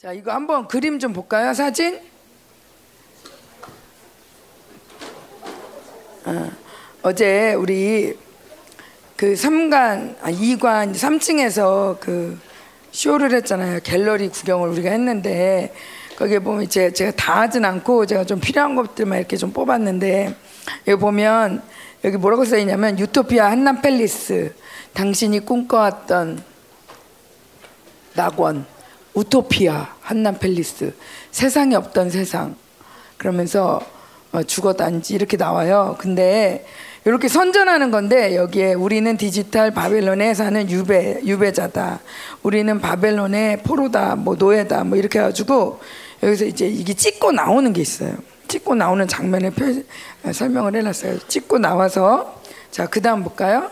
자, 이거 한번 그림 좀 볼까요? 사진? 어, 어제 우리 그 3관, 아, 2관, 3층에서 그 쇼를 했잖아요. 갤러리 구경을 우리가 했는데 거기에 보면 이제 제가 다 하진 않고 제가 좀 필요한 것들만 이렇게 좀 뽑았는데 여기 보면 여기 뭐라고 써 있냐면 유토피아 한남 팰리스 당신이 꿈꿔왔던 낙원 우토피아 한남 팰리스 세상에 없던 세상 그러면서 어, 죽어단지 이렇게 나와요. 근데 이렇게 선전하는 건데 여기에 우리는 디지털 바벨론에 사는 유배 유배자다. 우리는 바벨론의 포로다, 뭐 노예다, 뭐 이렇게 해가지고 여기서 이제 이게 찍고 나오는 게 있어요. 찍고 나오는 장면을 표, 설명을 해놨어요. 찍고 나와서 자 그다음 볼까요?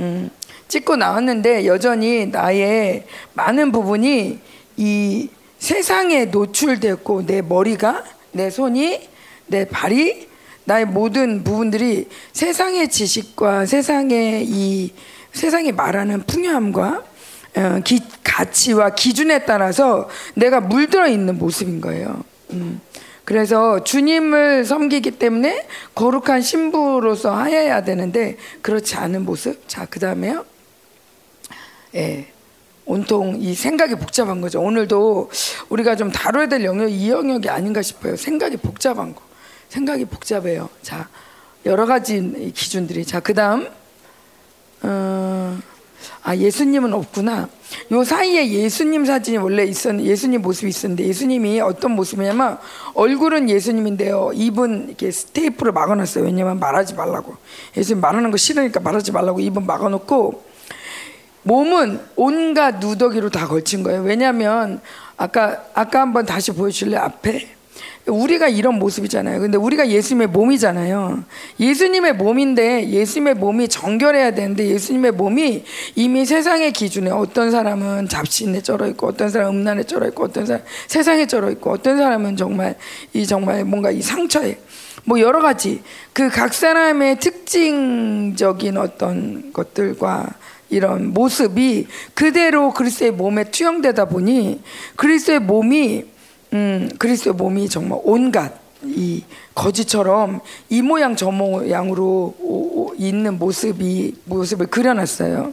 음, 찍고 나왔는데 여전히 나의 많은 부분이 이 세상에 노출됐고 내 머리가 내 손이 내 발이 나의 모든 부분들이 세상의 지식과 세상의 이 세상이 말하는 풍요함과 어, 기, 가치와 기준에 따라서 내가 물들어 있는 모습인 거예요. 음. 그래서 주님을 섬기기 때문에 거룩한 신부로서 하여야 되는데 그렇지 않은 모습. 자, 그 다음에요. 예. 온통 이 생각이 복잡한 거죠. 오늘도 우리가 좀 다뤄야 될 영역이 이 영역이 아닌가 싶어요. 생각이 복잡한 거. 생각이 복잡해요. 자, 여러 가지 기준들이. 자, 그 다음. 어, 아, 예수님은 없구나. 요 사이에 예수님 사진이 원래 있었, 예수님 모습이 있었는데, 예수님이 어떤 모습이냐면, 얼굴은 예수님인데요. 입은 이렇게 스테이프로 막아놨어요. 왜냐면 말하지 말라고. 예수님 말하는 거 싫으니까 말하지 말라고 입은 막아놓고, 몸은 온갖 누더기로 다 걸친 거예요. 왜냐하면 아까 아까 한번 다시 보여줄래 앞에 우리가 이런 모습이잖아요. 근데 우리가 예수님의 몸이잖아요. 예수님의 몸인데 예수님의 몸이 정결해야 되는데 예수님의 몸이 이미 세상의 기준에 어떤 사람은 잡신에 쩔어 있고 어떤 사람은 음란에 쩔어 있고 어떤 사람 세상에 쩔어 있고 어떤 사람은 정말 이 정말 뭔가 이 상처에 뭐 여러 가지 그 각 사람의 특징적인 어떤 것들과 이런 모습이 그대로 그리스도의 몸에 투영되다 보니 그리스도의 몸이 음, 그리스도의 몸이 정말 온갖 이 거지처럼 이 모양 저 모양으로 있는 모습이 모습을 그려놨어요.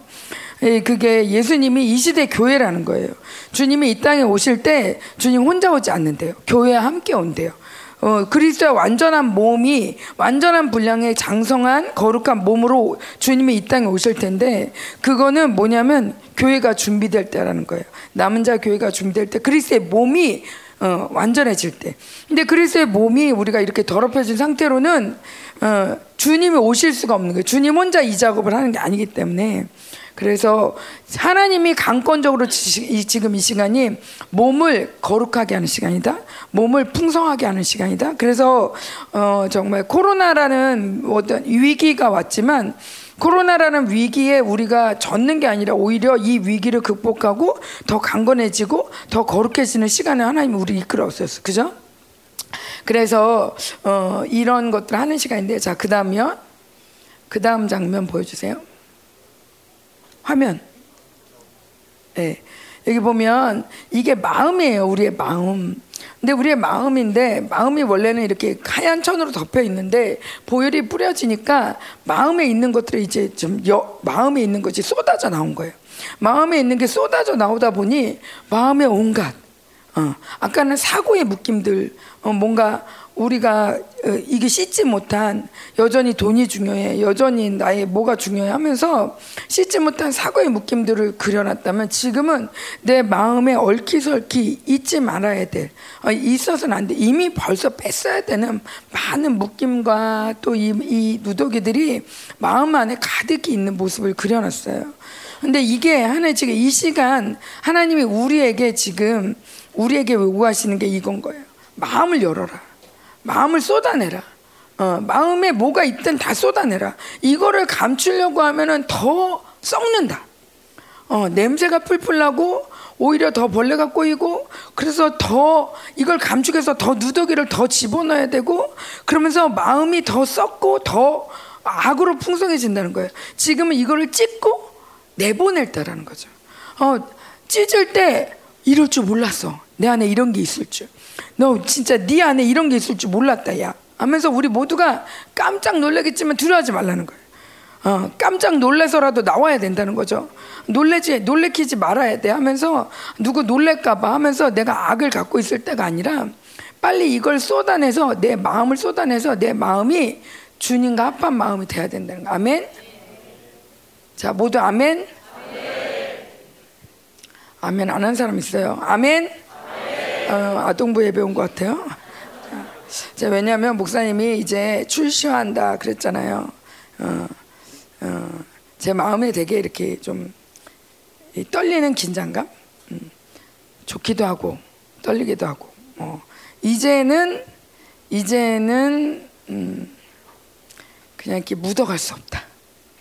예, 그게 예수님이 이 시대 교회라는 거예요. 주님이 이 땅에 오실 때 주님 혼자 오지 않는데요. 교회와 함께 온대요. 어, 그리스도의 완전한 몸이 완전한 분량의 장성한 거룩한 몸으로 주님이 이 땅에 오실 텐데 그거는 뭐냐면 교회가 준비될 때라는 거예요. 남은 자 교회가 준비될 때 그리스도의 몸이 어, 완전해질 때. 근데 그리스도의 몸이 우리가 이렇게 더럽혀진 상태로는 어, 주님이 오실 수가 없는 거예요. 주님 혼자 이 작업을 하는 게 아니기 때문에 그래서 하나님이 강권적으로 지금 이 시간이 몸을 거룩하게 하는 시간이다. 몸을 풍성하게 하는 시간이다. 그래서 어 정말 코로나라는 어떤 위기가 왔지만 코로나라는 위기에 우리가 젖는 게 아니라 오히려 이 위기를 극복하고 더 강건해지고 더 거룩해지는 시간을 하나님이 우리 이끌어왔었어. 그죠? 그래서 어 이런 것들 하는 시간인데 자, 그다음이요. 그다음 장면 보여 주세요. 화면. 네. 여기 보면 이게 마음이에요. 우리의 마음. 근데 우리의 마음인데 마음이 원래는 이렇게 하얀 천으로 덮여 있는데 보혈이 뿌려지니까 마음에 있는 것들이 이제 좀 여, 마음에 있는 것이 쏟아져 나온 거예요. 마음에 있는 게 쏟아져 나오다 보니 마음에 온갖 어, 아까는 사고의 묶임들 어, 뭔가 우리가 어, 이게 씻지 못한 여전히 돈이 중요해 여전히 나의 뭐가 중요해 하면서 씻지 못한 사고의 묶임들을 그려놨다면 지금은 내 마음에 얽히설키 잊지 말아야 돼 어, 있어서는 안 돼. 이미 벌써 뺐어야 되는 많은 묶임과 또이 이 누더기들이 마음 안에 가득히 있는 모습을 그려놨어요. 근데 이게 하나 지금 이 시간 하나님이 우리에게 지금 우리에게 요구하시는 게 이건 거예요. 마음을 열어라 마음을 쏟아내라. 어, 마음에 뭐가 있든 다 쏟아내라. 이거를 감추려고 하면은 더 썩는다. 어, 냄새가 풀풀 나고 오히려 더 벌레가 꼬이고 그래서 더 이걸 감추기 위해서 더 누더기를 더 집어넣어야 되고 그러면서 마음이 더 썩고 더 악으로 풍성해진다는 거예요. 지금은 이거를 찢고 내보낼 때라는 거죠. 어, 찢을 때 이럴 줄 몰랐어. 내 안에 이런 게 있을 줄. 너 진짜 네 안에 이런 게 있을 줄 몰랐다, 야. 하면서 우리 모두가 깜짝 놀라겠지만 두려워하지 말라는 거예요. 어, 깜짝 놀래서라도 나와야 된다는 거죠. 놀래지, 놀래키지 말아야 돼 하면서 누구 놀랄까봐 하면서 내가 악을 갖고 있을 때가 아니라 빨리 이걸 쏟아내서 내 마음을 쏟아내서 내 마음이 주님과 합한 마음이 돼야 된다는 거. 아멘? 자, 모두 아멘? 아멘 안 한 사람 있어요? 아멘? 어, 아동부 예배 온 것 같아요. 자, 왜냐하면 목사님이 이제 출시한다 그랬잖아요. 어, 어, 제 마음에 되게 이렇게 좀 떨리는 긴장감, 음, 좋기도 하고 떨리기도 하고. 어, 이제는 이제는 음, 그냥 이렇게 묻어갈 수 없다.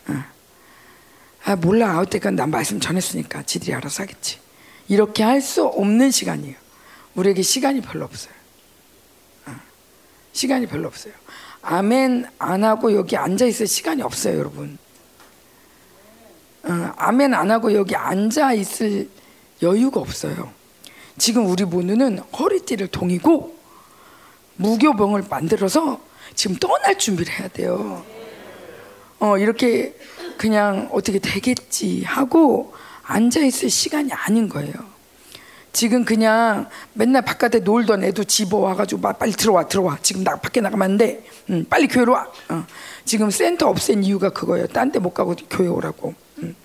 어. 아 몰라 아웃 때까지 난 말씀 전했으니까 지들이 알아서 하겠지. 이렇게 할 수 없는 시간이에요. 우리에게 시간이 별로 없어요. 어. 시간이 별로 없어요. 아멘 안 하고 여기 앉아 있을 시간이 없어요, 여러분. 어, 아멘 안 하고 여기 앉아 있을 여유가 없어요. 지금 우리 모누는 허리띠를 동이고 무교병을 만들어서 지금 떠날 준비를 해야 돼요. 어, 이렇게 그냥 어떻게 되겠지 하고 앉아 있을 시간이 아닌 거예요. 지금 그냥 맨날 바깥에 놀던 애도 집어 와가지고 빨리 들어와 들어와 지금 나 밖에 나가면 안 돼. 응, 빨리 교회로 와. 어. 지금 센터 없앤 이유가 그거예요. 딴 데 못 가고 교회 오라고. 응.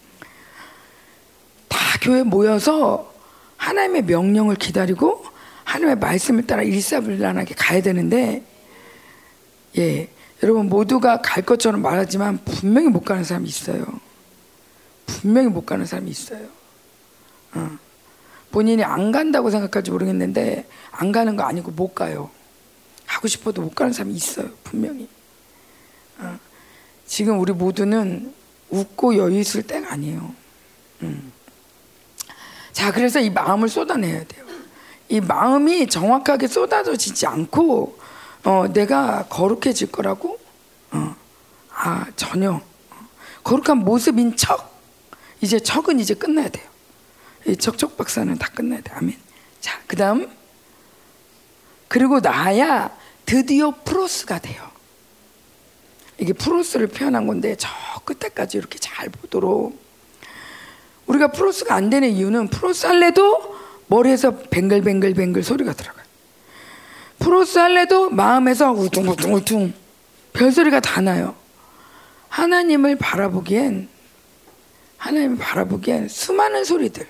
다 교회 모여서 하나님의 명령을 기다리고 하나님의 말씀을 따라 일사불란하게 가야 되는데 예 여러분 모두가 갈 것처럼 말하지만 분명히 못 가는 사람이 있어요. 분명히 못 가는 사람이 있어요. 어. 본인이 안 간다고 생각할지 모르겠는데 안 가는 거 아니고 못 가요. 하고 싶어도 못 가는 사람이 있어요. 분명히. 어. 지금 우리 모두는 웃고 여유 있을 때가 아니에요. 음. 자, 그래서 이 마음을 쏟아내야 돼요. 이 마음이 정확하게 쏟아져지지 않고 어, 내가 거룩해질 거라고 어, 아 전혀 거룩한 모습인 척 이제 척은 이제 끝나야 돼요. 이 척척 박사는 다 끝나야 돼. 아멘. 자, 그 다음 그리고 나야 드디어 πρός가 돼요. 이게 πρός를 표현한 건데 저 끝에까지 이렇게 잘 보도록 우리가 πρός가 안 되는 이유는 πρός 할래도 머리에서 뱅글뱅글뱅글 소리가 들어가요. πρός 할래도 마음에서 우퉁우퉁우퉁 별소리가 다 나요. 하나님을 바라보기엔 하나님을 바라보기엔 수많은 소리들.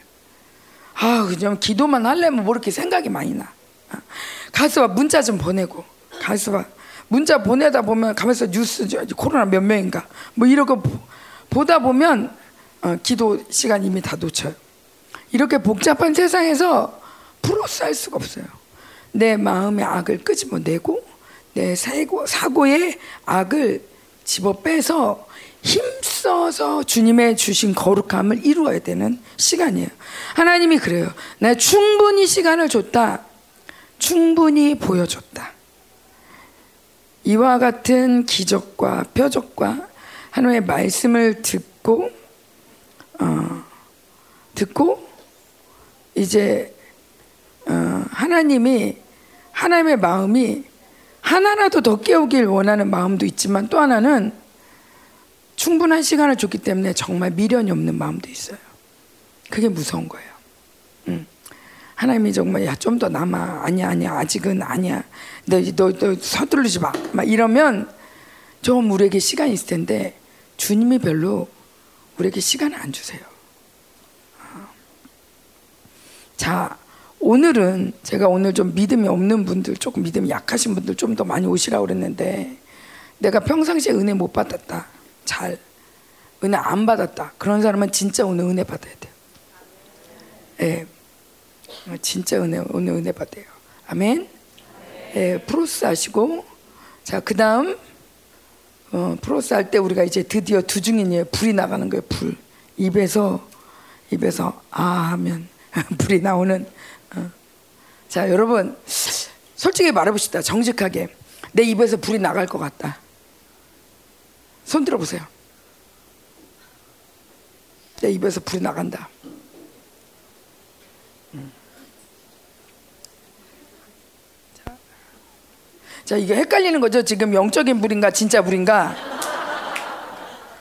아, 그냥 기도만 하려면 뭐 이렇게 생각이 많이 나. 가서 문자 좀 보내고 가서 봐. 문자 보내다 보면 가면서 뉴스 코로나 몇 명인가 뭐 이런 거 보다 보면 어, 기도 시간 이미 다 놓쳐요. 이렇게 복잡한 세상에서 할 수가 없어요. 내 마음의 악을 끄집어내고 내 사고, 사고의 악을 집어 빼서 힘써서 주님의 주신 거룩함을 이루어야 되는 시간이에요. 하나님이 그래요. 나 충분히 시간을 줬다. 충분히 보여줬다. 이와 같은 기적과 표적과 하나님의 말씀을 듣고 어, 듣고 이제 어, 하나님이 하나님의 마음이 하나라도 더 깨우길 원하는 마음도 있지만 또 하나는 충분한 시간을 줬기 때문에 정말 미련이 없는 마음도 있어요. 그게 무서운 거예요. 음. 하나님이 정말 야 좀 더 남아 아니야 아니야 아직은 아니야 너너 너 서두르지 마 막 이러면 좀 우리에게 시간이 있을 텐데 주님이 별로 우리에게 시간을 안 주세요. 어. 자 오늘은 제가 오늘 좀 믿음이 없는 분들 조금 믿음이 약하신 분들 좀 더 많이 오시라고 그랬는데 내가 평상시에 은혜 못 받았다 잘 은혜 안 받았다 그런 사람은 진짜 오늘 은혜 받아야 돼요. 예. 진짜 은혜 오늘 은혜 받아요. 아멘. 예, 프로스 하시고 자 그 다음 어, 프로스 할 때 우리가 이제 드디어 두 중인이에요. 불이 나가는 거예요. 불 입에서 입에서 아 하면 불이 나오는. 어. 자 여러분 솔직히 말해봅시다. 정직하게 내 입에서 불이 나갈 것 같다. 손 들어보세요. 내 입에서 불이 나간다. 음. 자. 이게 헷갈리는 거죠. 지금 영적인 불인가, 진짜 불인가?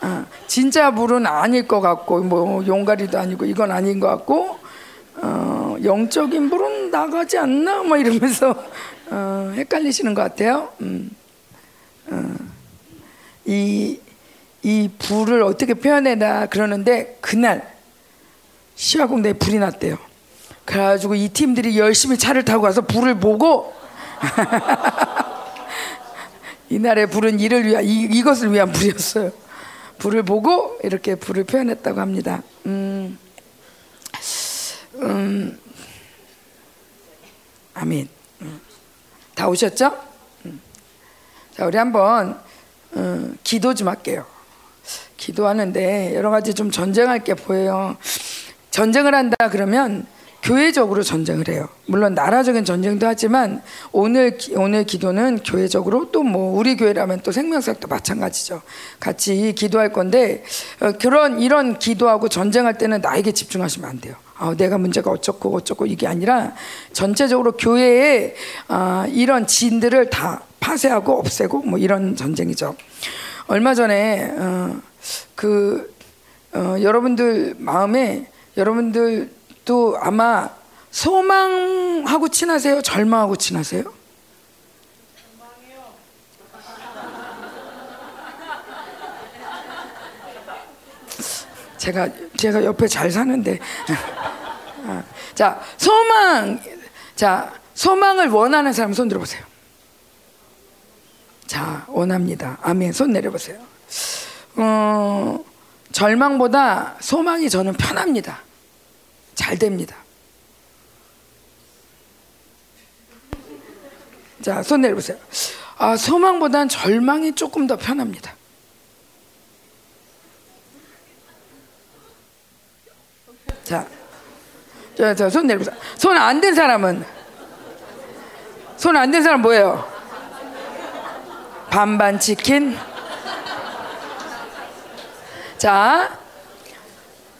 어, 진짜 불은 아닐 것 같고, 뭐, 용가리도 아니고, 이건 아닌 것 같고, 어, 영적인 불은 나가지 않나? 뭐 이러면서 어, 헷갈리시는 것 같아요. 음. 어. 이, 이 불을 어떻게 표현해나 그러는데 그날 시화공대에 불이 났대요. 그래가지고 이 팀들이 열심히 차를 타고 가서 불을 보고 이날의 불은 이를 위한 이, 이것을 위한 불이었어요. 불을 보고 이렇게 불을 표현했다고 합니다. 음, 음, 아멘. 음. 다 오셨죠? 음. 자, 우리 한번 음, 기도 좀 할게요. 기도하는데 여러 가지 좀 전쟁할 게 보여요. 전쟁을 한다 그러면 교회적으로 전쟁을 해요. 물론 나라적인 전쟁도 하지만 오늘 오늘 기도는 교회적으로 또 뭐 우리 교회라면 또 생명사역도 마찬가지죠. 같이 기도할 건데 어, 그런 이런 기도하고 전쟁할 때는 나에게 집중하시면 안 돼요. 아, 내가 문제가 어쩌고 어쩌고 이게 아니라 전체적으로 교회에 아, 이런 진들을 다 파쇄하고 없애고 뭐 이런 전쟁이죠. 얼마 전에 어, 그 어, 여러분들 마음에 여러분들도 아마 소망하고 친하세요? 절망하고 친하세요? 제가 제가 옆에 잘 사는데 아, 자 소망 자 소망을 원하는 사람 손 들어보세요. 자 원합니다. 아멘 손 내려보세요. 어, 절망보다 소망이 저는 편합니다. 잘 됩니다. 자, 손 내려보세요. 아, 소망보단 절망이 조금 더 편합니다. 자, 자, 자, 손 내려보세요. 손안된 사람은? 손안된 사람 뭐예요? 반반 치킨? 자,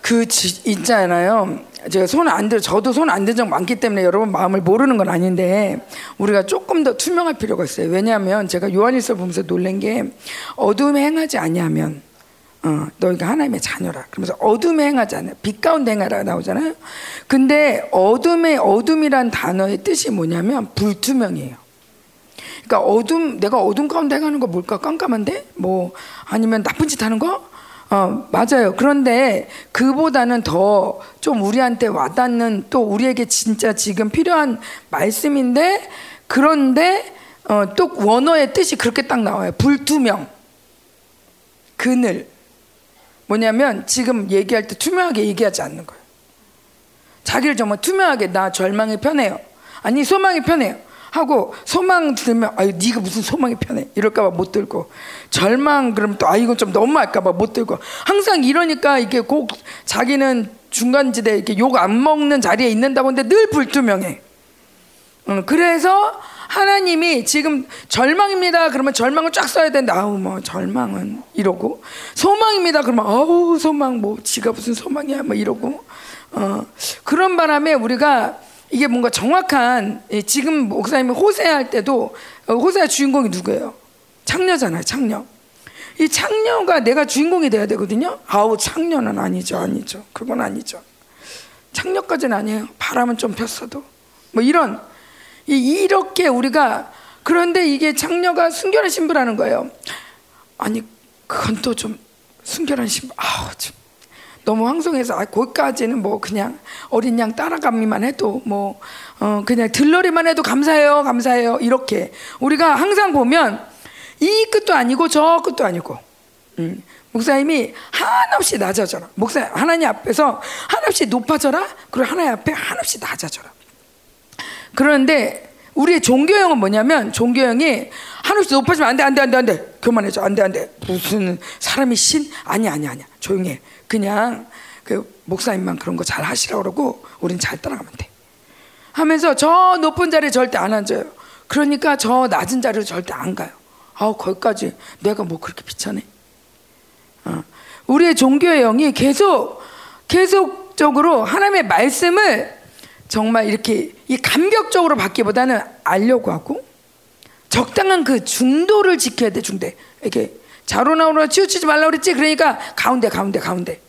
그 있잖아요. 제가 손 안 들, 저도 손 안 든 적 많기 때문에 여러분 마음을 모르는 건 아닌데 우리가 조금 더 투명할 필요가 있어요. 왜냐하면 제가 요한일서 보면서 놀란 게 어둠에 행하지 아니하면 어, 너희가 하나님의 자녀라. 그러면서 어둠에 행하지 않아. 빛 가운데 행하라 나오잖아요. 근데 어둠의 어둠이란 단어의 뜻이 뭐냐면 불투명이에요. 그러니까 어둠 내가 어둠 가운데 행하는 거 뭘까 깜깜한데 뭐 아니면 나쁜 짓 하는 거 어, 맞아요. 그런데 그보다는 더 좀 우리한테 와닿는 또 우리에게 진짜 지금 필요한 말씀인데 그런데 어, 또 원어의 뜻이 그렇게 딱 나와요. 불투명. 그늘. 뭐냐면 지금 얘기할 때 투명하게 얘기하지 않는 거예요. 자기를 정말 투명하게 나 절망이 편해요. 아니 소망이 편해요. 하고 소망 들면 아유 네가 무슨 소망이 편해 이럴까봐 못 들고 절망 그러면 또아 이건 좀 너무할까봐 못 들고 항상 이러니까 이게 꼭 자기는 중간지대 이렇게 욕 안 먹는 자리에 있는다고 하는데 늘 불투명해. 응, 그래서 하나님이 지금 절망입니다. 그러면 절망을 쫙 써야 되는데 아우 뭐 절망은 이러고 소망입니다. 그러면 아우 소망 뭐 지가 무슨 소망이야 뭐 이러고 어, 그런 바람에 우리가 이게 뭔가 정확한 지금 목사님이 호세아 할 때도 어, 호세아 주인공이 누구예요? 창녀잖아요, 창녀. 이 창녀가 내가 주인공이 돼야 되거든요. 아우 창녀는 아니죠, 아니죠. 그건 아니죠. 창녀까지는 아니에요. 바람은 좀 폈어도 뭐 이런 이렇게 우리가 그런데 이게 창녀가 순결한 신부라는 거예요. 아니 그건 또 좀 순결한 신부. 아우 좀 너무 황송해서 아, 거기까지는 뭐 그냥 어린 양 따라가기만 해도 뭐 어, 그냥 들러리만 해도 감사해요 감사해요. 이렇게. 우리가 항상 보면 이 끝도 아니고 저 끝도 아니고. 음, 목사님이 한없이 낮아져라. 목사 하나님 앞에서 한없이 높아져라. 그리고 하나님 앞에 한없이 낮아져라. 그런데 우리의 종교형은 뭐냐면 종교형이 한없이 높아지면 안돼 안돼 안돼 안돼. 그만해줘. 안돼 안돼. 무슨 사람이 신? 아니 아니 아니야. 조용해 그냥 그 목사님만 그런 거 잘 하시라고 그러고 우린 잘 따라가면 돼. 하면서 저 높은 자리에 절대 안 앉아요. 그러니까 저 낮은 자리로 절대 안 가요. 아우 거기까지 내가 뭐 그렇게 비참해. 어. 우리의 종교의 영이 계속 계속적으로 하나님의 말씀을 정말 이렇게 이 감격적으로 받기보다는 알려고 하고 적당한 그 중도를 지켜야 돼 중대. 이렇게 자로 나오라 치우치지 말라 그랬지. 그러니까 가운데 가운데 가운데.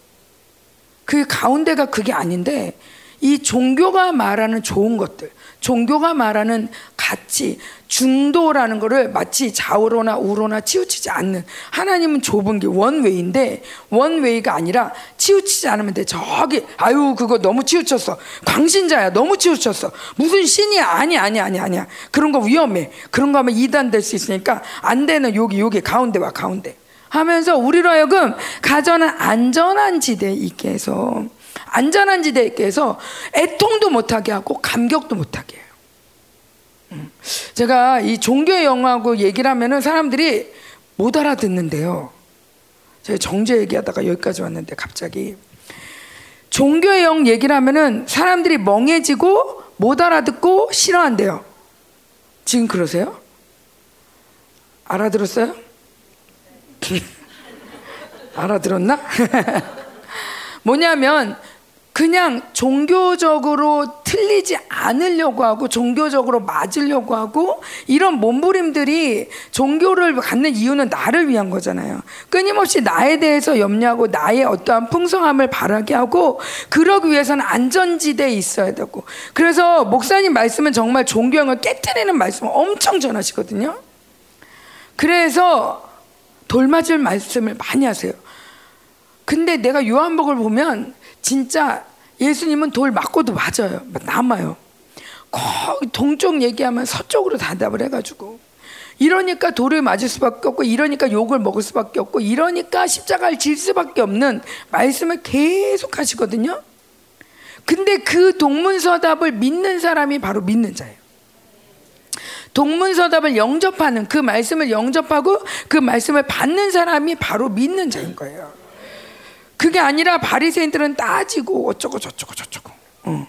그 가운데가 그게 아닌데 이 종교가 말하는 좋은 것들, 종교가 말하는 가치, 중도라는 거를 마치 좌우로나 우로나 치우치지 않는 하나님은 좁은 게 원웨이인데 원웨이가 아니라 치우치지 않으면 돼. 저기 아유 그거 너무 치우쳤어. 광신자야 너무 치우쳤어. 무슨 신이야 아니 아니 아니 아니야. 그런 거 위험해. 그런 거 하면 이단 될 수 있으니까 안 되는 여기 여기 가운데 와 가운데. 하면서 우리로 하여금 가정은 안전한 지대에 있게 해서 안전한 지대에 있게 해서 애통도 못하게 하고 감격도 못하게 해요. 음. 제가 이 종교의 영하고 얘기를 하면은 사람들이 못 알아듣는데요. 제가 정제 얘기하다가 여기까지 왔는데 갑자기 종교의 영 얘기를 하면은 사람들이 멍해지고 못 알아듣고 싫어한대요. 지금 그러세요? 알아들었어요? 알아들었나? 뭐냐면 그냥 종교적으로 틀리지 않으려고 하고 종교적으로 맞으려고 하고 이런 몸부림들이 종교를 갖는 이유는 나를 위한 거잖아요. 끊임없이 나에 대해서 염려하고 나의 어떠한 풍성함을 바라게 하고 그러기 위해서는 안전지대에 있어야 되고 그래서 목사님 말씀은 정말 종교형을 깨뜨리는 말씀을 엄청 전하시거든요. 그래서 돌맞을 말씀을 많이 하세요. 근데 내가 요한복을 보면 진짜 예수님은 돌 맞고도 맞아요. 남아요. 동쪽 얘기하면 서쪽으로 대답을 해가지고 이러니까 돌을 맞을 수밖에 없고 이러니까 욕을 먹을 수밖에 없고 이러니까 십자가를 질 수밖에 없는 말씀을 계속 하시거든요. 근데 그 동문서답을 믿는 사람이 바로 믿는 자예요. 동문서답을 영접하는 그 말씀을 영접하고 그 말씀을 받는 사람이 바로 믿는 자인 거예요. 그게 아니라 바리새인들은 따지고 어쩌고 저쩌고 저쩌고. 어.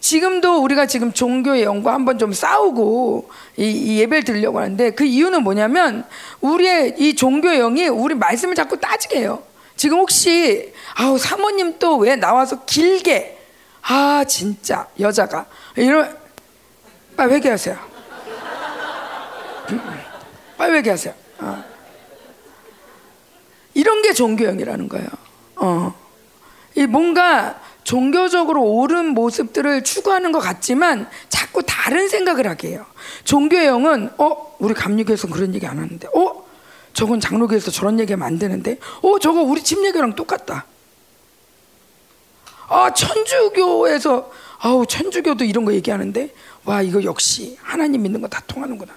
지금도 우리가 지금 종교의 영과 한번 좀 싸우고 이, 이 예배를 드리려고 하는데 그 이유는 뭐냐면 우리의 이 종교의 영이 우리 말씀을 자꾸 따지게 해요. 지금 혹시 아우 사모님 또 왜 나와서 길게 아 진짜 여자가 이런 빨리 회개하세요. 빨리 얘기하세요. 어. 이런 게 종교형이라는 거예요. 어. 이 뭔가 종교적으로 옳은 모습들을 추구하는 것 같지만 자꾸 다른 생각을 하게 해요. 종교형은 어 우리 감리교에서 그런 얘기 안 하는데 어 저건 장로교에서 저런 얘기하면 안 되는데 어 저거 우리 집 얘기랑 똑같다. 아 천주교에서 아우 천주교도 이런 거 얘기하는데 와 이거 역시 하나님 믿는 거 다 통하는구나.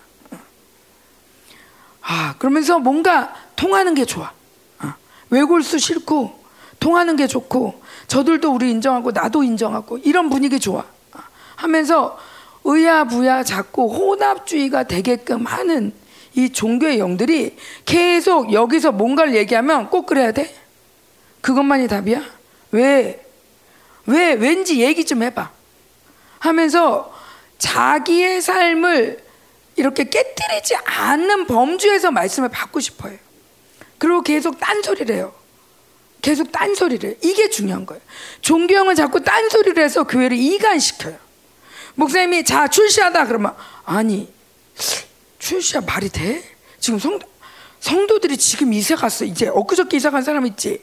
아, 그러면서 뭔가 통하는 게 좋아. 아, 외골수 싫고 통하는 게 좋고 저들도 우리 인정하고 나도 인정하고 이런 분위기 좋아. 아, 하면서 의야부야 자꾸 혼합주의가 되게끔 하는 이 종교의 영들이 계속 여기서 뭔가를 얘기하면 꼭 그래야 돼? 그것만이 답이야? 왜? 왜? 왠지 얘기 좀 해봐. 하면서 자기의 삶을 이렇게 깨뜨리지 않는 범주에서 말씀을 받고 싶어요. 그리고 계속 딴소리를 해요. 계속 딴소리를. 이게 중요한 거예요. 종교형은 자꾸 딴소리를 해서 교회를 이간시켜요. 목사님이 자 출시하다 그러면 아니 출시야 말이 돼? 지금 성도 성도들이 지금 이사 갔어. 이제 엊그저께 이사 간 사람 있지?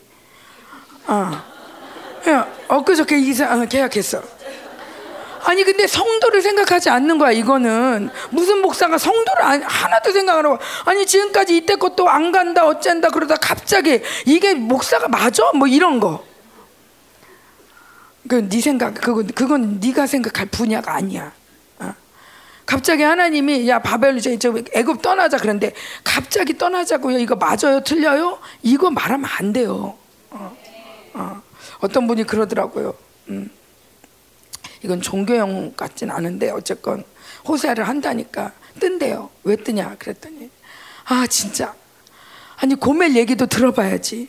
어. 엊그저께 이사 어, 계약했어. 아니 근데 성도를 생각하지 않는 거야 이거는 무슨 목사가 성도를 하나도 생각 안 하고 아니 지금까지 이때 것도 안 간다 어쩐다 그러다 갑자기 이게 목사가 맞아 뭐 이런 거. 그네 생각 그건 그건 네가 생각할 분야가 아니야. 어? 갑자기 하나님이 야 바벨 이제 애굽 떠나자 그런데 갑자기 떠나자고요 이거 맞아요 틀려요 이거 말하면 안 돼요. 어, 어. 어떤 분이 그러더라고요. 음. 이건 종교형 같진 않은데 어쨌건 호세아를 한다니까 뜬대요. 왜 뜨냐 그랬더니 아 진짜 아니 고멜 얘기도 들어봐야지.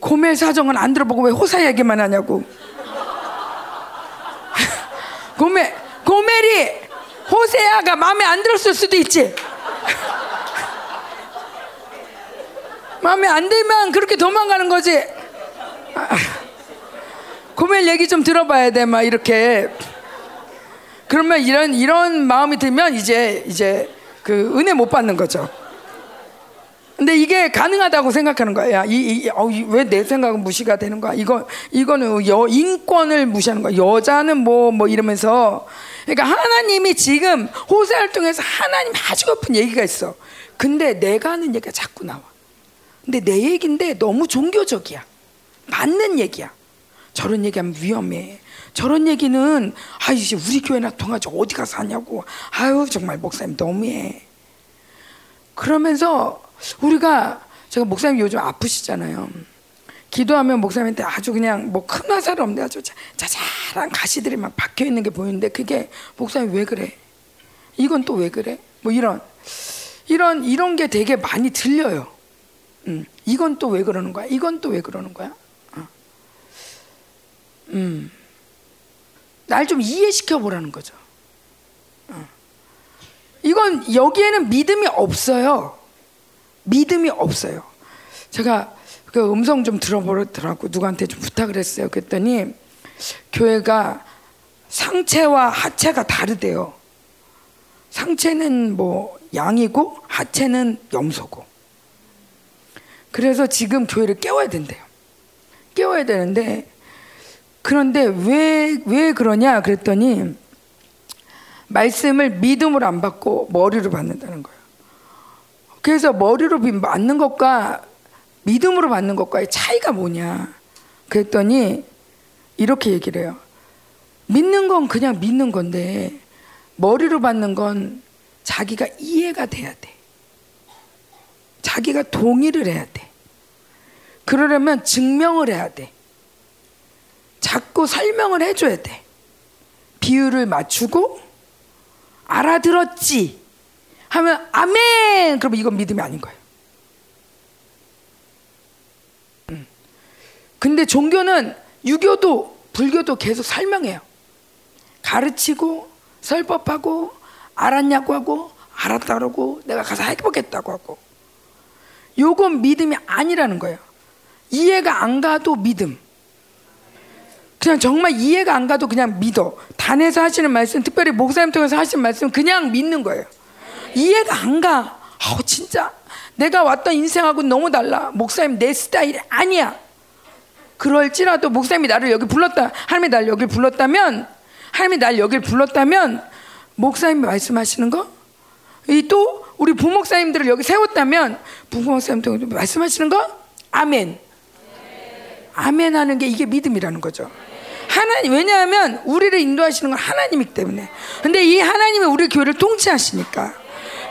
고멜 사정은 안 들어보고 왜 호사 얘기만 하냐고. 고멜 고멜이 호세아가 마음에 안 들었을 수도 있지. 마음에 안 들면 그렇게 도망가는 거지. 고멜 얘기 좀 들어봐야 돼, 막 이렇게. 그러면 이런 이런 마음이 들면 이제 이제 그 은혜 못 받는 거죠. 근데 이게 가능하다고 생각하는 거야. 이, 이, 어, 왜내 생각은 무시가 되는 거야? 이거, 이거는 여, 인권을 무시하는 거야. 여자는 뭐, 뭐 이러면서. 그러니까 하나님이 지금 호세를 통해서 하나님 아주 높은 얘기가 있어. 근데 내가 하는 얘기가 자꾸 나와. 근데 내 얘기인데 너무 종교적이야. 맞는 얘기야. 저런 얘기하면 위험해. 저런 얘기는 아 이제 우리 교회나 통하지 어디 가서 하냐고. 아유 정말 목사님 너무해. 그러면서 우리가 제가 목사님 요즘 아프시잖아요. 기도하면 목사님한테 아주 그냥 뭐 큰 화살 없는데 아주 자잘한 가시들이 막 박혀 있는 게 보이는데 그게 목사님 왜 그래? 이건 또 왜 그래? 뭐 이런 이런 이런 게 되게 많이 들려요. 음, 이건 또 왜 그러는 거야? 이건 또 왜 그러는 거야? 어. 음, 날 좀 이해시켜 보라는 거죠. 어. 이건 여기에는 믿음이 없어요. 믿음이 없어요. 제가 그 음성 좀 들어보더라고 누구한테 좀 부탁을 했어요. 그랬더니 교회가 상체와 하체가 다르대요. 상체는 뭐 양이고 하체는 염소고. 그래서 지금 교회를 깨워야 된대요. 깨워야 되는데 그런데 왜 왜 그러냐 그랬더니 말씀을 믿음으로 안 받고 머리로 받는다는 거예요. 그래서 머리로 맞는 것과 믿음으로 받는 것과의 차이가 뭐냐? 그랬더니 이렇게 얘기를 해요. 믿는 건 그냥 믿는 건데 머리로 받는 건 자기가 이해가 돼야 돼. 자기가 동의를 해야 돼. 그러려면 증명을 해야 돼. 자꾸 설명을 해줘야 돼. 비율을 맞추고 알아들었지. 하면 아멘. 그럼 이건 믿음이 아닌 거예요. 음. 근데 종교는 유교도 불교도 계속 설명해요. 가르치고 설법하고 알았냐고 하고 알았다고 내가 가서 해보겠다고 하고 요건 믿음이 아니라는 거예요. 이해가 안 가도 믿음. 그냥 정말 이해가 안 가도 그냥 믿어. 단에서 하시는 말씀, 특별히 목사님 통해서 하시는 말씀 그냥 믿는 거예요. 이해가 안 가. 아 진짜 내가 왔던 인생하고 너무 달라. 목사님 내 스타일이 아니야. 그럴지라도 목사님이 나를 여기 불렀다. 하나님이 날 여기 불렀다면 하나님이 날 여기 불렀다면 목사님이 말씀하시는 거? 이 또 우리 부목사님들을 여기 세웠다면 부목사님들 말씀하시는 거? 아멘. 아멘 하는 게 이게 믿음이라는 거죠. 하나님 왜냐하면 우리를 인도하시는 건 하나님이기 때문에. 근데 이 하나님이 우리 교회를 통치하시니까.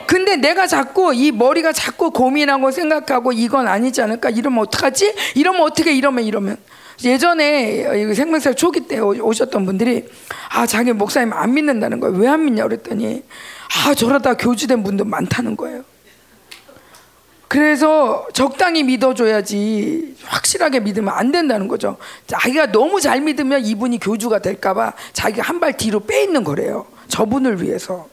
근데 내가 자꾸 이 머리가 자꾸 고민하고 생각하고 이건 아니지 않을까? 이러면 어떡하지? 이러면 어떻게 이러면 이러면 예전에 생명사 초기 때 오셨던 분들이 아 자기 목사님 안 믿는다는 거예요. 왜 안 믿냐 그랬더니 아 저러다 교주된 분도 많다는 거예요. 그래서 적당히 믿어줘야지 확실하게 믿으면 안 된다는 거죠. 자기가 너무 잘 믿으면 이분이 교주가 될까봐 자기가 한 발 뒤로 빼 있는 거래요. 저분을 위해서.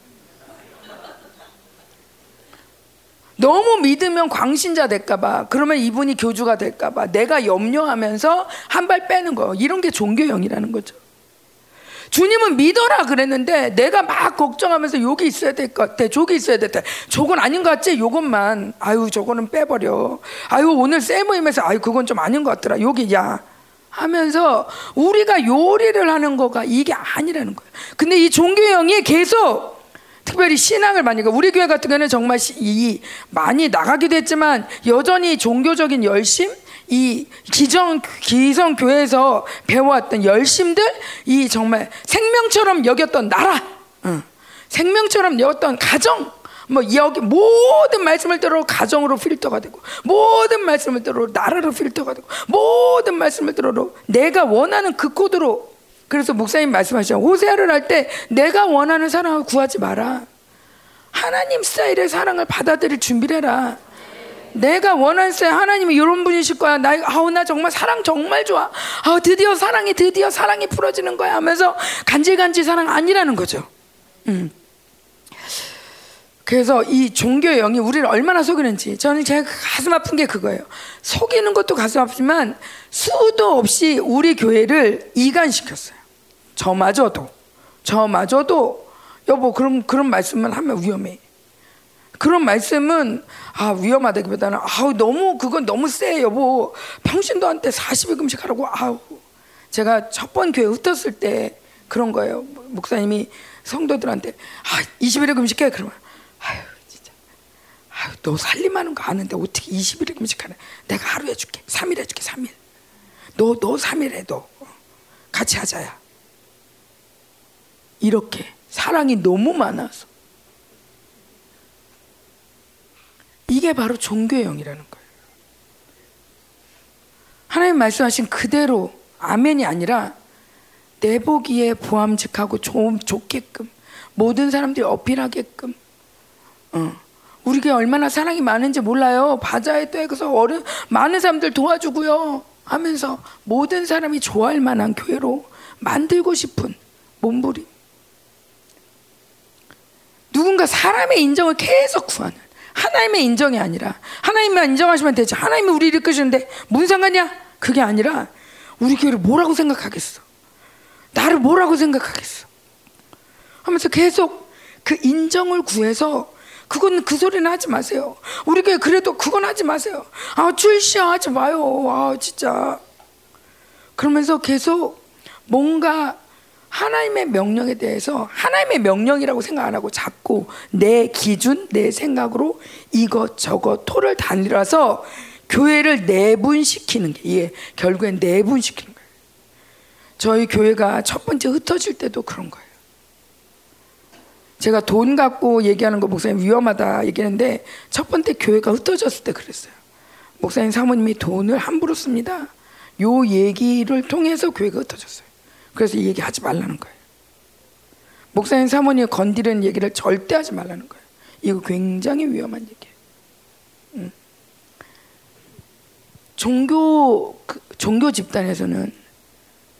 너무 믿으면 광신자 될까봐 그러면 이분이 교주가 될까봐 내가 염려하면서 한 발 빼는 거 이런 게 종교형이라는 거죠. 주님은 믿어라 그랬는데 내가 막 걱정하면서 여기 있어야 될 것 같아. 저기 있어야 될 것 같아. 저건 아닌 것 같지? 요것만. 아유, 저거는 빼버려. 아유, 오늘 세 모임에서 아유, 그건 좀 아닌 것 같더라. 여기, 야. 하면서 우리가 요리를 하는 거가 이게 아니라는 거예요. 근데 이 종교형이 계속 특별히 신앙을 많이 우리 교회 같은 경우는 정말 이 많이 나가기도 했지만 여전히 종교적인 열심 이 기정 기성 교회에서 배워왔던 열심들 이 정말 생명처럼 여겼던 나라 응. 생명처럼 여겼던 가정 뭐 여기 모든 말씀을 들어 가정으로 필터가 되고 모든 말씀을 들어 나라로 필터가 되고 모든 말씀을 들어 내가 원하는 그 코드로 그래서 목사님 말씀하시죠. 호세아를 할 때 내가 원하는 사랑을 구하지 마라. 하나님 스타일의 사랑을 받아들일 준비를 해라. 내가 스타일 하나님이 이런 분이실 거야. 나 아우 나 정말 사랑 정말 좋아. 아 드디어 사랑이 드디어 사랑이 풀어지는 거야 하면서 간질간질 사랑 아니라는 거죠. 음. 그래서 이 종교의 영이 우리를 얼마나 속이는지 저는 제가 가슴 아픈 게 그거예요. 속이는 것도 가슴 아프지만 수도 없이 우리 교회를 이간시켰어요. 저마저도 저마저도 여보 그런 그런 말씀만 하면 위험해. 그런 말씀은 아 위험하다기보다는 아우 너무 그건 너무 세 여보. 평신도 한테 40일 금식하라고 아우. 제가 첫 번 교회 흩었을 때 그런 거예요. 목사님이 성도들한테 아 21일 금식해. 그러면 아유 진짜. 아유 너 살림하는 거 아는데 어떻게 21일 금식하냐. 내가 하루 해줄게. 3일 해줄게 3일. 너너 3일 해도 같이 하자야. 이렇게 사랑이 너무 많아서 이게 바로 종교형이라는 거예요. 하나님 말씀하신 그대로 아멘이 아니라 내 보기에 보암직하고 좀 좋게끔 모든 사람들이 어필하게끔 어. 우리가 얼마나 사랑이 많은지 몰라요. 바자회 때에서 어른 많은 사람들 도와주고요 하면서 모든 사람이 좋아할 만한 교회로 만들고 싶은 몸부림. 누군가 사람의 인정을 계속 구하는 하나님의 인정이 아니라 하나님만 인정하시면 되지. 하나님이 우리를 이끄시는데 무슨 상관이야? 그게 아니라 우리 교회를 뭐라고 생각하겠어? 나를 뭐라고 생각하겠어? 하면서 계속 그 인정을 구해서 그건 그 소리는 하지 마세요. 우리 교회 그래도 그건 하지 마세요. 아 출시야 하지 마요. 아 진짜. 그러면서 계속 뭔가 하나님의 명령에 대해서 하나님의 명령이라고 생각 안 하고 자꾸 내 기준, 내 생각으로 이것 저것 토를 단일화서 교회를 내분시키는 게 이게 결국엔 내분시키는 거예요. 저희 교회가 첫 번째 흩어질 때도 그런 거예요. 제가 돈 갖고 얘기하는 거 목사님 위험하다 얘기했는데 첫 번째 교회가 흩어졌을 때 그랬어요. 목사님 사모님이 돈을 함부로 씁니다. 요 얘기를 통해서 교회가 흩어졌어요. 그래서 이 얘기 하지 말라는 거예요. 목사님 사모님 건드리는 얘기를 절대 하지 말라는 거예요. 이거 굉장히 위험한 얘기예요. 음. 종교 그, 종교 집단에서는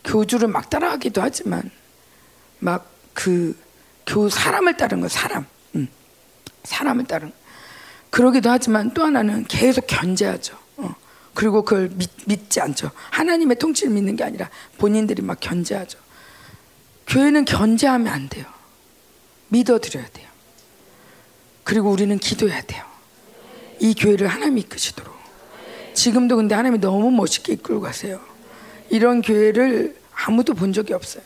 교주를 막 따라하기도 하지만 막 그 교 사람을 따르는 거 사람 음. 사람을 따르는 그러기도 하지만 또 하나는 계속 견제하죠. 그리고 그걸 믿, 지 않죠. 하나님의 통치를 믿는 게 아니라 본인들이 막 견제하죠. 교회는 견제하면 안 돼요. 믿어드려야 돼요. 그리고 우리는 기도해야 돼요. 이 교회를 하나님이 이끄시도록. 지금도 근데 하나님이 너무 멋있게 이끌고 가세요. 이런 교회를 아무도 본 적이 없어요.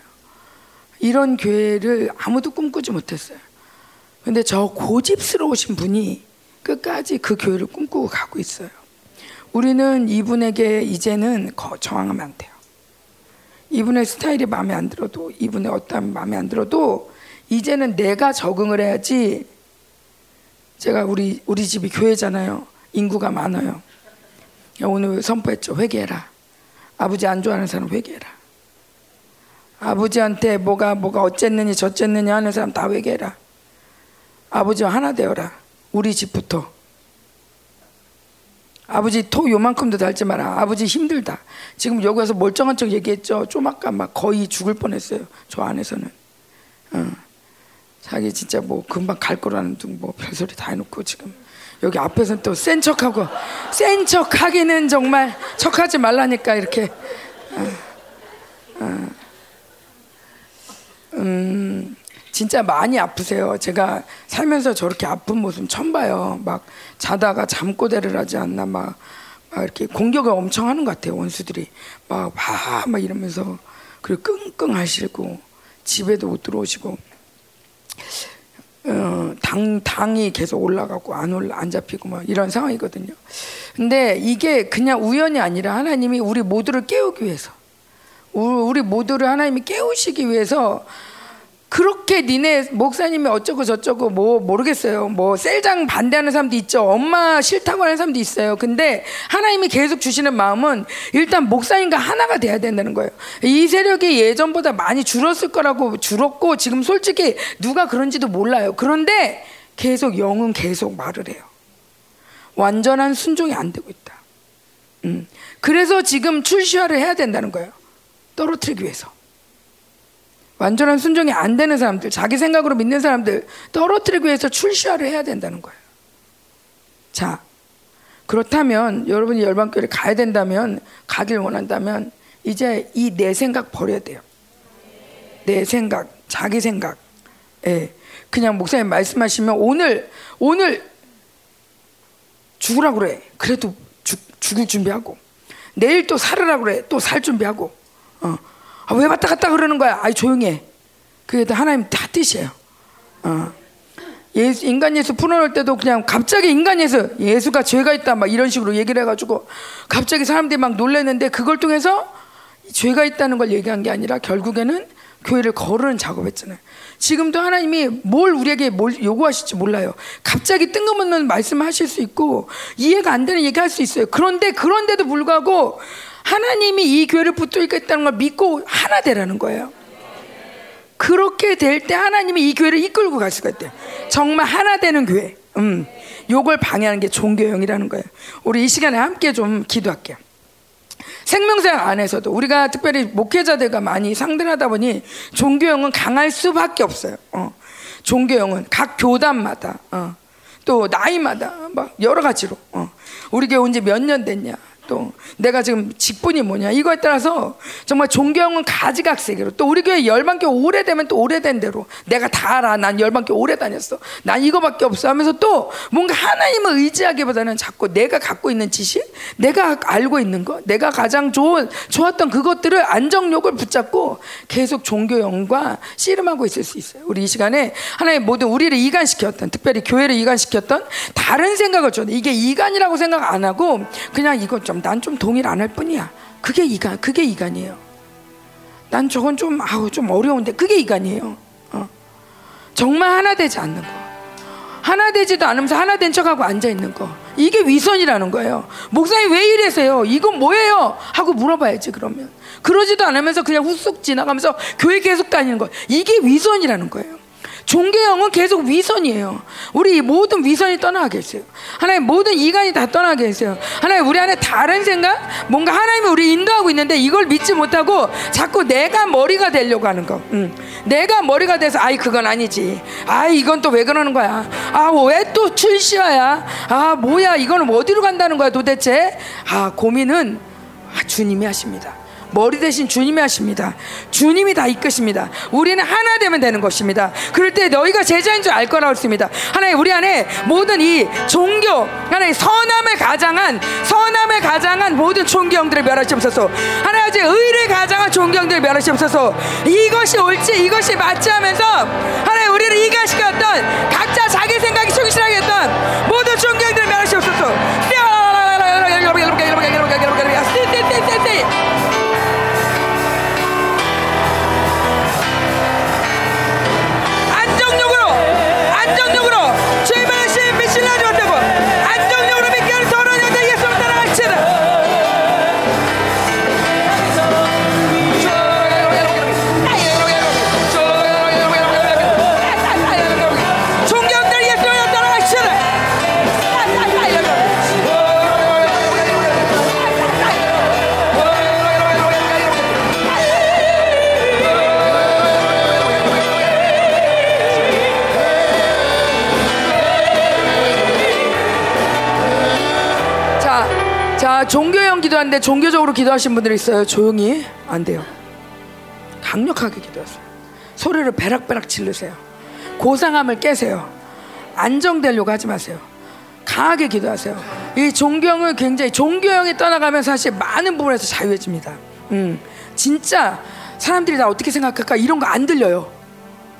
이런 교회를 아무도 꿈꾸지 못했어요. 근데 저 고집스러우신 분이 끝까지 그 교회를 꿈꾸고 가고 있어요. 우리는 이분에게 이제는 저항하면 안 돼요. 이분의 스타일이 마음에 안 들어도 이분의 어떤 마음에 안 들어도 이제는 내가 적응을 해야지. 제가 우리 우리 집이 교회잖아요. 인구가 많아요. 오늘 선포했죠. 회개해라. 아버지 안 좋아하는 사람 회개해라. 아버지한테 뭐가 뭐가 어쨌느니 저쨌느니 하는 사람 다 회개해라. 아버지와 하나 되어라. 우리 집부터. 아버지 토 요만큼도 달지 마라. 아버지 힘들다. 지금 여기 와서 멀쩡한 척 얘기했죠. 좀 아까 막 거의 죽을 뻔했어요. 저 안에서는. 어. 자기 진짜 뭐 금방 갈 거라는 둥 뭐 별소리 다 해놓고 지금 여기 앞에서는 또 센 척하고 센 척하기는 정말 척하지 말라니까 이렇게. 어. 어. 음. 진짜 많이 아프세요. 제가 살면서 저렇게 아픈 모습 처음 봐요. 막 자다가 잠꼬대를 하지 않나 막, 막 이렇게 공격을 엄청 하는 것 같아요. 원수들이 막와막 이러면서 그리고 끙끙 하시고 집에도 못 들어오시고 어, 당 당이 계속 올라가고 안 올라 안 잡히고 막 이런 상황이거든요. 근데 이게 그냥 우연이 아니라 하나님이 우리 모두를 깨우기 위해서 우리 모두를 하나님이 깨우시기 위해서 그렇게 니네 목사님이 어쩌고 저쩌고 뭐 모르겠어요. 뭐 셀장 반대하는 사람도 있죠. 엄마 싫다고 하는 사람도 있어요. 근데 하나님이 계속 주시는 마음은 일단 목사님과 하나가 돼야 된다는 거예요. 이 세력이 예전보다 많이 줄었을 거라고 줄었고 지금 솔직히 누가 그런지도 몰라요. 그런데 계속 영은 계속 말을 해요. 완전한 순종이 안 되고 있다. 음. 그래서 지금 출시화를 해야 된다는 거예요. 떨어뜨리기 위해서. 완전한 순종이 안 되는 사람들, 자기 생각으로 믿는 사람들 떨어뜨리기 위해서 출시화를 해야 된다는 거예요. 자, 그렇다면 여러분이 열방교회를 가야 된다면 가길 원한다면 이제 이 내 생각 버려야 돼요. 내 생각, 자기 생각. 예. 그냥 목사님 말씀하시면 오늘 오늘 죽으라 그래. 그래도 죽, 죽을 준비하고 내일 또 살으라 그래. 또 살 준비하고 어. 아, 왜 왔다 갔다 그러는 거야? 아이 조용해. 그게 다 하나님 다 뜻이에요. 어. 예수, 인간 예수 풀어놓을 때도 그냥 갑자기 인간 예수 예수가 죄가 있다 막 이런 식으로 얘기를 해가지고 갑자기 사람들이 막 놀랐는데 그걸 통해서 죄가 있다는 걸 얘기한 게 아니라 결국에는 교회를 거르는 작업했잖아요. 지금도 하나님이 뭘 우리에게 뭘 요구하실지 몰라요. 갑자기 뜬금없는 말씀하실 수 있고 이해가 안 되는 얘기 할 수 있어요. 그런데 그런데도 불구하고 하나님이 이 교회를 붙들겠다는 걸 믿고 하나 되라는 거예요. 그렇게 될 때 하나님이 이 교회를 이끌고 갈 수가 있대요. 정말 하나 되는 교회. 음. 요걸 방해하는 게 종교형이라는 거예요. 우리 이 시간에 함께 좀 기도할게요. 생명생 안에서도 우리가 특별히 목회자들과 많이 상대를 하다 보니 종교형은 강할 수밖에 없어요. 어. 종교형은 각 교단마다 어. 또 나이마다 막 여러 가지로 어. 우리 교회 온 지 몇 년 됐냐 또 내가 지금 직분이 뭐냐. 이거에 따라서 정말 존경은 가지각색으로. 또 우리 교회 열반교 오래되면 또 오래된 대로 내가 다 알아. 난 열반교 오래 다녔어. 난 이거밖에 없어 하면서 또 뭔가 하나님을 의지하기보다는 자꾸 내가 갖고 있는 지식 내가 알고 있는 거 내가 가장 좋은 좋았던 그것들을 안정욕을 붙잡고 계속 종교형과 씨름하고 있을 수 있어요. 우리 이 시간에 하나님 모든 우리를 이간시켰던 특별히 교회를 이간시켰던 다른 생각을 줘 이게 이간이라고 생각 안 하고 그냥 이건 좀난 좀 동의를 안 할 뿐이야. 그게 이간, 그게 이간이에요. 난 저건 좀 아우 좀 어려운데 그게 이간이에요. 어. 정말 하나 되지 않는 거. 하나 되지도 않으면서 하나 된 척하고 앉아 있는 거. 이게 위선이라는 거예요. 목사님 왜 이래세요? 이건 뭐예요? 하고 물어봐야지 그러면. 그러지도 않으면서 그냥 후쑥 지나가면서 교회 계속 다니는 거. 이게 위선이라는 거예요. 종교형은 계속 위선이에요. 우리 모든 위선이 떠나게 했어요. 하나님 모든 이간이 다 떠나게 했어요. 하나님 우리 안에 다른 생각, 뭔가 하나님이 우리 인도하고 있는데 이걸 믿지 못하고 자꾸 내가 머리가 되려고 하는 거. 음. 내가 머리가 돼서 아이 그건 아니지. 아이 이건 또 왜 그러는 거야? 아 왜 또 출시와야? 아 뭐야 이거는 어디로 간다는 거야 도대체? 아 고민은 아, 주님이 하십니다. 머리 대신 주님이 하십니다. 주님이 다 이끄십니다. 우리는 하나 되면 되는 것입니다. 그럴 때 너희가 제자인 줄 알 거라고 했습니다. 하나님 우리 안에 모든 이 종교, 하나님 선함을 가장한 선함을 가장한 모든 종교형들을 멸하시옵소서. 하나님 의를 가장한 종교형들을 멸하시옵소서. 이것이 옳지 이것이 맞지 하면서 하나님 우리를 이가시켰던 각자 자기 생각이 충실하게 했던 모든 종교형들 기도하는데 종교적으로 기도하신 분들이 있어요. 조용히 안 돼요. 강력하게 기도하세요. 소리를 베락베락 질르세요. 고상함을 깨세요. 안정되려고 하지 마세요. 강하게 기도하세요. 이 종교형은 굉장히 종교형이 떠나가면 사실 많은 부분에서 자유해집니다. 음, 진짜 사람들이 나 어떻게 생각할까 이런 거 안 들려요.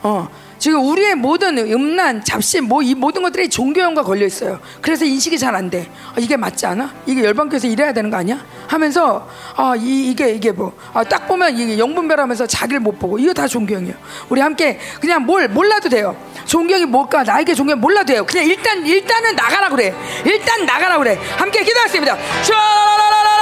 어, 지금 우리의 모든 음란, 잡신, 뭐 이 모든 것들이 종교형과 걸려 있어요. 그래서 인식이 잘 안 돼. 아, 이게 맞지 않아? 이게 열방교에서 이래야 되는 거 아니야? 하면서 아, 이, 이게 이게 뭐? 아, 딱 보면 이게 영분별하면서 자기를 못 보고 이거 다 종교형이에요. 우리 함께 그냥 뭘 몰라도 돼요. 종교형이 뭘까? 나에게 종교형 몰라도 돼요. 그냥 일단 일단은 나가라 그래. 일단 나가라 그래. 함께 기도하겠습니다. 거 기도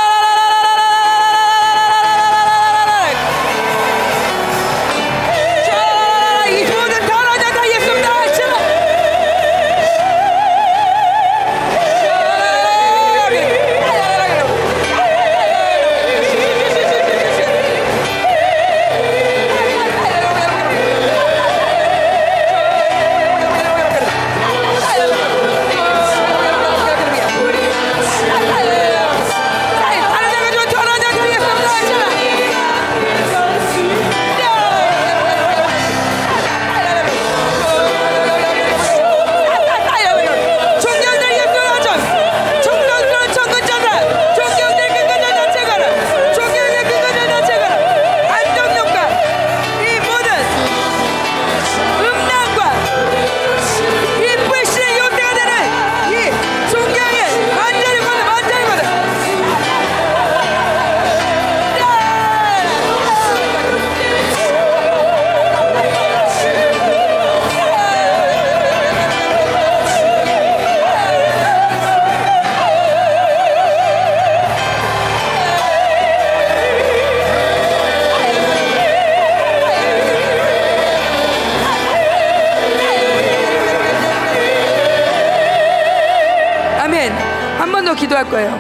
할 거예요.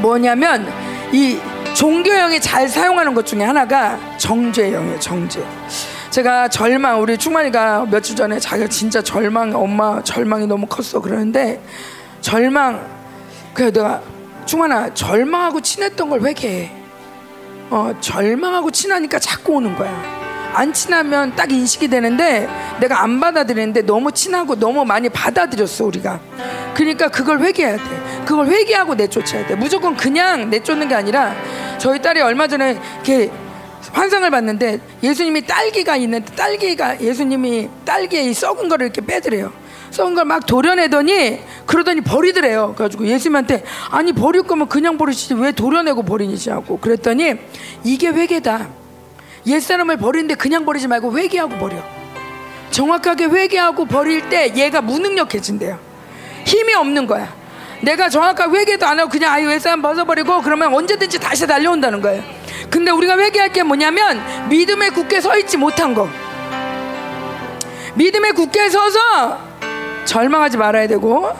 뭐냐면 이 종교형이 잘 사용하는 것 중에 하나가 정죄형이에요. 정죄. 제가 절망 우리 충만이가 며칠 전에 자기가 진짜 절망 엄마 절망이 너무 컸어 그러는데 절망 그래 내가 충만아 절망하고 친했던 걸 회개해. 어 절망하고 친하니까 자꾸 오는 거야. 안 친하면 딱 인식이 되는데 내가 안 받아들이는데 너무 친하고 너무 많이 받아들였어 우리가. 그러니까 그걸 회개해야 돼. 그걸 회개하고 내쫓아야 돼. 무조건 그냥 내쫓는 게 아니라 저희 딸이 얼마 전에 이렇게 환상을 봤는데 예수님이 딸기가 있는데 딸기가 예수님이 딸기에 이 썩은 거를 이렇게 빼드래요. 썩은 걸 막 도려내더니 그러더니 버리더래요. 그래가지고 예수님한테 아니 버릴 거면 그냥 버리시지. 왜 도려내고 버리니지 하고 그랬더니 이게 회개다 옛사람을 버리는데 그냥 버리지 말고 회개하고 버려. 정확하게 회개하고 버릴 때 얘가 무능력해진대요. 힘이 없는 거야. 내가 정확하게 회개도 안 하고 그냥 아유 옛사람 벗어버리고 그러면 언제든지 다시 달려온다는 거예요. 근데 우리가 회개할 게 뭐냐면 믿음에 굳게 서 있지 못한 거. 믿음에 굳게 서서 절망하지 말아야 되고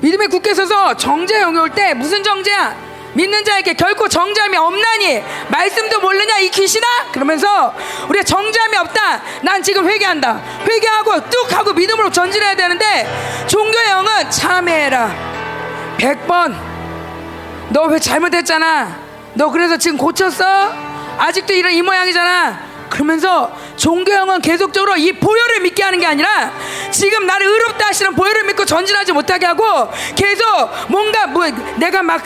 믿음에 굳게 서서 정죄 영이 올때 무슨 정죄야? 믿는 자에게 결코 정죄함이 없나니 말씀도 모르냐 이 귀신아? 그러면서 우리가 정죄함이 없다. 난 지금 회개한다. 회개하고 뚝 하고 믿음으로 전진해야 되는데 종교의 영은 참회해라. 100번. 너 왜 잘못했잖아. 너 그래서 지금 고쳤어? 아직도 이런 이 모양이잖아. 그러면서 종교형은 계속적으로 이 보혈을 믿게 하는 게 아니라 지금 나를 의롭다 하시는 보혈을 믿고 전진하지 못하게 하고 계속 뭔가 뭐 내가 막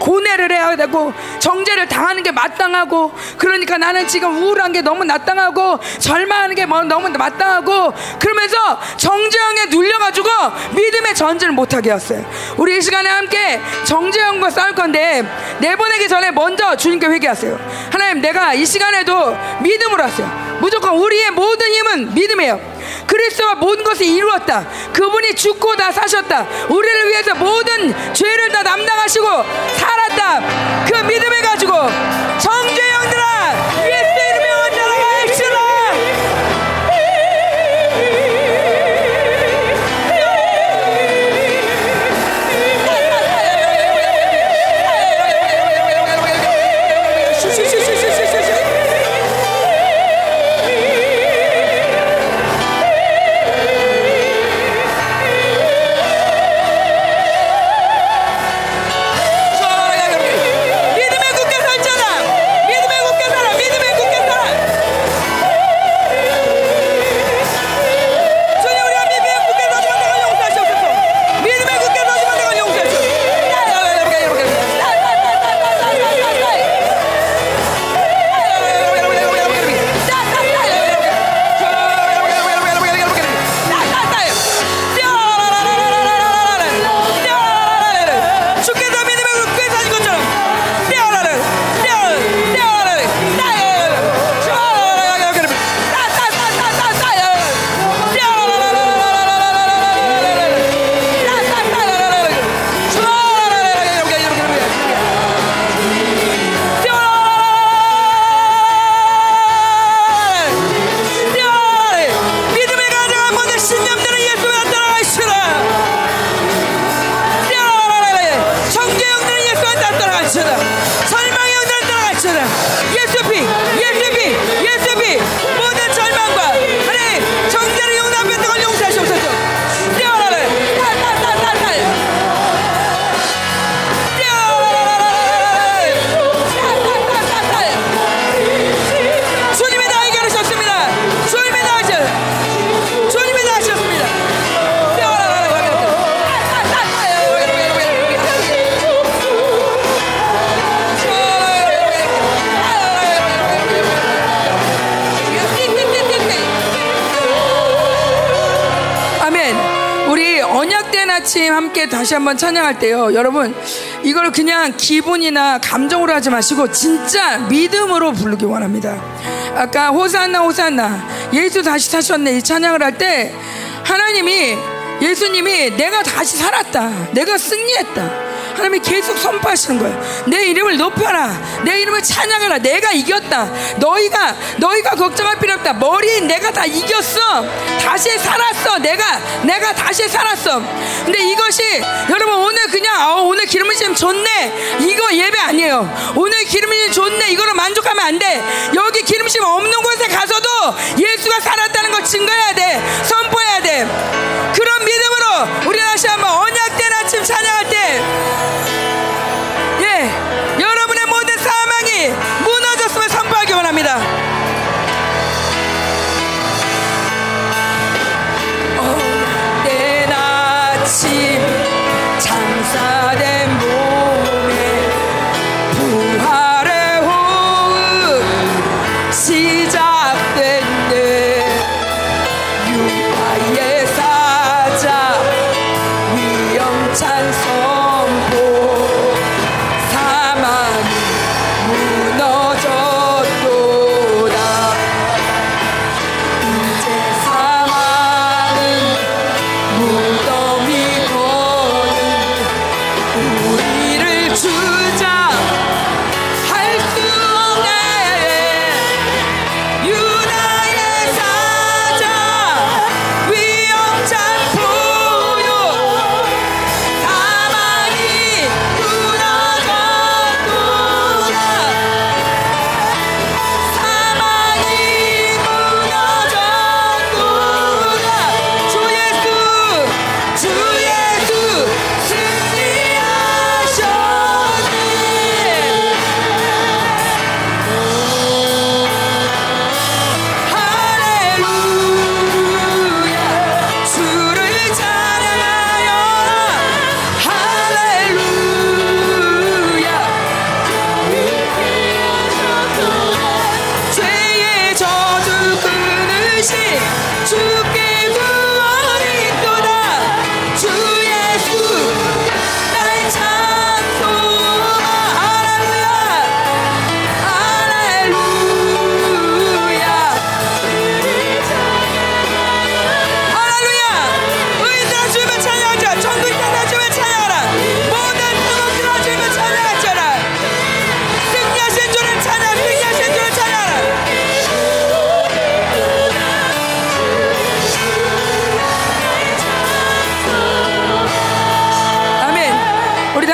고뇌를 해야 되고 정죄를 당하는 게 마땅하고 그러니까 나는 지금 우울한 게 너무 마땅하고 절망하는 게뭐 너무 마땅하고 그러면서 정죄형에 눌려가지고 믿음의 전진을 못하게 했어요. 우리 이 시간에 함께 정죄형과 싸울 건데 내보내기 전에 먼저 주님께 회개하세요. 하나님 내가 이 시간에도 믿음으로 하세요. 무조건 우리의 모든 힘은 믿음이에요. 그리스도가 모든 것을 이루었다. 그분이 죽고 다 사셨다. 우리를 위해서 모든 죄를 다 담당하시고 살았다. 그 믿음을 가지고 정죄 아침 함께 다시 한번 찬양할 때요. 여러분, 이걸 그냥 기분이나 감정으로 하지 마시고 진짜 믿음으로 부르기 원합니다. 아까 호산나 호산나 예수 다시 사셨네 이 찬양을 할 때 하나님이 예수님이 내가 다시 살았다. 내가 승리했다. 하나님이 계속 선포하시는 거예요. 내 이름을 높여라. 내 이름을 찬양하라. 내가 이겼다. 너희가 너희가 걱정할 필요 없다. 머리 내가 다 이겼어. 다시 살았어. 내가 내가 다시 살았어. 근데 이것이 여러분 오늘 그냥 어, 오늘 기름 부심 좋네. 이거 예배 아니에요. 오늘 기름 부심 좋네. 이거로 만족하면 안 돼. 여기 기름 부심 없는 곳에 가서도 예수가 살았다는 걸 증거해야 돼. 선포해야 돼. 그런 믿음으로 우리 다시 한번 언약된 아침 찬양할 때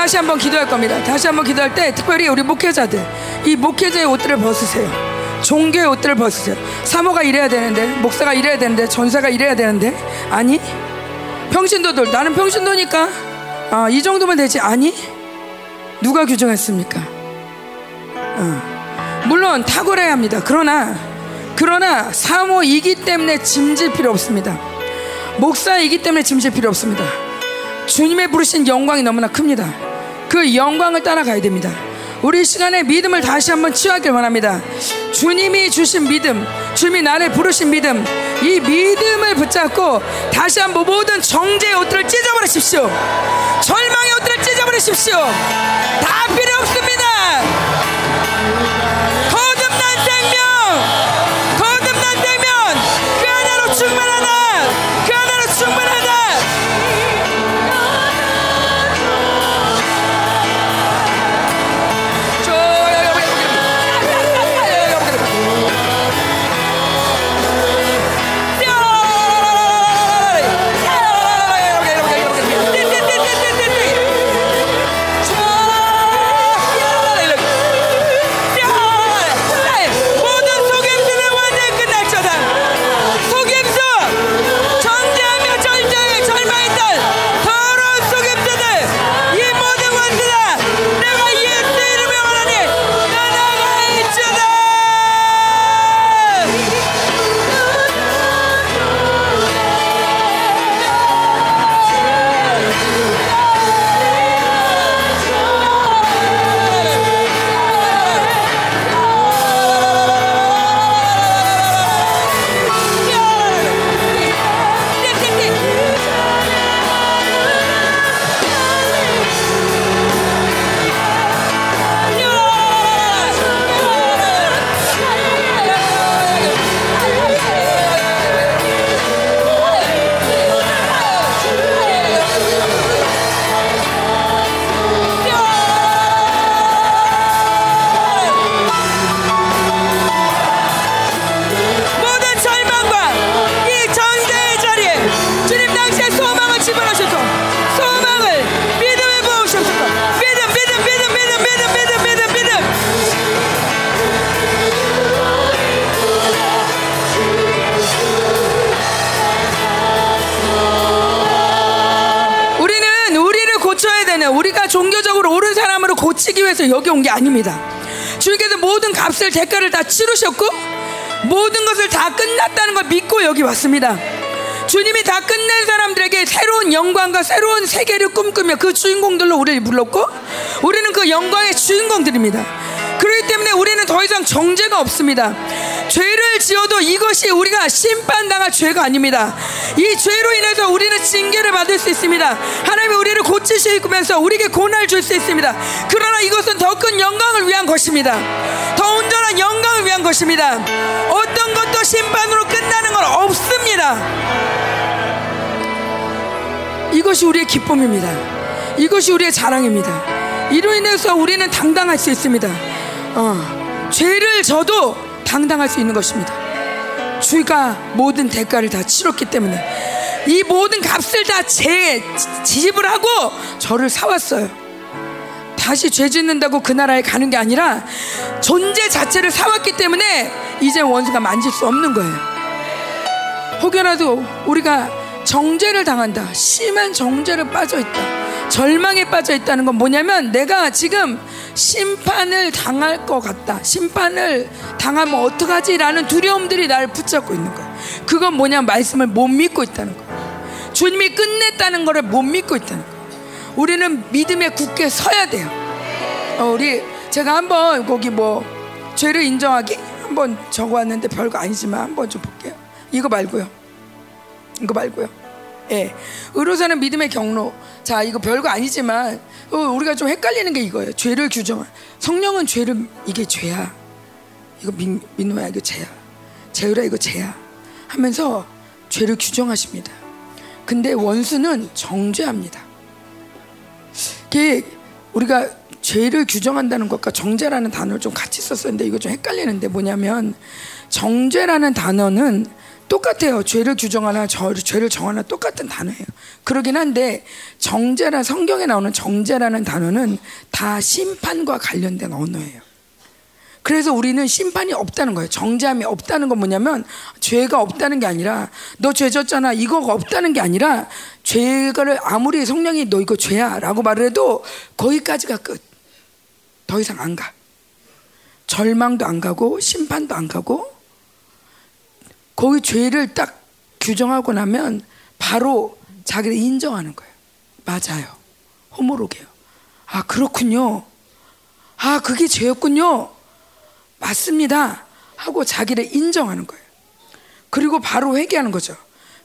다시 한번 기도할 겁니다. 다시 한번 기도할 때 특별히 우리 목회자들 이 목회자의 옷들을 벗으세요. 종교의 옷들을 벗으세요. 사모가 이래야 되는데 목사가 이래야 되는데 전사가 이래야 되는데 아니 평신도들 나는 평신도니까 아, 이 정도면 되지 아니 누가 규정했습니까? 어. 물론 탁월해야 합니다. 그러나 그러나 사모이기 때문에 짐질 필요 없습니다. 목사이기 때문에 짐질 필요 없습니다. 주님의 부르신 영광이 너무나 큽니다. 그 영광을 따라가야 됩니다. 우리 이 시간에 믿음을 다시 한번 취하길 원합니다. 주님이 주신 믿음, 주님이 나를 부르신 믿음, 이 믿음을 붙잡고 다시 한번 모든 정죄의 옷들을 찢어버리십시오. 절망의 옷들을 찢어버리십시오. 다 필요 없습니다. 거듭난 생명, 거듭난 생명, 그 하나로 충만하 고치기 위해서 여기 온 게 아닙니다. 주님께서 모든 값을 대가를 다 치르셨고 모든 것을 다 끝났다는 걸 믿고 여기 왔습니다. 주님이 다 끝낸 사람들에게 새로운 영광과 새로운 세계를 꿈꾸며 그 주인공들로 우리를 불렀고 우리는 그 영광의 주인공들입니다. 그렇기 때문에 우리는 더 이상 정죄가 없습니다. 죄를 지어도 이것이 우리가 심판당할 죄가 아닙니다. 이 죄로 인해서 우리는 징계를 받을 수 있습니다. 하나님이 우리를 고치시면서 우리에게 고난을 줄 수 있습니다. 그러나 이것은 더 큰 영광을 위한 것입니다. 더 온전한 영광을 위한 것입니다. 어떤 것도 심판으로 끝나는 건 없습니다. 이것이 우리의 기쁨입니다. 이것이 우리의 자랑입니다. 이로 인해서 우리는 당당할 수 있습니다. 어, 죄를 져도 당당할 수 있는 것입니다. 주가 모든 대가를 다 치렀기 때문에 이 모든 값을 다 제 지집을 하고 저를 사왔어요. 다시 죄 짓는다고 그 나라에 가는 게 아니라 존재 자체를 사왔기 때문에 이제 원수가 만질 수 없는 거예요. 혹여라도 우리가 정죄를 당한다. 심한 정죄를 빠져 있다. 절망에 빠져 있다는 건 뭐냐면 내가 지금 심판을 당할 것 같다. 심판을 당하면 어떡하지라는 두려움들이 나를 붙잡고 있는 거야. 그건 뭐냐 말씀을 못 믿고 있다는 거야. 주님이 끝냈다는 것을 못 믿고 있다는 거야. 우리는 믿음에 굳게 서야 돼요. 어, 우리 제가 한번 거기 뭐 죄를 인정하기 한번 적어왔는데 별거 아니지만 한번 좀 볼게요. 이거 말고요. 이거 말고요. 예. 의로사는 믿음의 경로. 자, 이거 별거 아니지만 어, 우리가 좀 헷갈리는 게 이거예요. 죄를 규정한. 성령은 죄를 이게 죄야. 이거 민, 민호야 이거 죄야. 재율아 이거 죄야. 하면서 죄를 규정하십니다. 근데 원수는 정죄합니다. 이게 우리가 죄를 규정한다는 것과 정죄라는 단어를 좀 같이 썼었는데 이거 좀 헷갈리는데 뭐냐면 정죄라는 단어는 똑같아요. 죄를 규정하나 저, 죄를 정하나 똑같은 단어예요. 그러긴 한데 정죄라 성경에 나오는 정죄라는 단어는 다 심판과 관련된 언어예요. 그래서 우리는 심판이 없다는 거예요. 정죄함이 없다는 건 뭐냐면 죄가 없다는 게 아니라 너 죄 졌잖아 이거가 없다는 게 아니라 죄를 아무리 성령이 너 이거 죄야라고 말을 해도 거기까지가 끝. 더 이상 안 가. 절망도 안 가고 심판도 안 가고 거기 죄를 딱 규정하고 나면 바로 자기를 인정하는 거예요. 맞아요. 호모로게요. 아, 그렇군요. 아, 그게 죄였군요. 맞습니다. 하고 자기를 인정하는 거예요. 그리고 바로 회개하는 거죠.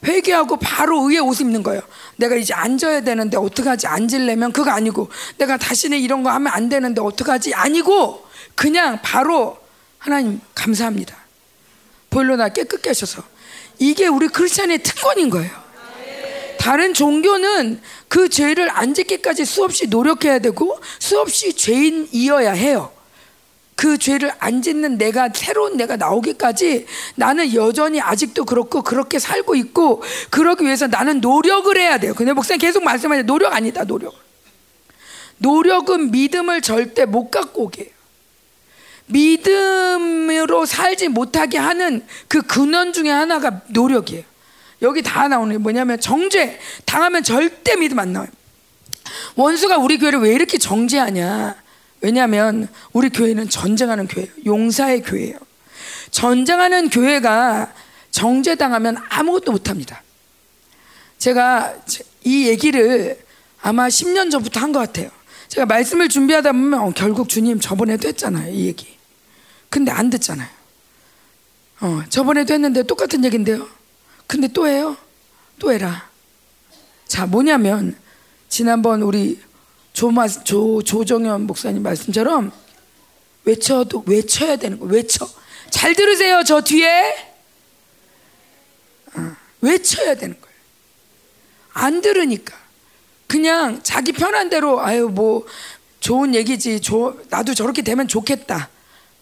회개하고 바로 의에 옷 입는 거예요. 내가 이제 앉아야 되는데 어떡하지? 앉으려면 그거 아니고 내가 다시는 이런 거 하면 안 되는데 어떡하지? 아니고 그냥 바로 하나님 감사합니다. 보일러 나 깨끗게 하셔서 이게 우리 크리스찬의 특권인 거예요. 다른 종교는 그 죄를 안 짓기까지 수없이 노력해야 되고 수없이 죄인이어야 해요. 그 죄를 안 짓는 내가 새로운 내가 나오기까지 나는 여전히 아직도 그렇고 그렇게 살고 있고 그러기 위해서 나는 노력을 해야 돼요. 근데 목사님 계속 말씀하세요. 노력 아니다. 노력. 노력은 믿음을 절대 못 갖고 오게 해요. 믿음으로 살지 못하게 하는 그 근원 중에 하나가 노력이에요. 여기 다 나오는 게 뭐냐면 정죄 당하면 절대 믿음 안 나와요. 원수가 우리 교회를 왜 이렇게 정죄하냐? 왜냐하면 우리 교회는 전쟁하는 교회예요. 용사의 교회예요. 전쟁하는 교회가 정죄당하면 아무것도 못합니다. 제가 이 얘기를 아마 10년 전부터 한 것 같아요. 제가 말씀을 준비하다 보면 어, 결국 주님 저번에도 했잖아요. 이 얘기. 근데 안 듣잖아요. 어, 저번에도 했는데 똑같은 얘긴데요. 근데 또 해요? 또 해라. 자, 뭐냐면 지난번 우리 조마, 조, 조정현 목사님 말씀처럼 외쳐도 외쳐야 되는 거 외쳐. 잘 들으세요. 저 뒤에 어, 외쳐야 되는 거예요. 안 들으니까 그냥 자기 편한 대로 아유 뭐 좋은 얘기지. 조, 나도 저렇게 되면 좋겠다.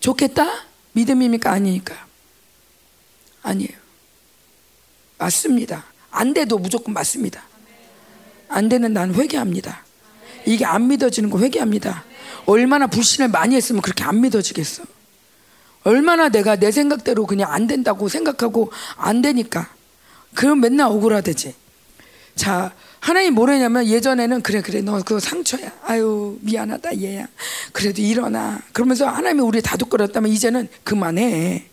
좋겠다? 믿음입니까? 아니니까. 아니에요. 맞습니다. 안 돼도 무조건 맞습니다. 안 되는 난 회개합니다. 이게 안 믿어지는 거 회개합니다. 얼마나 불신을 많이 했으면 그렇게 안 믿어지겠어. 얼마나 내가 내 생각대로 그냥 안 된다고 생각하고 안 되니까. 그럼 맨날 억울하대지. 자, 하나님 뭐래냐면 예전에는 그래 그래 너 그거 상처야. 아유 미안하다 얘야. 그래도 일어나. 그러면서 하나님이 우리 다독거렸다면 이제는 그만해.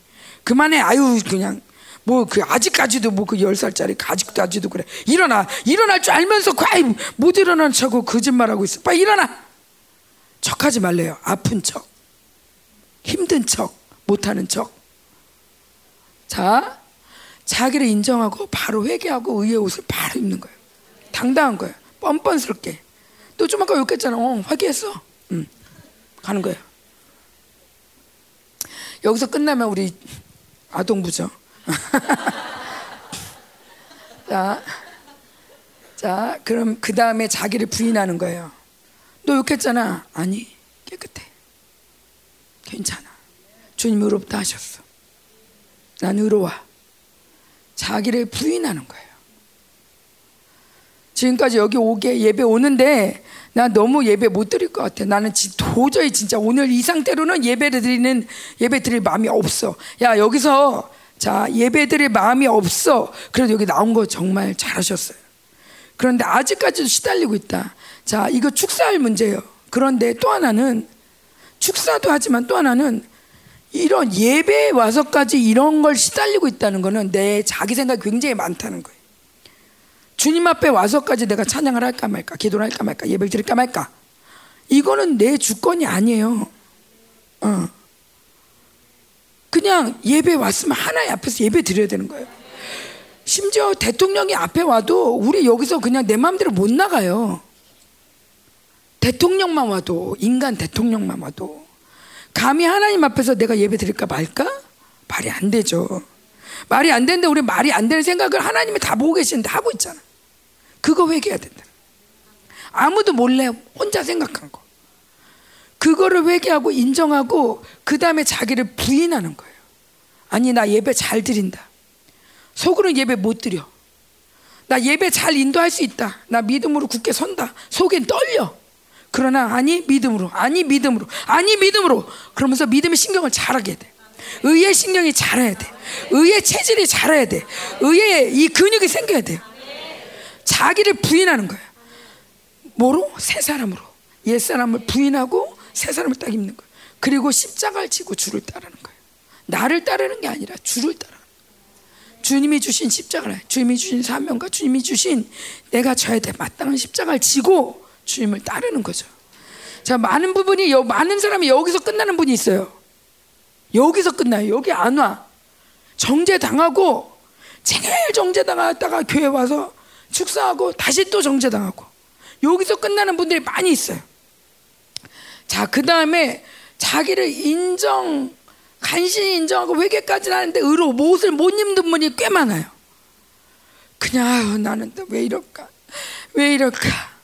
그만해. 아유 그냥 뭐 그 아직까지도 뭐 그 열 살짜리 아직까지도 그래. 일어나. 일어날 줄 알면서 과히 못 일어나는 척하고 거짓말하고 있어. 빨리 일어나. 척하지 말래요. 아픈 척. 힘든 척. 못하는 척. 자, 자기를 인정하고 바로 회개하고 의의 옷을 바로 입는 거예요. 당당한 거예요. 뻔뻔스럽게. 또 좀 아까 욕했잖아. 어, 회개했어. 응. 가는 거예요. 여기서 끝나면 우리 아동부죠. 자, 자, 그럼 그 다음에 자기를 부인하는 거예요. 너 욕했잖아. 아니, 깨끗해. 괜찮아. 주님 의롭다 하셨어. 난 의로워. 자기를 부인하는 거예요. 지금까지 여기 오게 예배 오는데 나 너무 예배 못 드릴 것 같아. 나는 도저히 진짜 오늘 이 상태로는 예배를 드리는 예배 드릴 마음이 없어. 야 여기서 자 예배 드릴 마음이 없어. 그래도 여기 나온 거 정말 잘하셨어요. 그런데 아직까지도 시달리고 있다. 자 이거 축사할 문제예요. 그런데 또 하나는 축사도 하지만 또 하나는 이런 예배에 와서까지 이런 걸 시달리고 있다는 거는 내 자기 생각이 굉장히 많다는 거예요. 주님 앞에 와서까지 내가 찬양을 할까 말까, 기도를 할까 말까, 예배를 드릴까 말까. 이거는 내 주권이 아니에요. 어. 그냥 예배 왔으면 하나의 앞에서 예배 드려야 되는 거예요. 심지어 대통령이 앞에 와도 우리 여기서 그냥 내 마음대로 못 나가요. 대통령만 와도, 인간 대통령만 와도. 감히 하나님 앞에서 내가 예배 드릴까 말까? 말이 안 되죠. 말이 안 되는데 우리 말이 안 되는 생각을 하나님이 다 보고 계시는데 하고 있잖아. 그거 회개해야 된다. 아무도 몰래 혼자 생각한 거. 그거를 회개하고 인정하고 그 다음에 자기를 부인하는 거예요. 아니 나 예배 잘 드린다. 속으로는 예배 못 드려. 나 예배 잘 인도할 수 있다. 나 믿음으로 굳게 선다. 속엔 떨려. 그러나 아니 믿음으로 아니 믿음으로 아니 믿음으로 그러면서 믿음의 신경을 잘하게 돼. 의의 신경이 자라야 돼. 의의 체질이 자라야 돼. 의의 이 근육이 생겨야 돼요. 자기를 부인하는 거예요. 뭐로? 새 사람으로. 옛 사람을 부인하고 새 사람을 딱 입는 거예요. 그리고 십자가를 지고 주를 따르는 거예요. 나를 따르는 게 아니라 주를 거예요. 주님이 주신 십자가를, 주님이 주신 사명과 주님이 주신 내가 져야 돼 마땅한 십자가를 지고 주님을 따르는 거죠. 자, 많은 부분이, 많은 사람이 여기서 끝나는 분이 있어요. 여기서 끝나요. 여기 안 와. 정죄 당하고, 제일 정죄 당하다가 교회 와서 축사하고 다시 또 정죄당하고 여기서 끝나는 분들이 많이 있어요. 자, 그 다음에 자기를 인정, 간신히 인정하고 회개까지는 하는데 의로 못을 못 입는 분이 꽤 많아요. 그냥 아유, 나는 왜 이럴까? 왜 이럴까?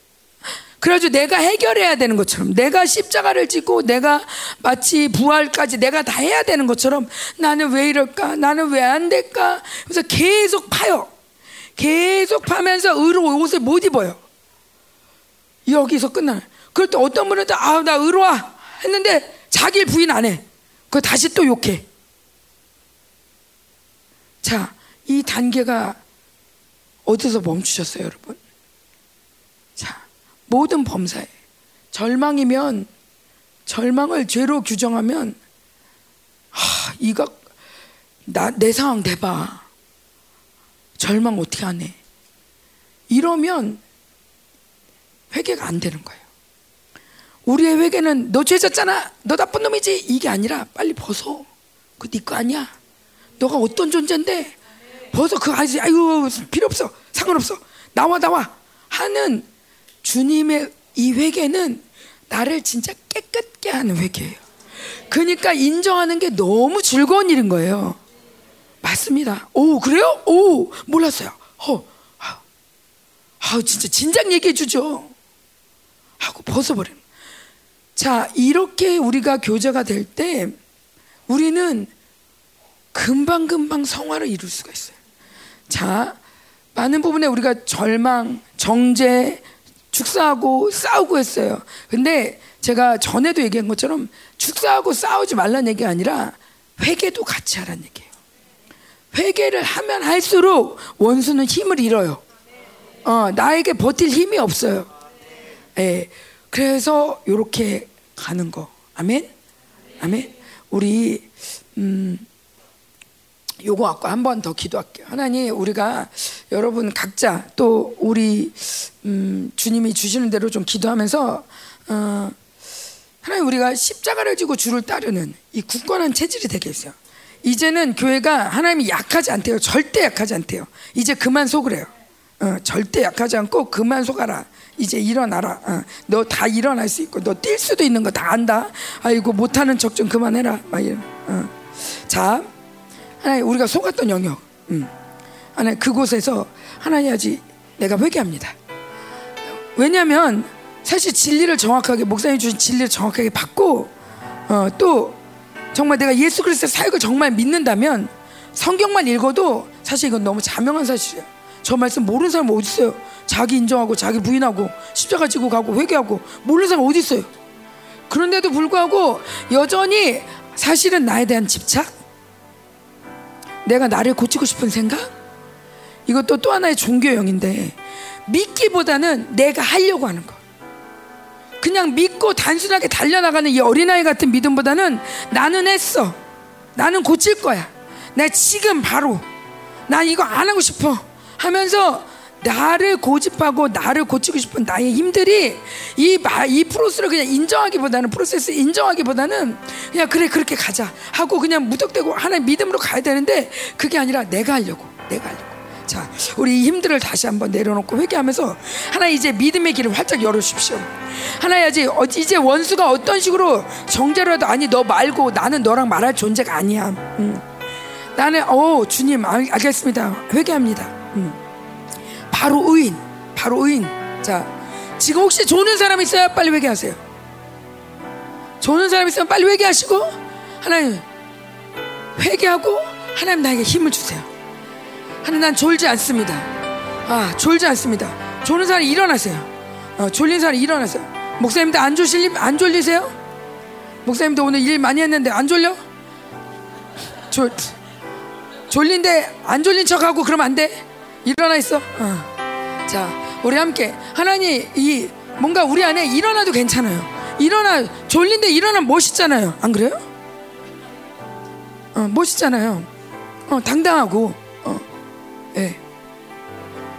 그래가지고 내가 해결해야 되는 것처럼 내가 십자가를 지고 내가 마치 부활까지 내가 다 해야 되는 것처럼 나는 왜 이럴까? 나는 왜 안 될까? 그래서 계속 파요. 계속 파면서 의로 옷을 못 입어요. 여기서 끝나는. 그럴 때 어떤 분은 아, 나 의로워 했는데 자기를 부인 안 해. 그 다시 또 욕해. 자, 이 단계가 어디서 멈추셨어요, 여러분? 자, 모든 범사에 절망이면 절망을 죄로 규정하면 하, 이거 나 내 상황 대봐. 절망 어떻게 하네. 이러면 회개가 안 되는 거예요. 우리의 회개는 너 죄졌잖아. 너 나쁜 놈이지. 이게 아니라 빨리 벗어. 그네거 아니야. 너가 어떤 존재인데 벗어. 그 아이 아유 필요 없어. 상관없어. 나와 나와 하는 주님의 이 회개는 나를 진짜 깨끗게 하는 회개예요. 그러니까 인정하는 게 너무 즐거운 일인 거예요. 맞습니다. 오, 그래요? 오, 몰랐어요. 어, 아, 아 진짜 진작 얘기해 주죠. 하고 벗어버리는. 자, 이렇게 우리가 교제가 될 때 우리는 금방금방 성화를 이룰 수가 있어요. 자, 많은 부분에 우리가 절망, 정죄, 축사하고 싸우고 했어요. 근데 제가 전에도 얘기한 것처럼 축사하고 싸우지 말라는 얘기가 아니라 회개도 같이 하라는 얘기예요. 회개를 하면 할수록 원수는 힘을 잃어요. 어, 나에게 버틸 힘이 없어요. 예. 그래서 이렇게 가는 거. 아멘. 아멘. 우리 음 요거 갖고 한 번 더 기도할게요. 하나님, 우리가 여러분 각자 또 우리 음, 주님이 주시는 대로 좀 기도하면서 어, 하나님 우리가 십자가를 지고 주를 따르는 이 굳건한 체질이 되겠어요. 이제는 교회가 하나님이 약하지 않대요. 절대 약하지 않대요. 이제 그만 속으래요. 어, 절대 약하지 않고 그만 속아라. 이제 일어나라. 어, 너다 일어날 수 있고 너 뛸 수도 있는 거 다 안다. 아이고 못하는 척 좀 그만해라. 막 이런. 어. 자, 하나님 우리가 속았던 영역. 음. 하나님 그곳에서 하나님 아직 내가 회개합니다. 왜냐하면 사실 진리를 정확하게 목사님 주신 진리를 정확하게 받고 어, 또 정말 내가 예수 그리스도의 사역을 정말 믿는다면 성경만 읽어도 사실 이건 너무 자명한 사실이에요. 저 말씀 모르는 사람 어디 있어요? 자기 인정하고 자기 부인하고 십자가 지고 가고 회개하고 모르는 사람 어디 있어요? 그런데도 불구하고 여전히 사실은 나에 대한 집착, 내가 나를 고치고 싶은 생각, 이것도 또 하나의 종교형인데 믿기보다는 내가 하려고 하는 거. 그냥 믿고 단순하게 달려나가는 이 어린아이 같은 믿음보다는 나는 했어. 나는 고칠 거야. 나 지금 바로. 난 이거 안 하고 싶어. 하면서 나를 고집하고 나를 고치고 싶은 나의 힘들이 이, 이 프로세스를 그냥 인정하기보다는 프로세스 인정하기보다는 그냥 그래 그렇게 가자 하고 그냥 무턱대고 하나의 믿음으로 가야 되는데 그게 아니라 내가 하려고 내가 하려고 자 우리 이 힘들을 다시 한번 내려놓고 회개하면서 하나 이제 믿음의 길을 활짝 열어주십시오 하나 이제 이제 원수가 어떤 식으로 정죄라도 아니 너 말고 나는 너랑 말할 존재가 아니야 음. 나는 어 주님 알, 알겠습니다 회개합니다 음. 바로 의인, 바로 의인. 자, 지금 혹시 조는 사람 있어요? 빨리 회개하세요. 조는 사람 있으면 빨리 회개하시고 하나님 회개하고 하나님 나에게 힘을 주세요. 하나님 난 졸지 않습니다. 아 졸지 않습니다. 조는 사람 일어나세요. 어, 졸린 사람 일어나세요. 목사님들 안 졸리 안 졸리세요? 목사님도 오늘 일 많이 했는데 안 졸려? 졸 졸린데 안 졸린 척하고 그러면 안 돼. 일어나 있어. 어. 자, 우리 함께 하나님 이 뭔가 우리 안에 일어나도 괜찮아요. 일어나 졸린데 일어나 멋있잖아요. 안 그래요? 어, 멋있잖아요. 어, 당당하고 어, 예.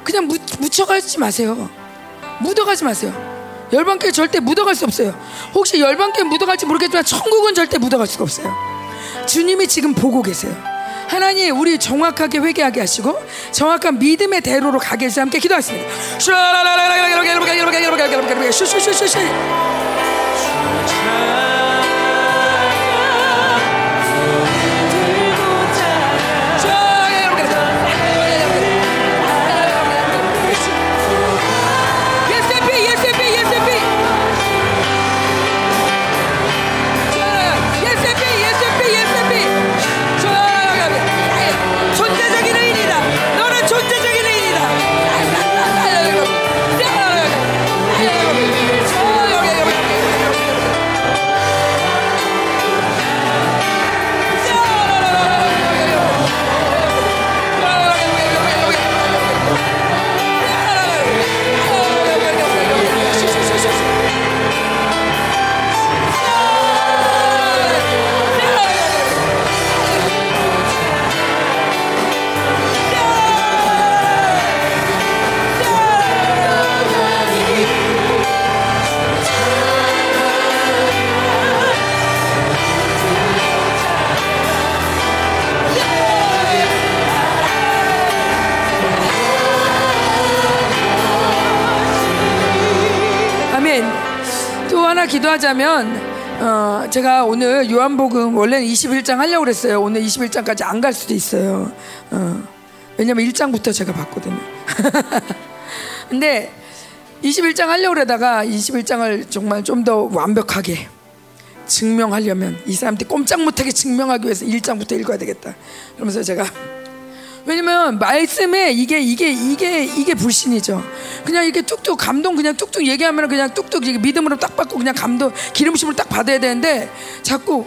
그냥 묻, 묻혀가지 마세요. 묻어가지 마세요. 열방교회 절대 묻어갈 수 없어요. 혹시 열방교회 묻어갈지 모르겠지만 천국은 절대 묻어갈 수가 없어요. 주님이 지금 보고 계세요. 하나님 우리 정확하게 회개하게 하시고 정확한 믿음의 대로로 가게 해서 함께 기도하겠습니다. 기도하자면 어, 제가 오늘 요한복음 원래는 21장 하려고 그랬어요. 오늘 21장까지 안 갈 수도 있어요. 어, 왜냐면 1장부터 제가 봤거든요. 근데 21장 하려고 그러다가 21장을 정말 좀 더 완벽하게 증명하려면 이 사람들이 꼼짝 못하게 증명하기 위해서 1장부터 읽어야 되겠다. 그러면서 제가 왜냐면 말씀에 이게 이게 이게 이게 불신이죠. 그냥 이렇게 뚝뚝 감동 그냥 뚝뚝 얘기하면 그냥 뚝뚝 믿음으로 딱 받고 그냥 감동 기름심으로 딱 받아야 되는데 자꾸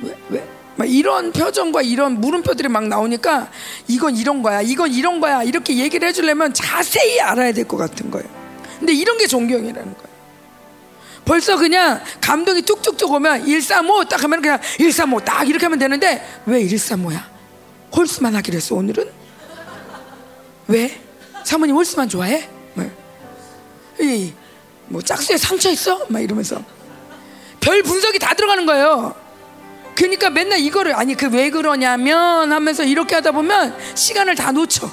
왜, 왜 막 이런 표정과 이런 물음표들이 막 나오니까 이건 이런 거야, 이건 이런 거야 이렇게 얘기를 해주려면 자세히 알아야 될 것 같은 거예요. 근데 이런 게 존경이라는 거예요. 벌써 그냥 감동이 뚝뚝뚝 오면 135 딱 하면 그냥 135 딱 이렇게 하면 되는데 왜 135야? 홀수만 하기로 했어 오늘은? 왜? 사모님 홀수만 좋아해? 뭐, 이, 뭐 짝수에 상처 있어? 막 이러면서 별 분석이 다 들어가는 거예요. 그러니까 맨날 이거를 아니 그 왜 그러냐면 하면서 이렇게 하다 보면 시간을 다 놓쳐.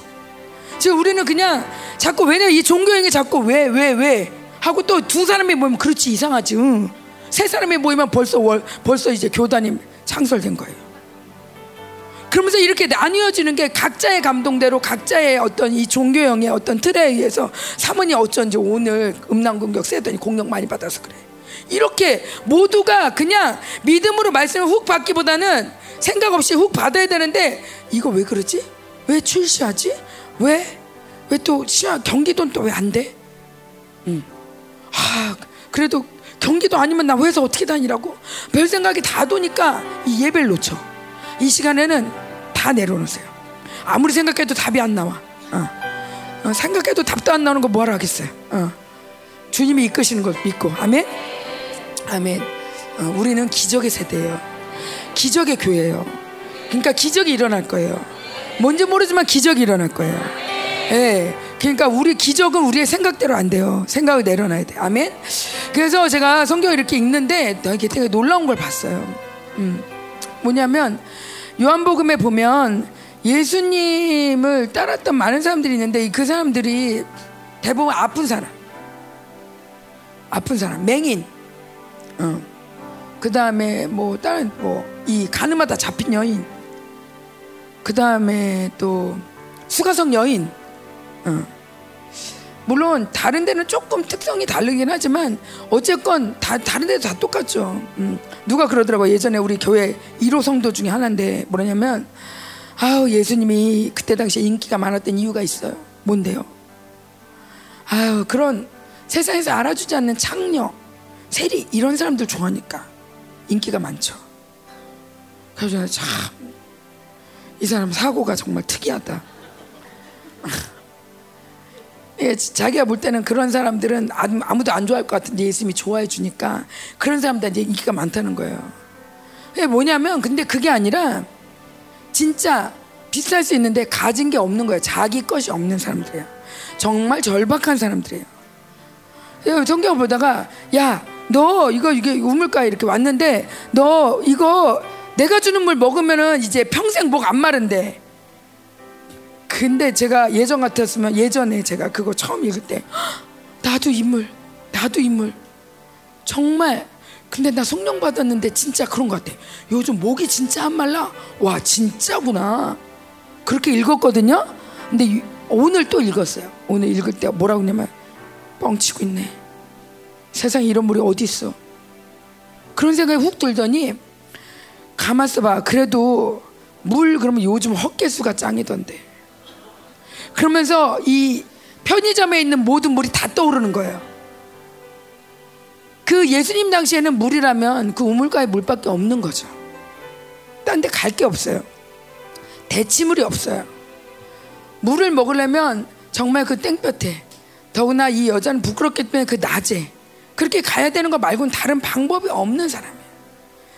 지금 우리는 그냥 자꾸 왜냐 이 종교행위 자꾸 왜 왜 왜 하고 또 두 사람이 모이면 그렇지 이상하지. 응. 세 사람이 모이면 벌써 월, 벌써 이제 교단이 창설된 거예요. 그러면서 이렇게 나뉘어지는 게 각자의 감동대로 각자의 어떤 이 종교형의 어떤 틀에 의해서 사모님 어쩐지 오늘 음란 공격 세더니 공격 많이 받아서 그래. 이렇게 모두가 그냥 믿음으로 말씀을 훅 받기보다는 생각 없이 훅 받아야 되는데 이거 왜 그러지? 왜 출시하지? 왜? 왜 또 경기도는 또 왜 안 돼? 응. 아 그래도 경기도 아니면 나 회사 어떻게 다니라고? 별 생각이 다 도니까 이 예배를 놓쳐. 이 시간에는 다 내려놓으세요. 아무리 생각해도 답이 안 나와. 어. 어, 생각해도 답도 안 나오는 거 뭐하러 하겠어요. 어. 주님이 이끄시는 걸 믿고 아멘. 아멘. 어, 우리는 기적의 세대예요. 기적의 교회예요. 그러니까 기적이 일어날 거예요. 뭔지 모르지만 기적이 일어날 거예요. 예. 그러니까 우리 기적은 우리의 생각대로 안 돼요. 생각을 내려놔야 돼. 아멘. 그래서 제가 성경을 이렇게 읽는데 되게, 되게 놀라운 걸 봤어요. 음. 뭐냐면 요한복음에 보면 예수님을 따랐던 많은 사람들이 있는데 그 사람들이 대부분 아픈 사람, 아픈 사람, 맹인, 어. 그 다음에 뭐 다른 뭐이 가늠하다 잡힌 여인, 그 다음에 또 수가성 여인. 어. 물론 다른 데는 조금 특성이 다르긴 하지만 어쨌건 다 다른 데도 다 똑같죠. 음. 누가 그러더라고 예전에 우리 교회 1호 성도 중에 하나인데 뭐냐면 아우 예수님이 그때 당시에 인기가 많았던 이유가 있어요. 뭔데요? 아유 그런 세상에서 알아주지 않는 창녀, 세리 이런 사람들 좋아하니까 인기가 많죠. 그래서 참이 사람 사고가 정말 특이하다. 예, 자기가 볼 때는 그런 사람들은 아무도 안 좋아할 것 같은데 예수님이 좋아해 주니까 그런 사람들한테 인기가 많다는 거예요. 그게 뭐냐면 근데 그게 아니라 진짜 비쌀 수 있는데 가진 게 없는 거예요. 자기 것이 없는 사람들이에요. 정말 절박한 사람들이에요. 성경을 보다가 야, 너 이거 이게 우물가에 이렇게 왔는데 너 이거 내가 주는 물 먹으면은 이제 평생 목 안 마른대. 근데 제가 예전 같았으면 예전에 제가 그거 처음 읽을 때 나도 인물, 나도 인물. 정말 근데 나 성령 받았는데 진짜 그런 것 같아. 요즘 목이 진짜 안 말라. 와 진짜구나. 그렇게 읽었거든요. 근데 오늘 또 읽었어요. 오늘 읽을 때 뭐라고 하냐면 뻥치고 있네. 세상에 이런 물이 어디 있어? 그런 생각이 훅 들더니 가만 있어봐. 그래도 물 그러면 요즘 헛개수가 짱이던데. 그러면서 이 편의점에 있는 모든 물이 다 떠오르는 거예요. 그 예수님 당시에는 물이라면 그 우물가에 물밖에 없는 거죠. 딴 데 갈 게 없어요. 대치물이 없어요. 물을 먹으려면 정말 그 땡볕에 더구나 이 여자는 부끄럽기 때문에 그 낮에 그렇게 가야 되는 거 말고는 다른 방법이 없는 사람이에요.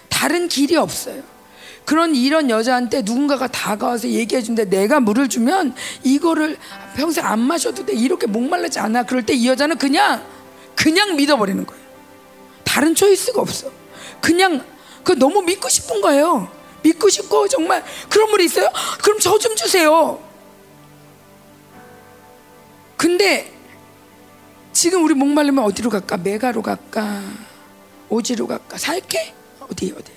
다른 길이 없어요. 그런 이런 여자한테 누군가가 다가와서 얘기해 준데 내가 물을 주면 이거를 평생 안 마셔도 돼. 이렇게 목말라지 않아. 그럴 때 이 여자는 그냥 그냥 믿어버리는 거예요. 다른 초이스가 없어. 그냥 그 너무 믿고 싶은 거예요. 믿고 싶고 정말 그런 물이 있어요? 그럼 저 좀 주세요. 근데 지금 우리 목말르면 어디로 갈까? 메가로 갈까? 오지로 갈까? 살게? 어디 어디?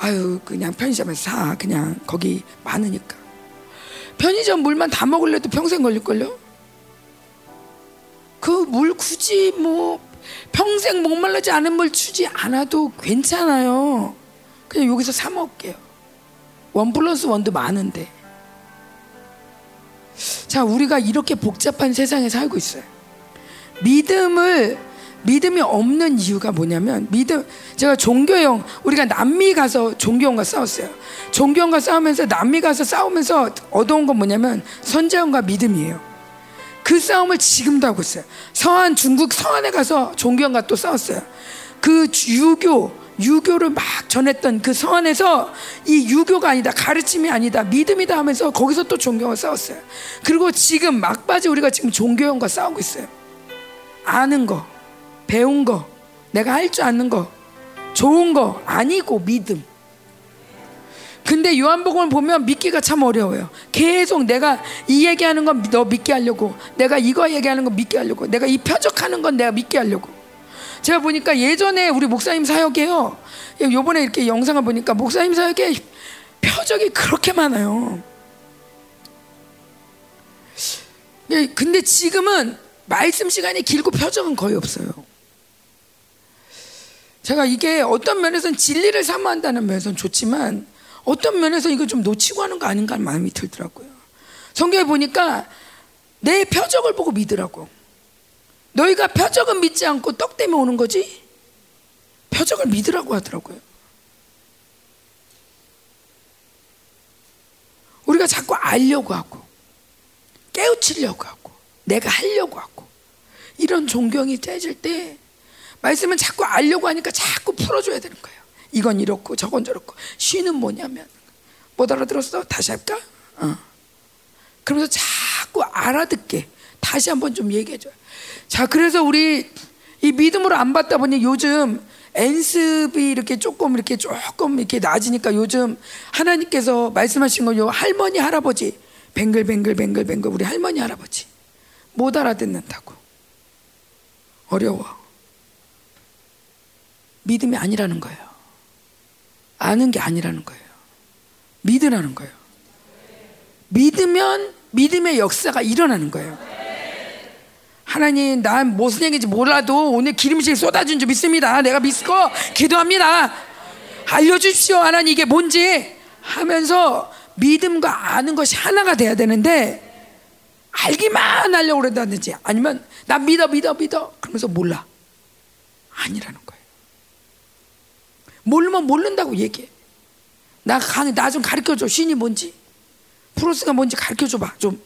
아유 그냥 편의점에서 사. 그냥 거기 많으니까. 편의점 물만 다 먹을래도 평생 걸릴걸요? 그 물 굳이 뭐 평생 목말라지 않은 물 주지 않아도 괜찮아요. 그냥 여기서 사 먹을게요. 원 플러스 원도 많은데. 자 우리가 이렇게 복잡한 세상에 살고 있어요. 믿음을 믿음이 없는 이유가 뭐냐면 믿음 제가 종교형 우리가 남미 가서 종교형과 싸웠어요. 종교형과 싸우면서 남미 가서 싸우면서 얻어온 건 뭐냐면 선제형과 믿음이에요. 그 싸움을 지금도 하고 있어요. 서한 중국 서한에 가서 종교형과 또 싸웠어요. 그 유교 유교를 막 전했던 그 서한에서 이 유교가 아니다 가르침이 아니다 믿음이다 하면서 거기서 또 종교와 싸웠어요. 그리고 지금 막바지 우리가 지금 종교형과 싸우고 있어요. 아는 거 배운 거, 내가 할 줄 아는 거, 좋은 거 아니고 믿음. 근데 요한복음을 보면 믿기가 참 어려워요. 계속 내가 이 얘기하는 건 너 믿게 하려고, 내가 이거 얘기하는 건 믿게 하려고, 내가 이 표적하는 건 내가 믿게 하려고. 제가 보니까 예전에 우리 목사님 사역에요. 요번에 이렇게 영상을 보니까 목사님 사역에 표적이 그렇게 많아요. 예, 근데 지금은 말씀 시간이 길고 표적은 거의 없어요. 제가 이게 어떤 면에서는 진리를 사모한다는 면에서는 좋지만 어떤 면에서 이거 좀 놓치고 하는 거 아닌가 하는 마음이 들더라고요. 성경에 보니까 내 표적을 보고 믿으라고. 너희가 표적은 믿지 않고 떡 때문에 오는 거지? 표적을 믿으라고 하더라고요. 우리가 자꾸 알려고 하고, 깨우치려고 하고, 내가 하려고 하고, 이런 존경이 째질 때 말씀은 자꾸 알려고 하니까 자꾸 풀어줘야 되는 거예요. 이건 이렇고 저건 저렇고 쉬는 뭐냐면 못 알아들었어? 다시 할까? 어. 그러면서 자꾸 알아듣게 다시 한번 좀 얘기해줘요. 자, 그래서 우리 이 믿음으로 안 받다 보니 요즘 엔습이 이렇게 조금 이렇게 조금 이렇게 낮으니까 요즘 하나님께서 말씀하신 거요 할머니 할아버지 뱅글뱅글 뱅글뱅글 우리 할머니 할아버지 못 알아듣는다고 어려워. 믿음이 아니라는 거예요. 아는 게 아니라는 거예요. 믿으라는 거예요. 믿으면 믿음의 역사가 일어나는 거예요. 하나님, 난 무슨 얘기인지 몰라도 오늘 기름실 쏟아준 줄 믿습니다. 내가 믿고 기도합니다. 알려주십시오. 하나님, 이게 뭔지 하면서 믿음과 아는 것이 하나가 돼야 되는데 알기만 하려고 그런다든지 아니면 난 믿어, 믿어, 믿어. 그러면서 몰라. 아니라는 거예요. 모르면 모른다고 얘기해. 나, 나좀 가르쳐 줘. 신이 뭔지. 프로스가 뭔지 가르쳐 줘 봐. 좀.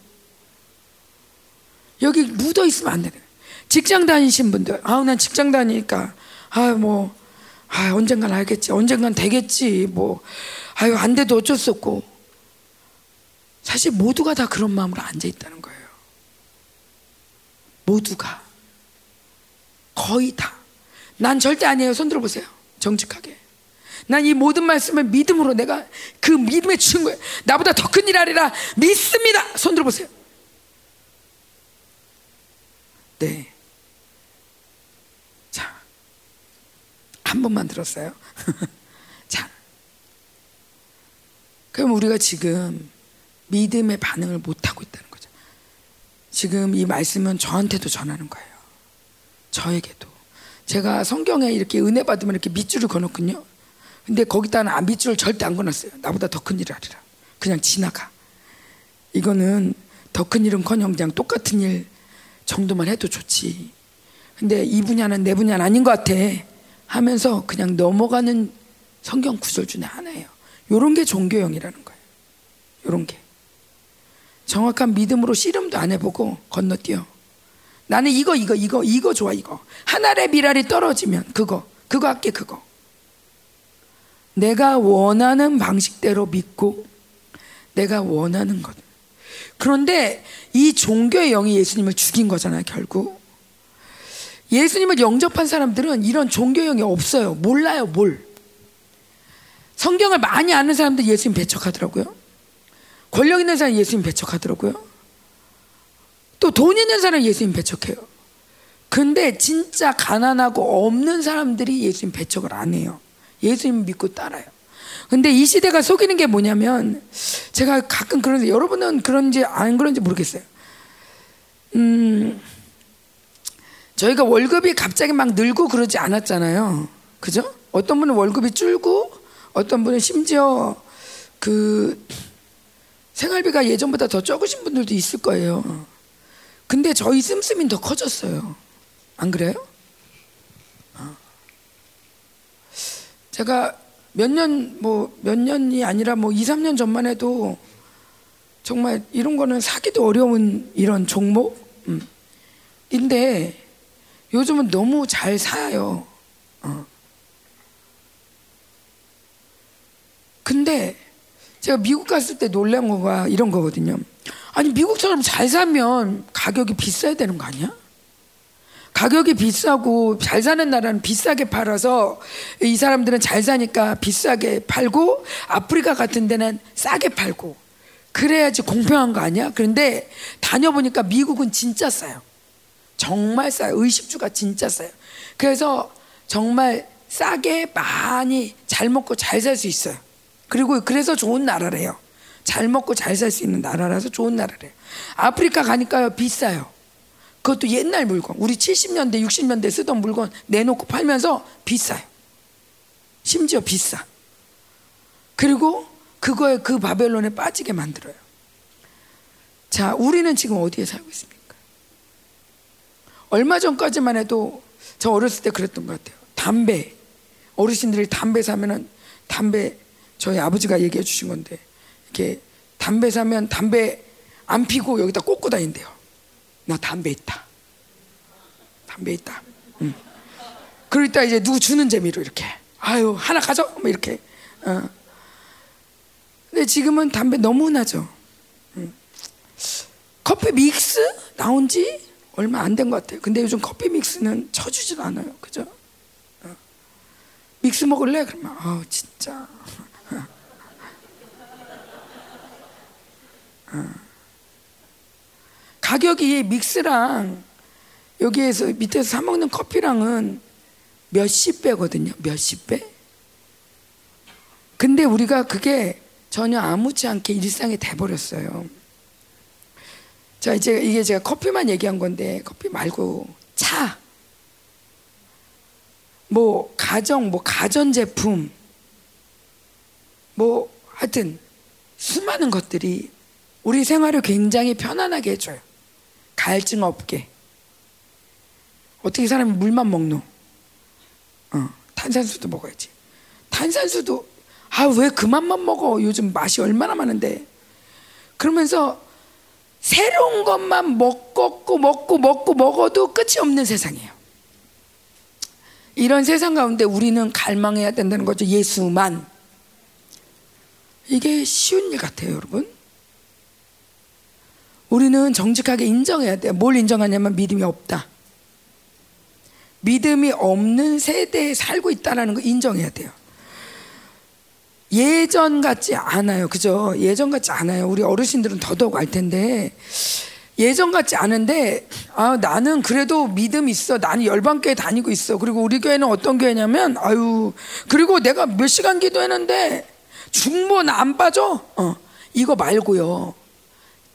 여기 묻어 있으면 안 돼. 직장 다니신 분들. 아우, 난 직장 다니니까. 아, 뭐. 아, 언젠간 알겠지. 언젠간 되겠지. 뭐. 아유, 안 돼도 어쩔 수 없고. 사실 모두가 다 그런 마음으로 앉아 있다는 거예요. 모두가. 거의 다. 난 절대 아니에요. 손 들어 보세요. 정직하게. 난 이 모든 말씀을 믿음으로 내가 그 주신 거예요. 나보다 더 큰 일 하리라 믿습니다. 손 들어보세요. 네. 자, 한 번만 들었어요. 자, 그럼 우리가 지금 믿음의 반응을 못 하고 있다는 거죠. 지금 이 말씀은 저한테도 전하는 거예요. 저에게도. 제가 성경에 이렇게 은혜 받으면 이렇게 밑줄을 그어놓군요. 근데 거기다는 안 밑줄 절대 안 그어놨어요. 나보다 더 큰 일을 하리라. 그냥 지나가. 이거는 더 큰 일은커녕 그냥 똑같은 일 정도만 해도 좋지. 근데 이 분야는 내 분야는 아닌 것 같아. 하면서 그냥 넘어가는 성경 구절 중에 하나예요. 요런 게 종교형이라는 거예요. 요런 게. 정확한 믿음으로 씨름도 안 해보고 건너뛰어. 나는 이거, 이거, 이거, 이거 좋아, 이거. 하늘의 미랄이 떨어지면 그거, 그거 할게, 그거. 내가 원하는 방식대로 믿고 내가 원하는 것. 그런데 이 종교의 영이 예수님을 죽인 거잖아요, 결국. 예수님을 영접한 사람들은 이런 종교형이 없어요. 몰라요, 뭘. 성경을 많이 아는 사람들 예수님 배척하더라고요. 권력 있는 사람 예수님 배척하더라고요. 또 돈 있는 사람 예수님 배척해요. 근데 진짜 가난하고 없는 사람들이 예수님 배척을 안 해요. 예수님 믿고 따라요. 근데 이 시대가 속이는 게 뭐냐면 제가 가끔 그런데 여러분은 그런지 안 그런지 모르겠어요. 음, 저희가 월급이 갑자기 막 늘고 그러지 않았잖아요. 그죠? 어떤 분은 월급이 줄고 어떤 분은 심지어 그 생활비가 예전보다 더 적으신 분들도 있을 거예요. 근데 저희 씀씀이더 커졌어요. 안 그래요? 제가 몇 년 뭐 몇 년이 아니라 뭐 2, 3년 전만 해도 정말 이런 거는 사기도 어려운 이런 종목 음. 인데 요즘은 너무 잘 사요. 어. 근데 제가 미국 갔을 때 놀란 거가 이런 거거든요. 아니 미국처럼 잘 사면 가격이 비싸야 되는 거 아니야? 가격이 비싸고 잘 사는 나라는 비싸게 팔아서 이 사람들은 잘 사니까 비싸게 팔고 아프리카 같은 데는 싸게 팔고 그래야지 공평한 거 아니야? 그런데 다녀보니까 미국은 진짜 싸요. 정말 싸요. 의식주가 진짜 싸요. 그래서 정말 싸게 많이 잘 먹고 잘 살 수 있어요. 그리고 그래서 좋은 나라래요. 잘 먹고 잘 살 수 있는 나라라서 좋은 나라래요. 아프리카 가니까요 비싸요. 그것도 옛날 물건. 우리 70년대, 60년대 쓰던 물건 내놓고 팔면서 비싸요. 심지어 비싸. 그리고 그거에 그 바벨론에 빠지게 만들어요. 자, 우리는 지금 어디에 살고 있습니까? 얼마 전까지만 해도 저 어렸을 때 그랬던 것 같아요. 담배. 어르신들이 담배 사면은 담배 저희 아버지가 얘기해 주신 건데 이렇게 담배 사면 담배 안 피고 여기다 꽂고 다닌대요. 나 담배 있다. 담배 있다. 응. 그러다 이제 누구 주는 재미로 이렇게 아유 하나 가져 뭐 이렇게. 어. 근데 지금은 담배 너무 나죠. 응. 커피 믹스 나온 지 얼마 안 된 것 같아요. 근데 요즘 커피 믹스는 쳐주지도 않아요. 그죠? 어. 믹스 먹을래? 그러면 아 진짜. 어. 가격이 믹스랑 여기에서 밑에서 사 먹는 커피랑은 몇십 배거든요. 몇십 배. 근데 우리가 그게 전혀 아무치 않게 일상이 돼버렸어요. 자, 이제 이게 제가 커피만 얘기한 건데 커피 말고 차, 뭐 가정, 뭐 가전 제품, 뭐 하여튼 수많은 것들이 우리 생활을 굉장히 편안하게 해줘요. 갈증 없게. 어떻게 사람이 물만 먹노? 어, 탄산수도 먹어야지. 탄산수도 아 왜 그만만 먹어? 요즘 맛이 얼마나 많은데. 그러면서 새로운 것만 먹고 먹고 먹고 먹어도 끝이 없는 세상이에요. 이런 세상 가운데 우리는 갈망해야 된다는 거죠. 예수만. 이게 쉬운 일 같아요, 여러분. 우리는 정직하게 인정해야 돼요. 뭘 인정하냐면 믿음이 없다. 믿음이 없는 세대에 살고 있다는 거 인정해야 돼요. 예전 같지 않아요. 그죠? 예전 같지 않아요. 우리 어르신들은 더더욱 알 텐데. 예전 같지 않은데, 아, 나는 그래도 믿음 있어. 나는 열방교회 다니고 있어. 그리고 우리 교회는 어떤 교회냐면, 아유, 그리고 내가 몇 시간 기도했는데, 중보는 안 빠져? 어, 이거 말고요.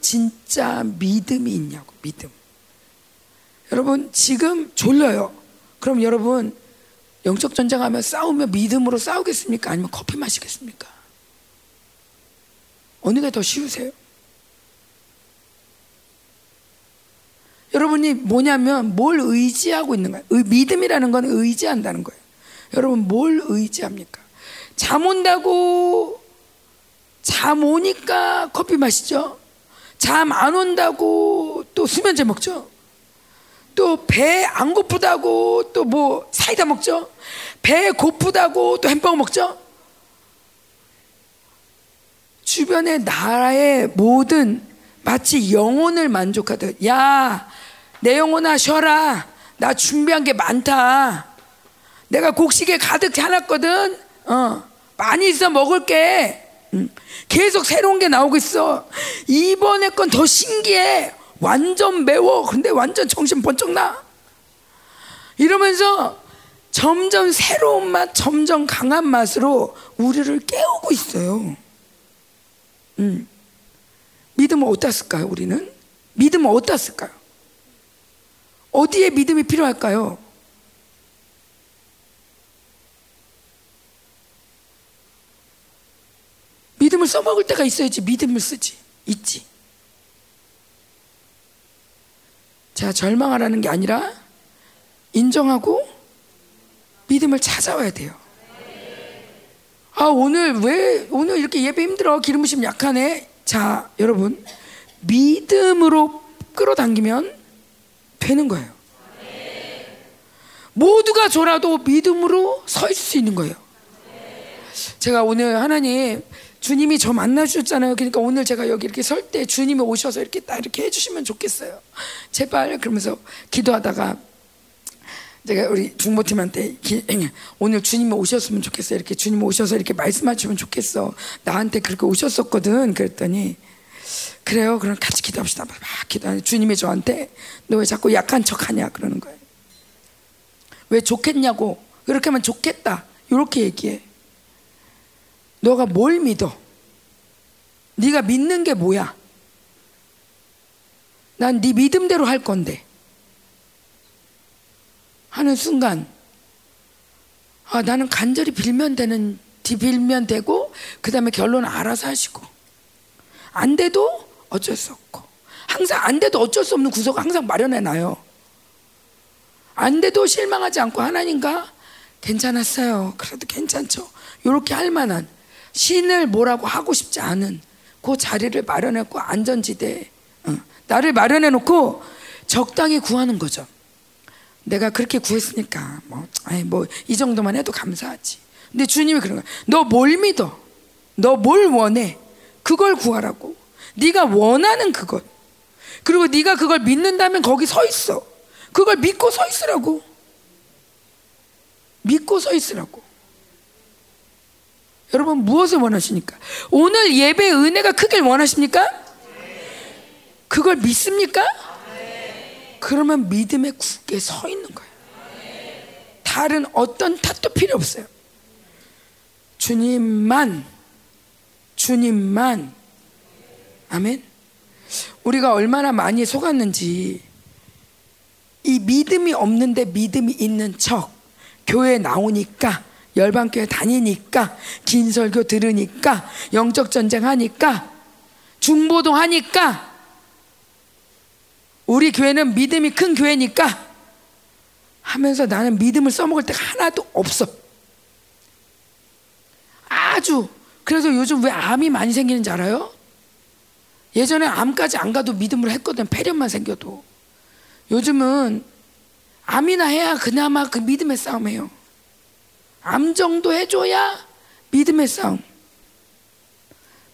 진짜 믿음이 있냐고, 믿음. 여러분, 지금 졸려요. 그럼 여러분, 영적 전쟁하면 싸우면 믿음으로 싸우겠습니까? 아니면 커피 마시겠습니까? 어느 게 더 쉬우세요? 여러분이 뭐냐면 뭘 의지하고 있는 거예요. 믿음이라는 건 의지한다는 거예요. 여러분 뭘 의지합니까? 잠 온다고 잠 오니까 커피 마시죠? 잠 안 온다고 또 수면제 먹죠? 또 배 안 고프다고 또 뭐 사이다 먹죠? 배 고프다고 또 햄버거 먹죠? 주변의 나라의 모든 마치 영혼을 만족하듯 야, 내 영혼아 쉬어라. 나 준비한 게 많다. 내가 곡식에 가득 차놨거든. 어, 많이 있어 먹을게. 응. 계속 새로운 게 나오고 있어. 이번에 건 더 신기해. 완전 매워. 근데 완전 정신 번쩍 나. 이러면서 점점 새로운 맛, 점점 강한 맛으로 우리를 깨우고 있어요. 음. 믿음은 어디다 쓸까요, 우리는? 믿음은 어디다 쓸까요? 어디에 믿음이 필요할까요? 믿음을 써먹을 때가 있어야지 믿음을 쓰지. 있지. 자, 절망하라는 게 아니라 인정하고 믿음을 찾아와야 돼요. 아 오늘 왜 오늘 이렇게 예배 힘들어 기름 부심 약하네. 자 여러분 믿음으로 끌어당기면 되는 거예요. 모두가 졸아도 믿음으로 서 있을 수 있는 거예요. 제가 오늘 하나님 주님이 저 만나주셨잖아요. 그러니까 오늘 제가 여기 이렇게 설 때 주님이 오셔서 이렇게 딱 이렇게 해주시면 좋겠어요. 제발 그러면서 기도하다가 제가 우리 중보팀한테 오늘 주님이 오셨으면 좋겠어. 이렇게 주님 오셔서 이렇게 말씀하시면 좋겠어. 나한테 그렇게 오셨었거든. 그랬더니 그래요. 그럼 같이 기도합시다. 막 기도하니 주님이 저한테 너 왜 자꾸 약한 척하냐 그러는 거예요. 왜 좋겠냐고 이렇게 하면 좋겠다. 이렇게 얘기해. 너가 뭘 믿어? 네가 믿는 게 뭐야? 난 네 믿음대로 할 건데. 하는 순간 아 나는 간절히 빌면 되는 빌면 되고 그 다음에 결론 알아서 하시고 안 돼도 어쩔 수 없고 항상 안 돼도 어쩔 수 없는 구석 항상 마련해 놔요. 안 돼도 실망하지 않고 하나님과 괜찮았어요. 그래도 괜찮죠. 이렇게 할 만한 신을 뭐라고 하고 싶지 않은 그 자리를 마련했고 안전지대 어, 나를 마련해 놓고 적당히 구하는 거죠. 내가 그렇게 구했으니까 뭐 아이 뭐이 정도만 해도 감사하지. 근데 주님이 그런 거야. 너 뭘 믿어? 너 뭘 원해? 그걸 구하라고. 네가 원하는 그것. 그리고 네가 그걸 믿는다면 거기 서 있어. 그걸 믿고 서 있으라고. 믿고 서 있으라고. 여러분 무엇을 원하십니까? 오늘 예배 은혜가 크길 원하십니까? 그걸 믿습니까? 그러면 믿음의 굳게 서 있는 거예요. 다른 어떤 탓도 필요 없어요. 주님만, 주님만. 아멘. 우리가 얼마나 많이 속았는지 이 믿음이 없는데 믿음이 있는 척 교회 나오니까 열방교회 다니니까 긴 설교 들으니까 영적 전쟁 하니까 중보도 하니까 우리 교회는 믿음이 큰 교회니까 하면서 나는 믿음을 써먹을 때가 하나도 없어. 아주 그래서 요즘 왜 암이 많이 생기는지 알아요? 예전에 암까지 안 가도 믿음으로 했거든 폐렴만 생겨도 요즘은 암이나 해야 그나마 그 믿음의 싸움이에요. 암 정도 해줘야 믿음의 싸움.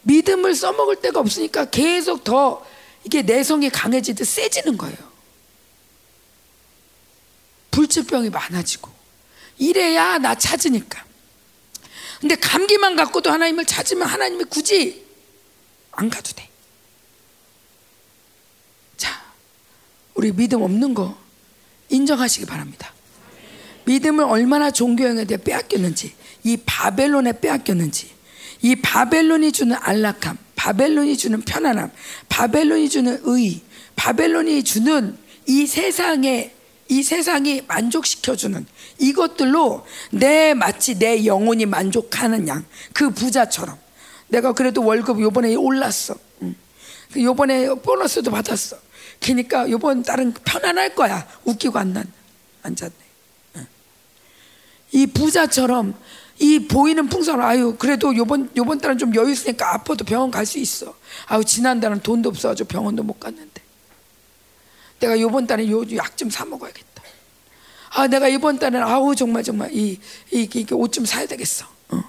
믿음을 써먹을 데가 없으니까 계속 더 이게 내성이 강해지듯 세지는 거예요. 불치병이 많아지고 이래야 나 찾으니까. 근데 감기만 갖고도 하나님을 찾으면 하나님이 굳이 안 가도 돼. 자, 우리 믿음 없는 거 인정하시기 바랍니다. 믿음을 얼마나 종교형에 빼앗겼는지, 이 바벨론에 빼앗겼는지, 이 바벨론이 주는 안락함, 바벨론이 주는 편안함, 바벨론이 주는 의, 바벨론이 주는 이 세상에 이 세상이 만족시켜주는 이것들로 내 마치 내 영혼이 만족하는 양 그 부자처럼. 내가 그래도 월급 요번에 올랐어. 응. 그 요번에 보너스도 받았어. 그러니까 요번 달은 편안할 거야. 웃기고 안 난, 앉았네. 응. 이 부자처럼 이 보이는 풍선 아유 그래도 요번 요번 달은 좀 여유 있으니까 아파도 병원 갈 수 있어. 아유 지난 달은 돈도 없어가지고 병원도 못 갔는데 내가 요번 달에 요약 좀 사 먹어야겠다. 아 내가 이번 달은 아우 정말 정말 이 이옷 좀 사야 되겠어. 어.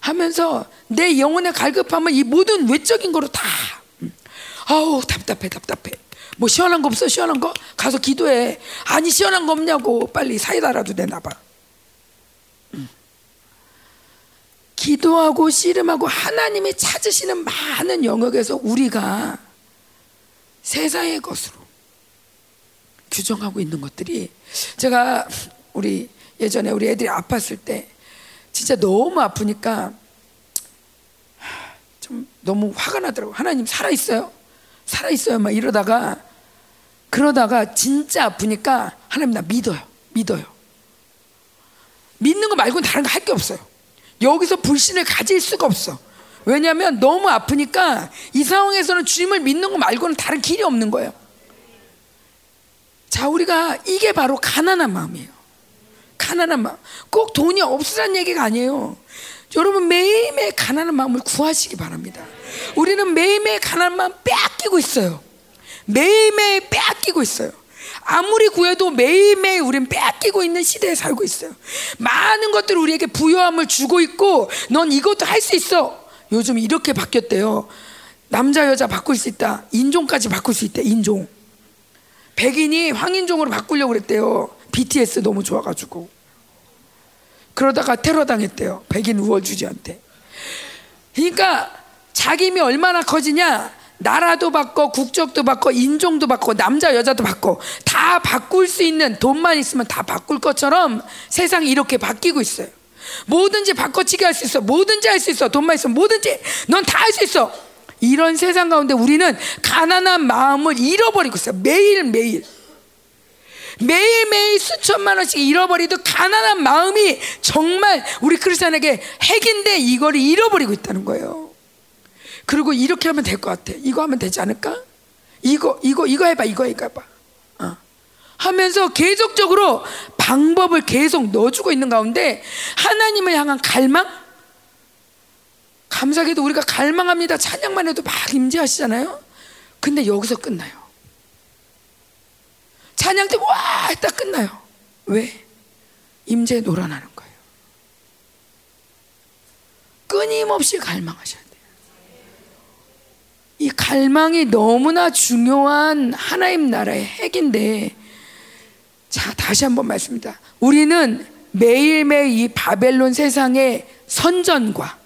하면서 내 영혼의 갈급함을 이 모든 외적인 거로 다 음. 아우 답답해 답답해. 뭐 시원한 거 없어 시원한 거 가서 기도해. 아니 시원한 거 없냐고 빨리 사이다라도 내놔봐. 기도하고 씨름하고 하나님이 찾으시는 많은 영역에서 우리가 세상의 것으로 규정하고 있는 것들이 제가 우리 예전에 우리 애들이 아팠을 때 진짜 너무 아프니까 좀 너무 화가 나더라고. 하나님 살아 있어요. 살아 있어요. 막 이러다가 그러다가 진짜 아프니까 하나님 나 믿어요. 믿어요. 믿는 거 말고는 다른 거 할 게 없어요. 여기서 불신을 가질 수가 없어. 왜냐하면 너무 아프니까 이 상황에서는 주님을 믿는 거 말고는 다른 길이 없는 거예요. 자, 우리가 이게 바로 가난한 마음이에요. 가난한 마음. 꼭 돈이 없으란 얘기가 아니에요. 여러분 매일매일 가난한 마음을 구하시기 바랍니다. 우리는 매일매일 가난한 마음 빼앗기고 있어요. 매일매일 빼앗기고 있어요. 아무리 구해도 매일매일 우리는 빼앗기고 있는 시대에 살고 있어요. 많은 것들을 우리에게 부여함을 주고 있고 넌 이것도 할 수 있어. 요즘 이렇게 바뀌었대요. 남자 여자 바꿀 수 있다. 인종까지 바꿀 수 있대. 인종. 백인이 황인종으로 바꾸려고 그랬대요. BTS 너무 좋아가지고. 그러다가 테러 당했대요. 백인 우월주지한테. 그러니까 자기 힘이 얼마나 커지냐? 나라도 바꿔, 국적도 바꿔, 인종도 바꿔, 남자 여자도 바꿔. 다 바꿀 수 있는 돈만 있으면 다 바꿀 것처럼 세상이 이렇게 바뀌고 있어요. 뭐든지 바꿔치기 할 수 있어. 뭐든지 할 수 있어. 돈만 있으면 뭐든지 넌 다 할 수 있어. 이런 세상 가운데 우리는 가난한 마음을 잃어버리고 있어요. 매일매일. 매일매일 수천만 원씩 잃어버리도 가난한 마음이 정말 우리 크리스천에게 핵인데 이걸 잃어버리고 있다는 거예요. 그리고 이렇게 하면 될 것 같아. 이거 하면 되지 않을까? 이거, 이거, 이거 해봐, 이거, 해봐. 어. 하면서 계속적으로 방법을 계속 넣어주고 있는 가운데 하나님을 향한 갈망? 감사하게도 우리가 갈망합니다. 찬양만 해도 막 임재하시잖아요. 근데 여기서 끝나요. 찬양 때와 했다 끝나요. 왜? 임재 놀아나는 거예요. 끊임없이 갈망하셔야 돼요. 이 갈망이 너무나 중요한 하나님 나라의 핵인데, 자, 다시 한번 말씀입니다. 우리는 매일매일 이 바벨론 세상의 선전과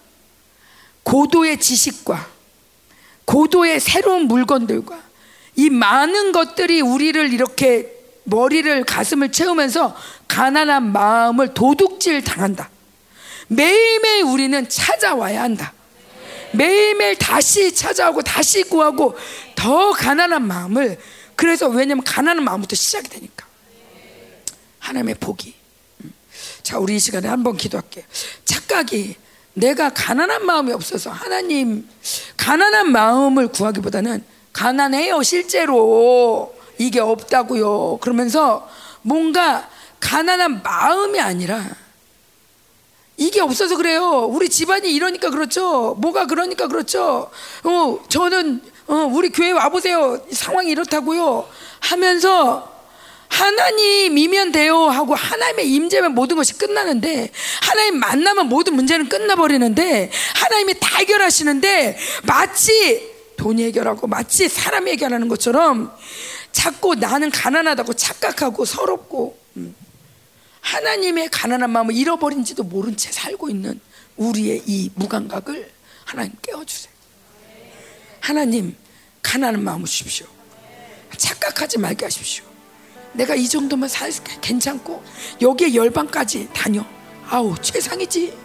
고도의 지식과 고도의 새로운 물건들과 이 많은 것들이 우리를 이렇게 머리를 가슴을 채우면서 가난한 마음을 도둑질 당한다. 매일매일 우리는 찾아와야 한다. 매일매일 다시 찾아오고 다시 구하고 더 가난한 마음을 그래서 왜냐면 가난한 마음부터 시작이 되니까. 하나님의 복이. 음. 자 우리 이 시간에 한번 기도할게요 착각이 내가 가난한 마음이 없어서 하나님 가난한 마음을 구하기보다는 가난해요 실제로. 이게 없다고요. 그러면서 뭔가 가난한 마음이 아니라 이게 없어서 그래요. 우리 집안이 이러니까 그렇죠. 뭐가 그러니까 그렇죠. 어 저는 어, 우리 교회 와 보세요. 상황이 이렇다고요. 하면서 하나님이면 돼요 하고 하나님의 임재면 모든 것이 끝나는데 하나님 만나면 모든 문제는 끝나버리는데 하나님이 다 해결하시는데 마치 돈이 해결하고 마치 사람이 해결하는 것처럼 자꾸 나는 가난하다고 착각하고 서럽고 음. 하나님의 가난한 마음을 잃어버린지도 모른 채 살고 있는 우리의 이 무감각을 하나님 깨워주세요. 하나님 가난한 마음을 주십시오. 착각하지 말게 하십시오. 내가 이 정도면 살 괜찮고 여기에 열방까지 다녀. 아우 최상이지.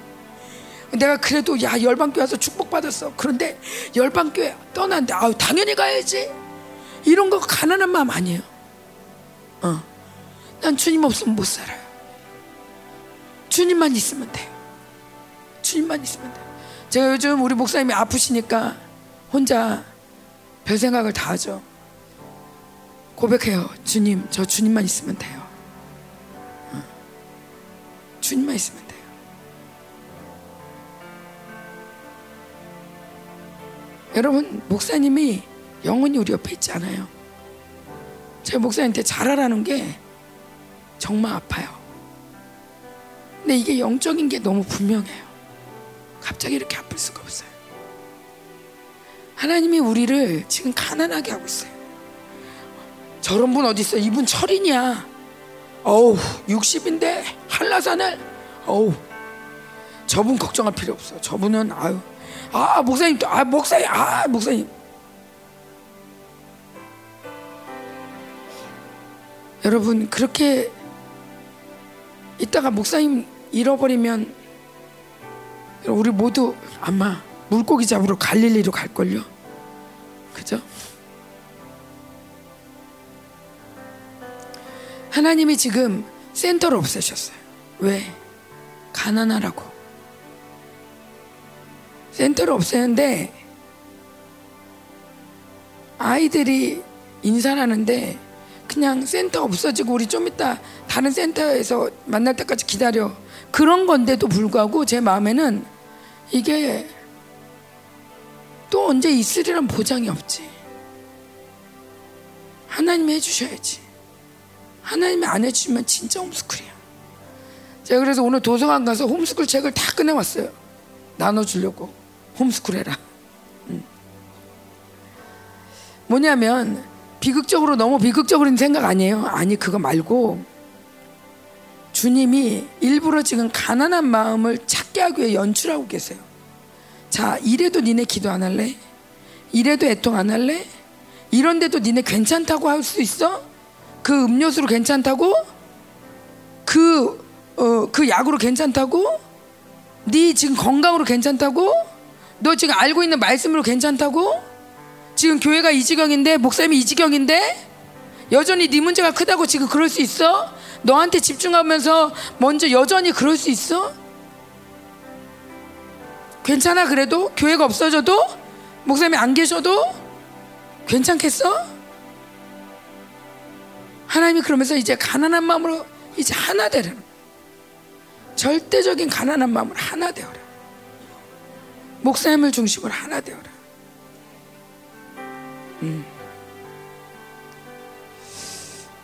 내가 그래도 야 열방교회 와서 축복받았어. 그런데 열방교회 떠났는데 아우 당연히 가야지. 이런 거 가난한 마음 아니에요. 어. 난 주님 없으면 못 살아요. 주님만 있으면 돼요. 주님만 있으면 돼요. 제가 요즘 우리 목사님이 아프시니까 혼자 별 생각을 다 하죠. 고백해요. 주님, 저 주님만 있으면 돼요. 어. 주님만 있으면 돼요. 여러분, 목사님이 영원히 우리 옆에 있지 않아요. 제가 목사님한테 잘하라는 게 정말 아파요. 근데 이게 영적인 게 너무 분명해요. 갑자기 이렇게 아플 수가 없어요. 하나님이 우리를 지금 가난하게 하고 있어요. 저런 분 어디 있어? 이분 철인이야. 어우 60인데 한라산을 어우 저분 걱정할 필요 없어. 저분은 아유 아 목사님 아 목사님 아 목사님 여러분 그렇게 이따가 목사님 잃어버리면 우리 모두 아마 물고기 잡으러 갈릴리로 갈걸요. 그죠? 하나님이 지금 센터를 없애셨어요. 왜? 가난하라고. 센터를 없애는데 아이들이 인사를 하는데 그냥 센터 없어지고 우리 좀 이따 다른 센터에서 만날 때까지 기다려. 그런 건데도 불구하고 제 마음에는 이게 또 언제 있으리란 보장이 없지. 하나님이 해주셔야지. 하나님이 안 해주시면 진짜 홈스쿨이야. 제가 그래서 오늘 도서관 가서 홈스쿨 책을 다 꺼내왔어요. 나눠주려고. 홈스쿨 해라. 음. 뭐냐면 비극적으로 너무 비극적으로 생각 아니에요. 아니 그거 말고 주님이 일부러 지금 가난한 마음을 찾게 하기 위해 연출하고 계세요. 자, 이래도 니네 기도 안 할래? 이래도 애통 안 할래? 이런데도 니네 괜찮다고 할 수 있어? 그 음료수로 괜찮다고? 그, 어, 그 약으로 괜찮다고? 네 지금 건강으로 괜찮다고? 너 지금 알고 있는 말씀으로 괜찮다고? 지금 교회가 이 지경인데 목사님이 이 지경인데 여전히 네 문제가 크다고 지금 그럴 수 있어? 너한테 집중하면서 먼저 여전히 그럴 수 있어? 괜찮아 그래도 교회가 없어져도 목사님이 안 계셔도 괜찮겠어? 하나님이 그러면서 이제 가난한 마음으로 이제 하나 되라는 절대적인 가난한 마음으로 하나 되어라. 목사님을 중심으로 하나 되어라. 음.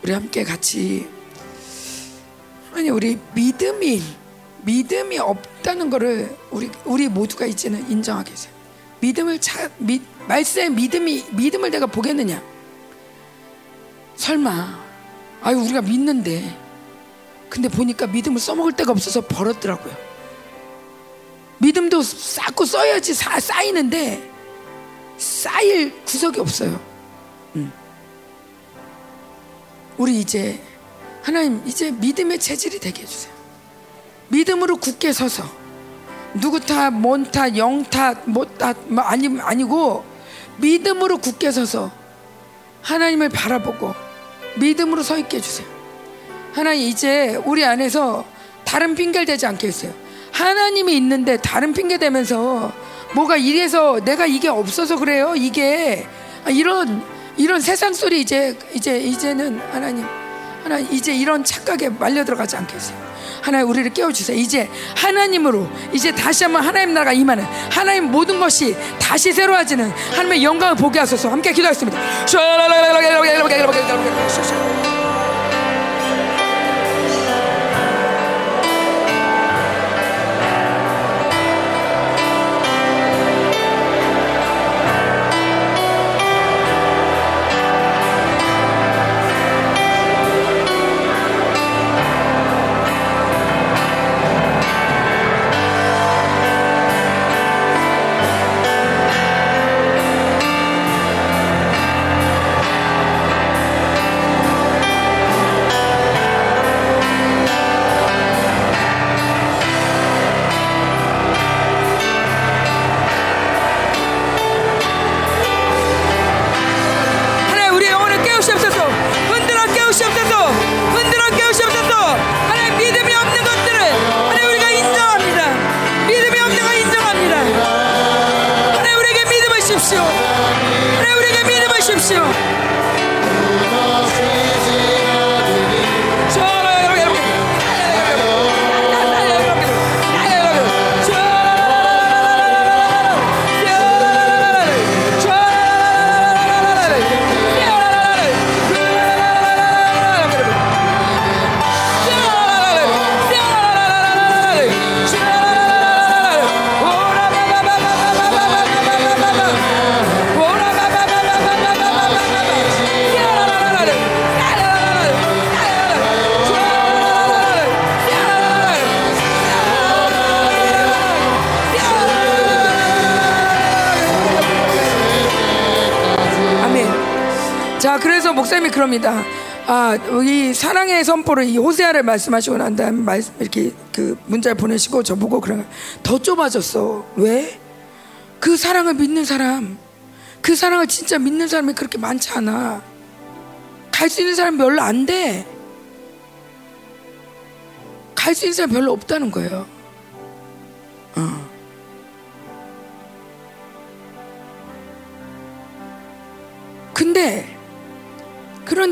우리 함께 같이 아니 우리 믿음이 믿음이 없다는 것을 우리 우리 모두가 이제는 인정하겠어요. 믿음을 차, 미, 말씀에 믿음이 믿음을 내가 보겠느냐? 설마 아유 우리가 믿는데 근데 보니까 믿음을 써먹을 데가 없어서 벌었더라고요. 믿음도 쌓고 써야지 사, 쌓이는데 쌓일 구석이 없어요. 음. 우리 이제 하나님 이제 믿음의 체질이 되게 해주세요. 믿음으로 굳게 서서 누구 탓, 뭔 탓, 영 탓, 뭐 탓, 뭐 아니 아니고 믿음으로 굳게 서서 하나님을 바라보고 믿음으로 서 있게 해주세요. 하나님 이제 우리 안에서 다른 핑계를 대지 않게 했어요. 하나님이 있는데 다른 핑계 대면서 뭐가 이래서 내가 이게 없어서 그래요. 이게 이런 이런 세상 소리 이제 이제 이제는 하나님 하나님 이제 이런 착각에 말려 들어가지 않겠어요. 하나님 우리를 깨워주세요. 이제 하나님으로 이제 다시 한번 하나님 나라가 임하는 하나님 모든 것이 다시 새로워지는 하나님의 영광을 보게 하소서. 함께 기도하겠습니다. 그럽니다. 아, 이 사랑의 선포를 이 호세아를 말씀하시고 난 다음에 말씀 이렇게 그 문자를 보내시고 저 보고 그런 더 좁아졌어. 왜? 그 사랑을 믿는 사람, 그 사랑을 진짜 믿는 사람이 그렇게 많지 않아. 갈 수 있는 사람 별로 안 돼. 갈 수 있는 사람 별로 없다는 거예요.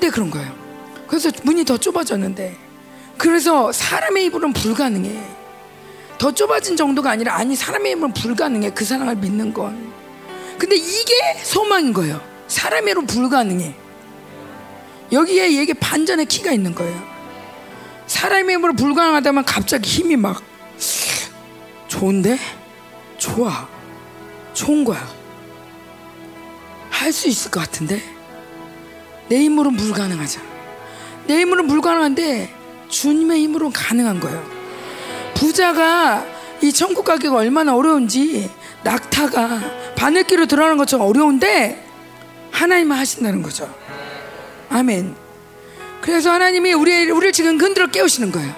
그런데 그런 거예요. 그래서 문이 더 좁아졌는데 그래서 사람의 입으로는 불가능해. 더 좁아진 정도가 아니라 아니 사람의 힘은 불가능해 그 사랑을 믿는 건. 근데 이게 소망인 거예요. 힘은 불가능해. 여기에 얘기 반전의 키가 있는 거예요. 사람의 힘으로 불가능하다면 갑자기 힘이 막 좋은데? 좋아. 좋은 거야. 할 수 있을 것 같은데? 내 힘으로는 불가능하잖아. 내 힘으로는 불가능한데 주님의 힘으로는 가능한 거예요. 부자가 이 천국 가기가 얼마나 어려운지 낙타가 바늘기로 들어가는 것처럼 어려운데 하나님은 하신다는 거죠. 아멘. 그래서 하나님이 우리 우리를 지금 흔들어 깨우시는 거예요.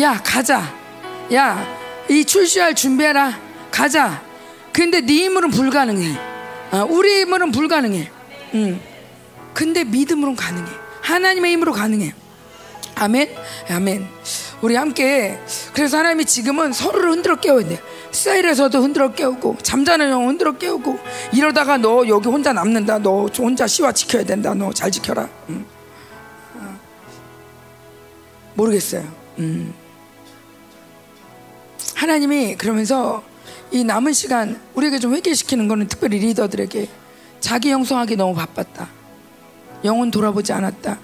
야 가자. 야 이 출시할 준비해라. 가자. 근데 네 힘으로는 불가능해. 어, 우리 힘으로는 불가능해. 음. 근데 믿음으로는 가능해. 하나님의 힘으로 가능해. 아멘. 아멘. 우리 함께 그래서 하나님이 지금은 서로를 흔들어 깨워야 돼. 사일에서도 흔들어 깨우고 잠자는 영 흔들어 깨우고 이러다가 너 여기 혼자 남는다. 너 혼자 시와 지켜야 된다. 너 잘 지켜라. 음. 모르겠어요. 음. 하나님이 그러면서 이 남은 시간 우리에게 좀 회개시키는 거는 특별히 리더들에게 자기 형성하기 너무 바빴다. 영혼 돌아보지 않았다.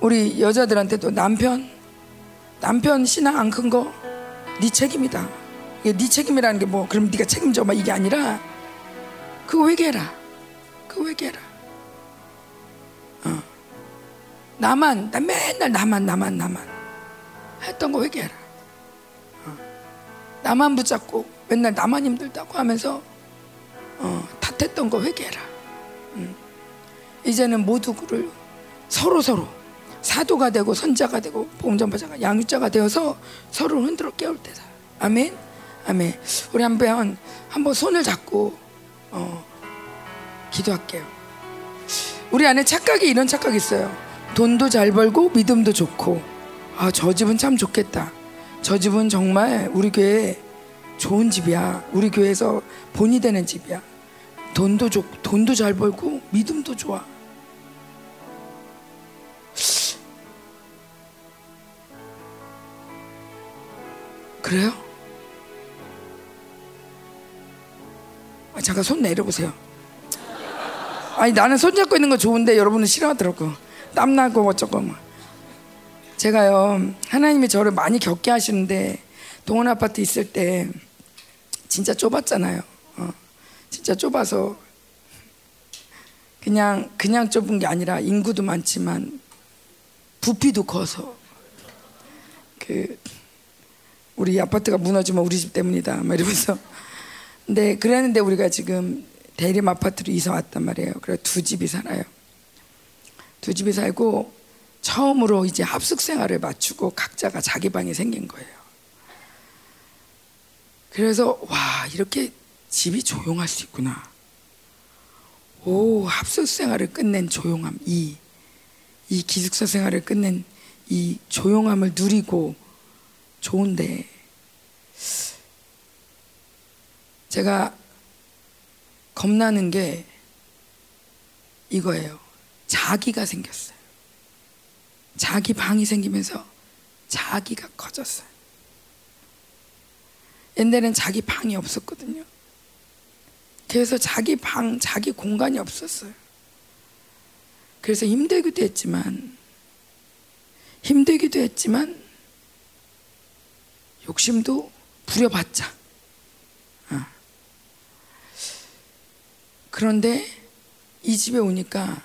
우리 여자들한테도 남편 남편 신앙 안 큰 거 네 책임이다. 이게 네 책임이라는 게 뭐 그럼 네가 책임져 막 이게 아니라 그거 회개해라. 그거 회개해라. 어. 나만 나 맨날 나만 나만 나만 했던 거 회개해라. 어. 나만 붙잡고 맨날 나만 힘들다고 하면서 어, 탓했던 거 회개해라. 음. 이제는 모두를 서로 서로 사도가 되고 선자가 되고 봉전파자가 양육자가 되어서 서로 흔들어 깨울 때다. 아멘. 아멘. 우리 한번 한번 손을 잡고 어, 기도할게요. 우리 안에 착각이 이런 착각이 있어요. 돈도 잘 벌고 믿음도 좋고 아 저 집은 참 좋겠다. 저 집은 정말 우리 교회 좋은 집이야. 우리 교회에서 본이 되는 집이야. 돈도 좋 돈도 잘 벌고 믿음도 좋아. 그래요? 아, 잠깐 손 내려보세요. 아니 나는 손 잡고 있는 거 좋은데 여러분은 싫어하더라고. 땀나고 어쩌고 막. 제가요 하나님이 저를 많이 겪게 하시는데 동원 아파트 있을 때 진짜 좁았잖아요. 어, 진짜 좁아서 그냥 그냥 좁은 게 아니라 인구도 많지만 부피도 커서 그 우리 아파트가 무너지면 우리 집 때문이다 막 이러면서 근데 그랬는데 우리가 지금 대림 아파트로 이사 왔단 말이에요. 그래 두 집이 살아요. 두 집이 살고 처음으로 이제 합숙 생활을 맞추고 각자가 자기 방이 생긴 거예요. 그래서 와 이렇게 집이 조용할 수 있구나. 오 합숙 생활을 끝낸 조용함 이 이 기숙사 생활을 끝낸 이 조용함을 누리고 좋은데 제가 겁나는 게 이거예요. 자기가 생겼어요. 자기 방이 생기면서 자기가 커졌어요. 옛날에는 자기 방이 없었거든요. 그래서 자기 방, 자기 공간이 없었어요. 그래서 힘들기도 했지만, 힘들기도 했지만, 욕심도 부려봤자. 어. 그런데 이 집에 오니까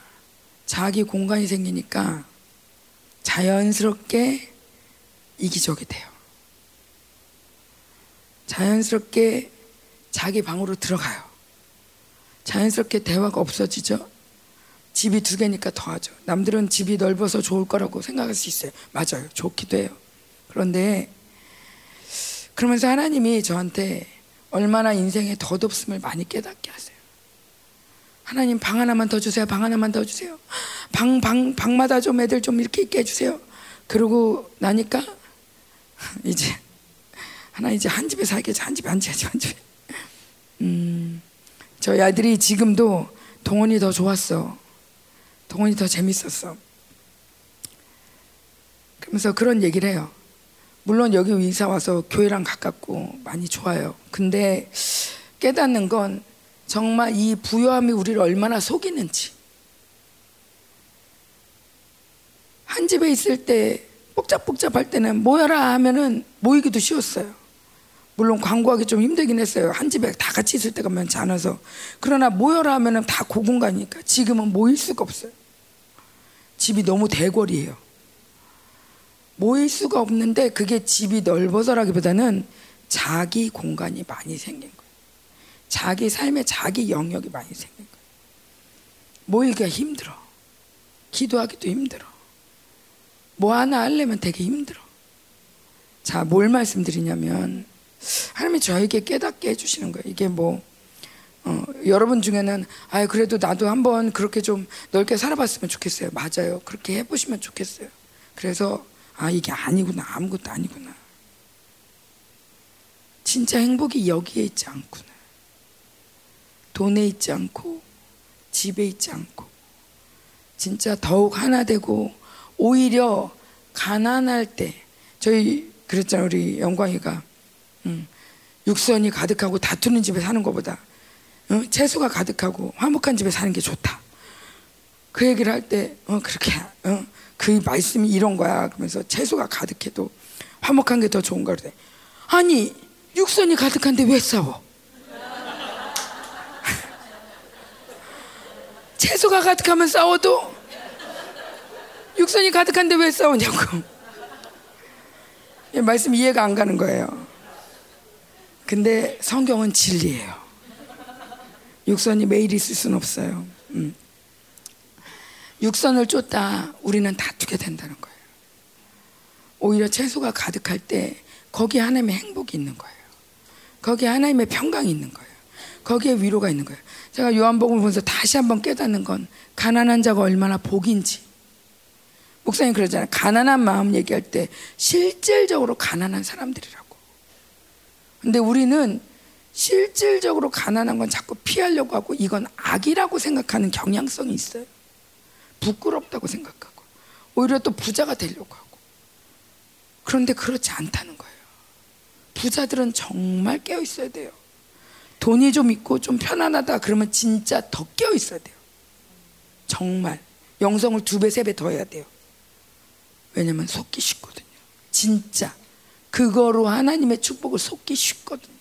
자기 공간이 생기니까 자연스럽게 이기적이 돼요. 자연스럽게 자기 방으로 들어가요. 자연스럽게 대화가 없어지죠. 집이 두 개니까 더하죠. 남들은 집이 넓어서 좋을 거라고 생각할 수 있어요. 맞아요. 좋기도 해요. 그런데 그러면서 하나님이 저한테 얼마나 인생에 덧없음을 많이 깨닫게 하세요. 하나님 방 하나만 더 주세요. 방 하나만 더 주세요. 방, 방, 방마다 좀 애들 좀 이렇게 있게 해주세요. 그러고 나니까 이제 하나 이제 한 집에 살게 한 집에 한 집에 한 집에. 음, 저희 아들이 지금도 동원이 더 좋았어. 동원이 더 재밌었어. 그러면서 그런 얘기를 해요. 물론 여기 이사 와서 교회랑 가깝고 많이 좋아요. 근데 깨닫는 건 정말 이 부요함이 우리를 얼마나 속이는지. 한 집에 있을 때 복잡복잡할 때는 모여라 하면은 모이기도 쉬웠어요. 물론 광고하기 좀 힘들긴 했어요. 한 집에 다 같이 있을 때가 많지 않아서. 그러나 모여라 하면은 다 고공간이니까 지금은 모일 수가 없어요. 집이 너무 대궐이에요. 모일 수가 없는데 그게 집이 넓어서라기보다는 자기 공간이 많이 생긴 거예요. 자기 삶에 자기 영역이 많이 생긴 거예요. 모이기가 힘들어. 기도하기도 힘들어. 뭐 하나 하려면 되게 힘들어. 자, 뭘 말씀드리냐면 하나님이 저에게 깨닫게 해주시는 거예요. 이게 뭐 어, 여러분 중에는 아 그래도 나도 한번 그렇게 좀 넓게 살아봤으면 좋겠어요. 맞아요. 그렇게 해보시면 좋겠어요. 그래서 아 이게 아니구나 아무것도 아니구나. 진짜 행복이 여기에 있지 않구나. 돈에 있지 않고 집에 있지 않고 진짜 더욱 하나 되고 오히려 가난할 때 저희 그랬잖아요 우리 영광이가 음, 육선이 가득하고 다투는 집에 사는 것보다 어, 채소가 가득하고 화목한 집에 사는 게 좋다. 그 얘기를 할 때 어, 그렇게 어, 그 말씀이 이런 거야. 그러면서 채소가 가득해도 화목한 게 더 좋은 거래. 아니 육선이 가득한데 왜 싸워? 채소가 가득하면 싸워도 육선이 가득한데 왜 싸우냐고. 말씀 이해가 안 가는 거예요. 근데 성경은 진리예요. 육선이 매일 있을 수는 없어요. 음. 육선을 쫓다 우리는 다투게 된다는 거예요. 오히려 채소가 가득할 때 거기에 하나님의 행복이 있는 거예요. 거기에 하나님의 평강이 있는 거예요. 거기에 위로가 있는 거예요. 제가 요한복음을 보면서 다시 한번 깨닫는 건 가난한 자가 얼마나 복인지. 목사님 그러잖아요. 가난한 마음 얘기할 때 실질적으로 가난한 사람들이라고. 근데 우리는 실질적으로 가난한 건 자꾸 피하려고 하고 이건 악이라고 생각하는 경향성이 있어요. 부끄럽다고 생각하고 오히려 또 부자가 되려고 하고 그런데 그렇지 않다는 거예요. 부자들은 정말 깨어 있어야 돼요. 돈이 좀 있고 좀 편안하다 그러면 진짜 더 깨어 있어야 돼요. 정말 영성을 두 배, 세 배 더 해야 돼요. 왜냐면 속기 쉽거든요. 진짜 그거로 하나님의 축복을 속기 쉽거든요.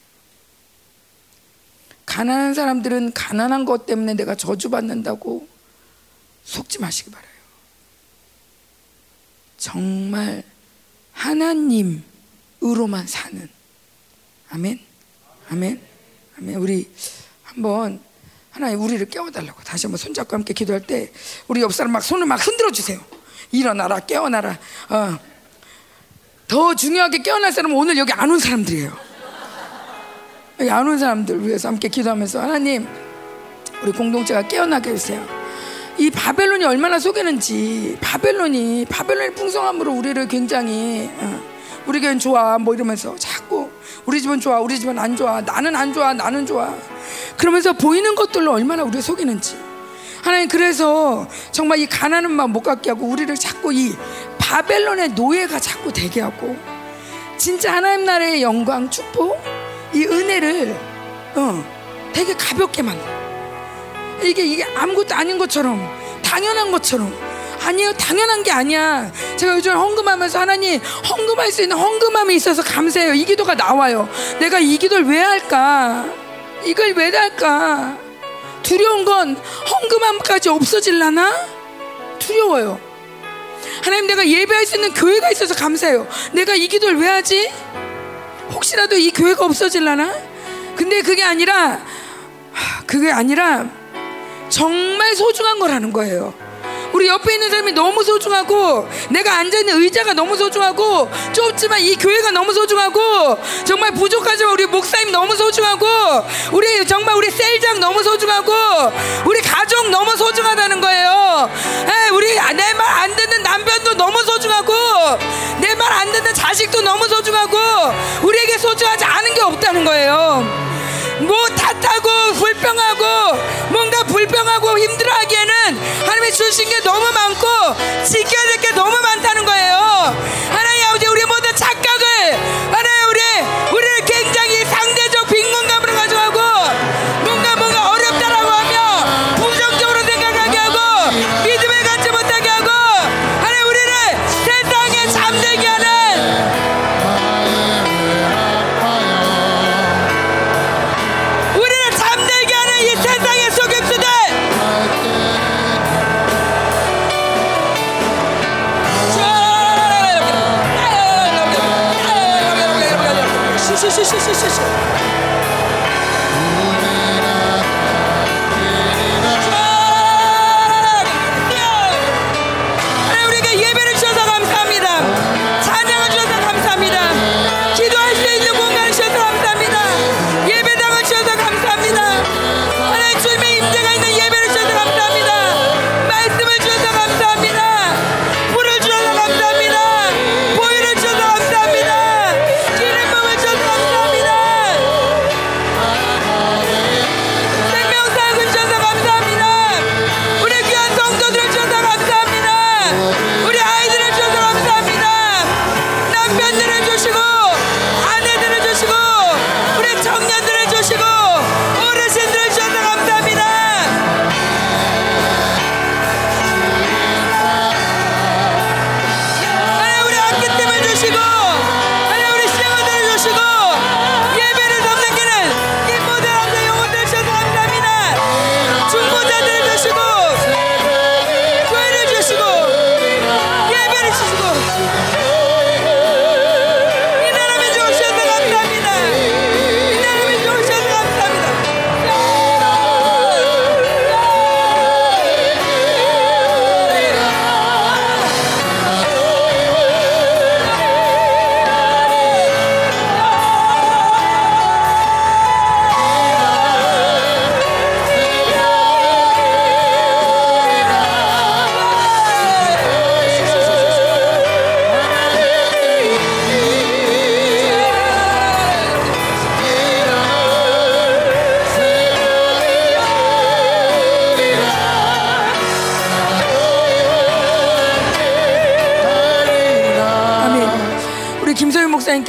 가난한 사람들은 가난한 것 때문에 내가 저주받는다고 속지 마시기 바라요. 정말 하나님으로만 사는 아멘, 아멘, 아멘. 우리 한번 하나님 우리를 깨워달라고 다시 한번 손잡고 함께 기도할 때 우리 옆 사람 막 손을 막 흔들어 주세요. 일어나라, 깨어나라. 어. 더 중요하게 깨어날 사람은 오늘 여기 안 온 사람들이에요. 여기 안 온 사람들 위해서 함께 기도하면서 하나님 우리 공동체가 깨어나게 해주세요. 이 바벨론이 얼마나 속이는지 바벨론이 바벨론의 풍성함으로 우리를 굉장히 어, 우리 교회는 좋아 뭐 이러면서 자꾸 우리 집은 좋아 우리 집은 안 좋아 나는 안 좋아 나는 좋아. 그러면서 보이는 것들로 얼마나 우리를 속이는지. 하나님 그래서 정말 이 가난한 마음 못 갖게 하고 우리를 자꾸 이 바벨론의 노예가 자꾸 되게 하고 진짜 하나님 나라의 영광 축복 이 은혜를 어, 되게 가볍게 만들어 이게 이게 아무것도 아닌 것처럼 당연한 것처럼. 아니요. 당연한 게 아니야. 제가 요즘 헌금하면서 하나님 헌금할 수 있는 헌금함이 있어서 감사해요. 이 기도가 나와요. 내가 이 기도를 왜 할까? 이걸 왜 할까? 두려운 건 헌금함까지 없어질라나? 두려워요. 하나님 내가 예배할 수 있는 교회가 있어서 감사해요. 내가 이 기도를 왜 하지? 혹시라도 이 교회가 없어질라나? 근데 그게 아니라 그게 아니라 정말 소중한 거라는 거예요. 우리 옆에 있는 사람이 너무 소중하고 내가 앉아 있는 의자가 너무 소중하고 좁지만 이 교회가 너무 소중하고 정말 부족하지만 우리 목사님 너무 소중하고 우리 정말 우리 셀장 너무 소중하고 우리 가족 너무 소중하다는 거예요 에, 우리 내 말 안 듣는 남편도 너무 소중하고 내 말 안 듣는 자식도 너무 소중하고 우리에게 소중하지 않은 게 없다는 거예요 뭐 탓하고 불평하고 뭔가 불평하고 힘들어하기에는 하나님이 주신 게 너무 많고 지켜야 될 게 너무 많다는 거예요. 하나님 아버지 우리 모든 착각을 하나님 우리 우리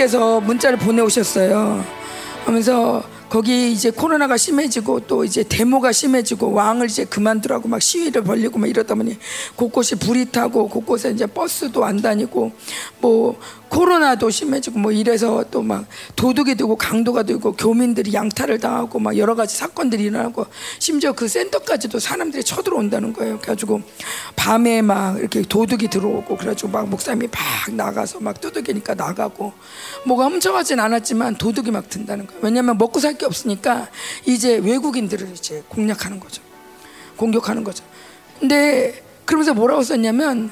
목사님께서 문자를 보내오셨어요. 하면서 거기 이제 코로나가 심해지고 또 이제 데모가 심해지고 왕을 이제 그만두라고 막 시위를 벌리고 막 이러다 보니 곳곳이 불이 타고 곳곳에 이제 버스도 안 다니고 뭐 코로나도 심해지고 뭐 이래서 또 막 도둑이 되고 강도가 되고 교민들이 양탈을 당하고 막 여러 가지 사건들이 일어나고 심지어 그 센터까지도 사람들이 쳐들어온다는 거예요. 그래가지고 밤에 막 이렇게 도둑이 들어오고 그래가지고 막 목사님이 막 나가서 막 두들기니까 나가고 뭐가 훔쳐가진 않았지만 도둑이 막 든다는 거예요. 왜냐하면 먹고 살 게 없으니까 이제 외국인들을 이제 공략하는 거죠. 공격하는 거죠. 근데 그러면서 뭐라고 썼냐면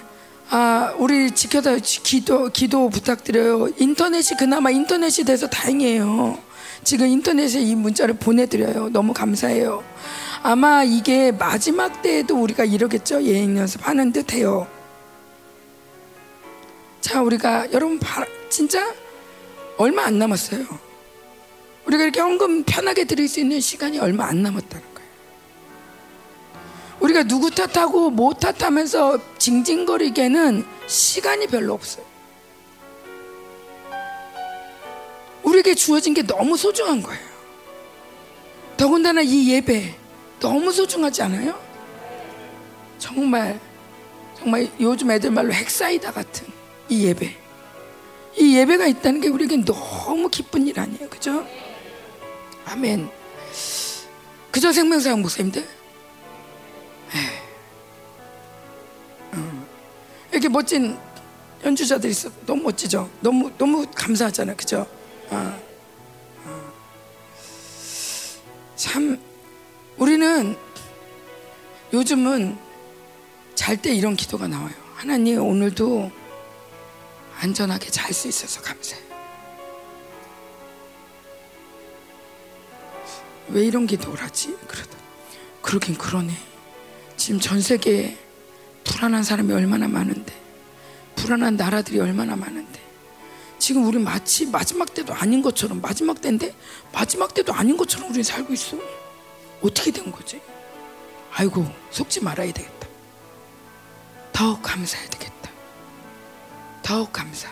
아 우리 지켜다 기도 기도 부탁드려요. 인터넷이 그나마 인터넷이 돼서 다행이에요. 지금 인터넷에 이 문자를 보내드려요. 너무 감사해요. 아마 이게 마지막 때에도 우리가 이러겠죠. 예행 연습하는 듯해요. 자 우리가 여러분 바, 진짜 얼마 안 남았어요. 우리가 이렇게 헌금 편하게 드릴 수 있는 시간이 얼마 안 거예요. 우리가 누구 탓하고 뭐 탓하면서 징징거리기에는 시간이 별로 없어요. 우리에게 주어진 게 너무 소중한 거예요. 더군다나 이 예배 너무 소중하지 않아요? 정말 정말 요즘 애들 말로 핵사이다 같은 이 예배. 이 예배가 있다는 게 우리에게 너무 기쁜 일 아니에요, 그죠? 아멘. 그저 생명사역 목사님들? 이렇게 멋진 연주자들이 있어 너무 멋지죠. 너무 너무 감사하잖아요, 그죠? 어. 어. 참 우리는 요즘은 잘 때 이런 기도가 나와요. 하나님 오늘도 안전하게 잘 수 있어서 감사해요. 왜 이런 기도를 하지? 그러다. 그러긴 그러네. 지금 전 세계에 불안한 사람이 얼마나 많은데, 불안한 나라들이 얼마나 많은데, 지금 우리 마치 마지막 때도 아닌 것처럼, 마지막 때인데, 마지막 때도 아닌 것처럼 우리 살고 있어. 어떻게 된 거지? 아이고, 속지 말아야 되겠다. 더 감사해야 되겠다. 더 감사.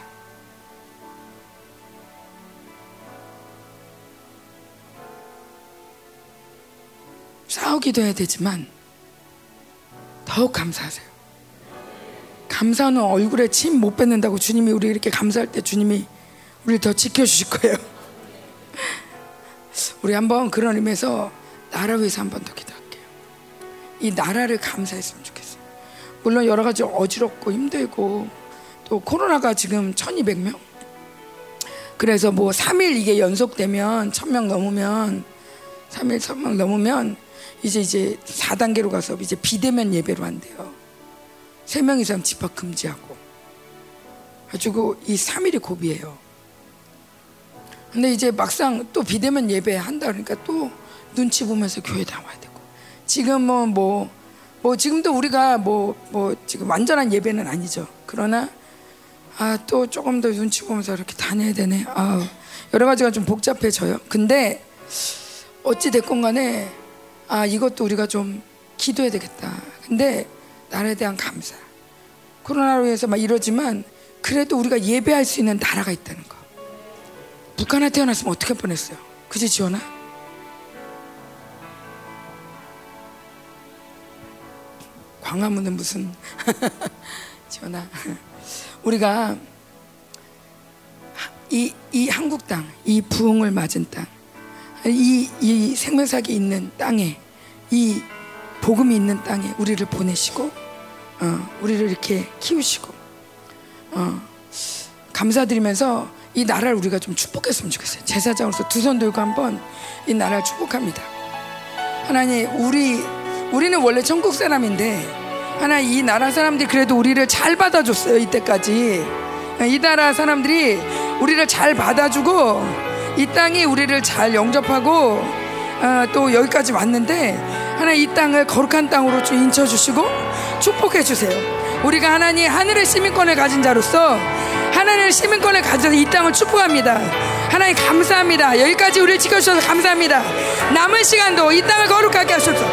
싸우기도 해야 되지만 더욱 감사하세요. 감사는 얼굴에 침 못 뱉는다고 주님이 우리 이렇게 감사할 때 주님이 우리를 더 지켜주실 거예요. 우리 한번 그런 의미에서 나라 위해서 한번 더 기도할게요. 이 나라를 감사했으면 좋겠어요. 물론 여러 가지 어지럽고 힘들고 또 코로나가 지금 1200명 그래서 뭐 3일 이게 연속되면 1000명 넘으면 3일 1000명 넘으면 이제 이제 4단계로 가서 이제 비대면 예배로 한대요. 3명 이상 집합 금지하고. 가지고 이 3일이 고비예요. 근데 이제 막상 또 비대면 예배 한다 그러니까 또 눈치 보면서 교회 나와야 되고. 지금은 뭐, 뭐 지금도 우리가 뭐, 뭐 지금 완전한 예배는 아니죠. 그러나 아, 또 조금 더 눈치 보면서 이렇게 다녀야 되네. 아, 여러 가지가 좀 복잡해져요. 근데 어찌 됐건 간에 아, 이것도 우리가 좀 기도해야 되겠다. 근데 나라에 대한 감사. 코로나로 인해서 막 이러지만 그래도 우리가 예배할 수 있는 나라가 있다는 거. 북한에 태어났으면 어떻게 할 뻔했어요? 그지 지원아? 광화문은 무슨 지원아? 우리가 이, 이 한국 땅, 이 부흥을 맞은 땅, 이, 이 생명사기 있는 땅에, 이 복음이 있는 땅에 우리를 보내시고, 어, 우리를 이렇게 키우시고, 어, 감사드리면서 이 나라를 우리가 좀 축복했으면 좋겠어요. 제사장으로서 두 손 들고 한번 이 나라를 축복합니다. 하나님, 우리, 우리는 원래 천국 사람인데, 하나 이 나라 사람들이 그래도 우리를 잘 받아줬어요 이때까지 이 나라 사람들이 우리를 잘 받아주고 이 땅이 우리를 잘 영접하고 어, 또 여기까지 왔는데 하나 이 땅을 거룩한 땅으로 좀 인쳐 주시고 축복해 주세요. 우리가 하나님 하늘의 시민권을 가진 자로서 하나님의 시민권을 가져서 이 땅을 축복합니다. 하나님 감사합니다. 여기까지 우리를 지켜주셔서 감사합니다. 남은 시간도 이 땅을 거룩하게 하셔서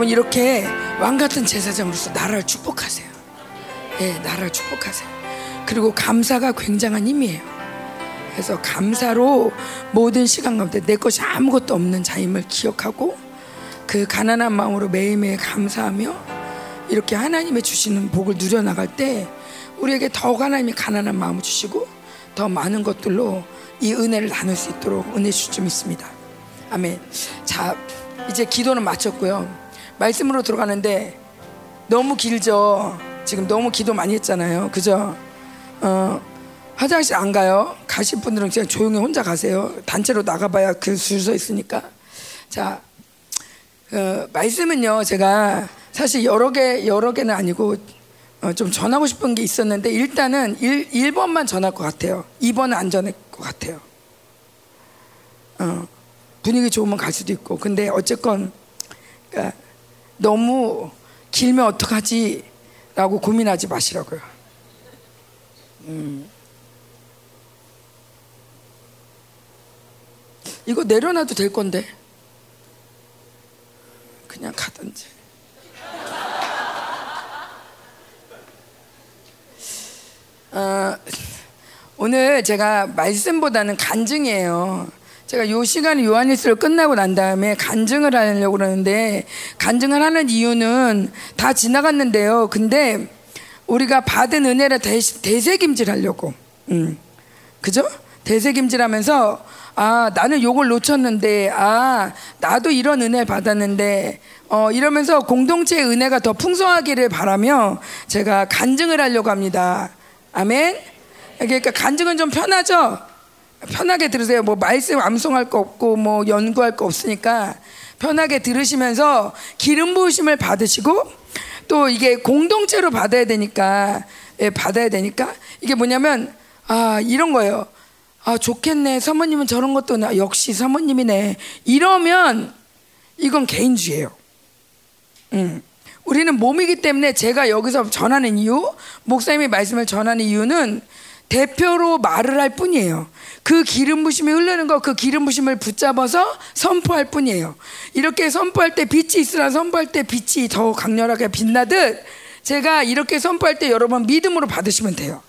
여러분 이렇게 왕 같은 제사장으로서 나라를 축복하세요. 예, 나라를 축복하세요. 그리고 감사가 굉장한 힘이에요. 그래서 감사로 모든 시간 가운데 내 것이 아무것도 없는 자임을 기억하고 그 가난한 마음으로 매일매일 감사하며 이렇게 하나님의 주시는 복을 누려 나갈 때 우리에게 더욱 하나님이 가난한 마음을 주시고 더 많은 것들로 이 은혜를 나눌 수 있도록 은혜 주실 줄 믿습니다. 아멘. 자, 이제 기도는 마쳤고요. 말씀으로 들어가는데 너무 길죠. 지금 너무 기도 많이 했잖아요. 그죠? 어, 화장실 안 가요. 가실 분들은 그냥 조용히 혼자 가세요. 단체로 나가봐야 그줄서 있으니까. 자, 어, 말씀은요. 제가 사실 여러 개 여러 개는 아니고 어, 좀 전하고 싶은 게 있었는데 일단은 1, 1번만 전할 것 같아요. 2번은 안 전할 것 같아요. 어, 분위기 좋으면 갈 수도 있고. 근데 어쨌건 그러니까 너무 길면 어떡하지? 라고 고민하지 마시라고요. 음. 이거 내려놔도 될 건데. 그냥 가든지. 어, 오늘 제가 말씀보다는 간증이에요. 제가 요 시간에 요한일서를 끝나고 난 다음에 간증을 하려고 그러는데 간증을 하는 이유는 다 지나갔는데요. 근데 우리가 받은 은혜를 대, 대세김질 하려고. 음. 그죠? 대세김질 하면서 아, 나는 요걸 놓쳤는데 아, 나도 이런 은혜를 받았는데 어, 이러면서 공동체의 은혜가 더 풍성하기를 바라며 제가 간증을 하려고 합니다. 아멘. 그러니까 간증은 좀 편하죠. 편하게 들으세요. 뭐 말씀 암송할 거 없고 뭐 연구할 거 없으니까 편하게 들으시면서 기름 부으심을 받으시고 또 이게 공동체로 받아야 되니까 예, 받아야 되니까 이게 뭐냐면 아 이런 거예요. 아 좋겠네. 사모님은 저런 것도 나 역시 사모님이네. 이러면 이건 개인주의예요. 음. 우리는 몸이기 때문에 제가 여기서 전하는 이유, 목사님의 말씀을 전하는 이유는 대표로 말을 할 뿐이에요. 그 기름 부심이 흐르는 거, 그 기름 부심을 붙잡아서 선포할 뿐이에요. 이렇게 선포할 때 빛이 있으라 선포할 때 빛이 더 강렬하게 빛나듯 제가 이렇게 선포할 때 여러분 믿음으로 받으시면 돼요.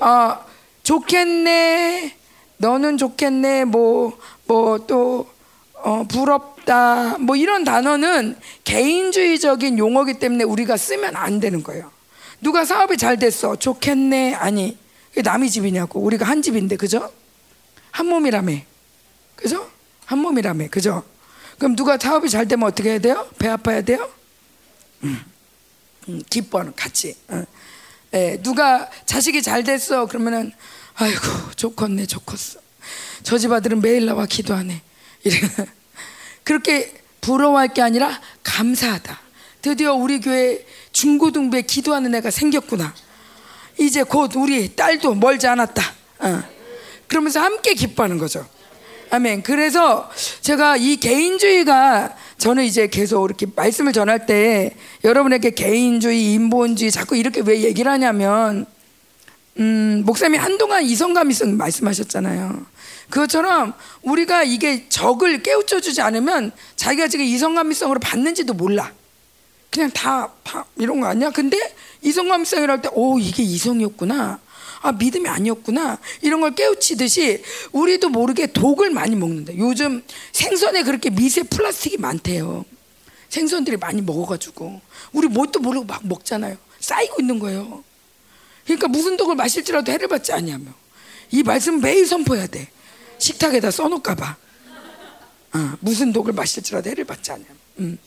어, 좋겠네. 너는 좋겠네. 뭐, 뭐 또, 어, 부럽다. 뭐 이런 단어는 개인주의적인 용어기 때문에 우리가 쓰면 안 되는 거예요. 누가 사업이 잘 됐어. 좋겠네. 아니. 남의 집이냐고. 우리가 한 집인데, 그죠? 한 몸이라며. 그죠? 한 몸이라며. 그죠? 그럼 누가 사업이 잘 되면 어떻게 해야 돼요? 배 아파야 돼요? 음. 음, 기뻐하는 같이. 어. 예, 누가 자식이 잘 됐어. 그러면은 아이고 좋겠네 좋겠어. 저 집 아들은 매일 나와 기도하네. 이래. 그렇게 부러워할 게 아니라 감사하다. 드디어 우리 교회 중고등부에 기도하는 애가 생겼구나. 이제 곧 우리 딸도 멀지 않았다. 어. 그러면서 함께 기뻐하는 거죠. 아멘. 그래서 제가 이 개인주의가 저는 이제 계속 이렇게 말씀을 전할 때 여러분에게 개인주의, 인본주의 자꾸 이렇게 왜 얘기를 하냐면 음, 목사님이 한동안 이성감이성 말씀하셨잖아요. 그것처럼 우리가 이게 적을 깨우쳐 주지 않으면 자기가 지금 이성감이성으로 받는지도 몰라. 그냥 다, 다 이런 거 아니야? 근데 이성감이성이랄 때, 오, 이게 이성이었구나. 아, 믿음이 아니었구나. 이런 걸 깨우치듯이 우리도 모르게 독을 많이 먹는다. 요즘 생선에 그렇게 미세 플라스틱이 많대요. 생선들이 많이 먹어가지고. 우리 뭣도 모르고 막 먹잖아요. 쌓이고 있는 거예요. 그러니까 무슨 독을 마실지라도 해를 받지 아니하며. 이 말씀 매일 선포해야 돼. 식탁에다 써놓을까봐. 어, 무슨 독을 마실지라도 해를 받지 아니하며. 음.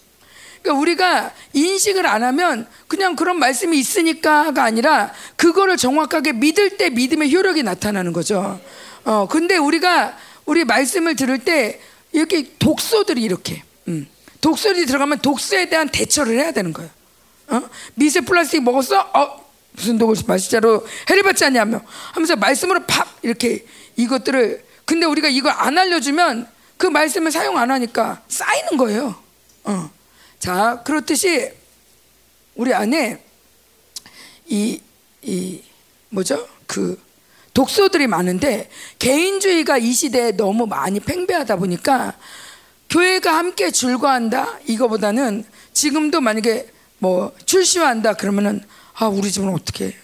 그러니까 우리가 인식을 안 하면 그냥 그런 말씀이 있으니까가 아니라 그거를 정확하게 믿을 때 믿음의 효력이 나타나는 거죠. 어, 근데 우리가 우리 말씀을 들을 때 이렇게 독소들이 이렇게, 음, 독소들이 들어가면 독소에 대한 대처를 해야 되는 거예요. 어? 미세 플라스틱 먹었어? 어, 무슨 독을 마시자로 해를 받지 않냐며 하면서 말씀으로 팍 이렇게 이것들을 근데 우리가 이걸 안 알려주면 그 말씀을 사용 안 하니까 쌓이는 거예요. 어. 자, 그렇듯이 우리 안에 이, 이, 뭐죠? 그 독소들이 많은데 개인주의가 이 시대에 너무 많이 팽배하다 보니까 교회가 함께 줄과한다? 이거보다는 지금도 만약에 뭐 출시한다 그러면은 아, 우리 집은 어떻게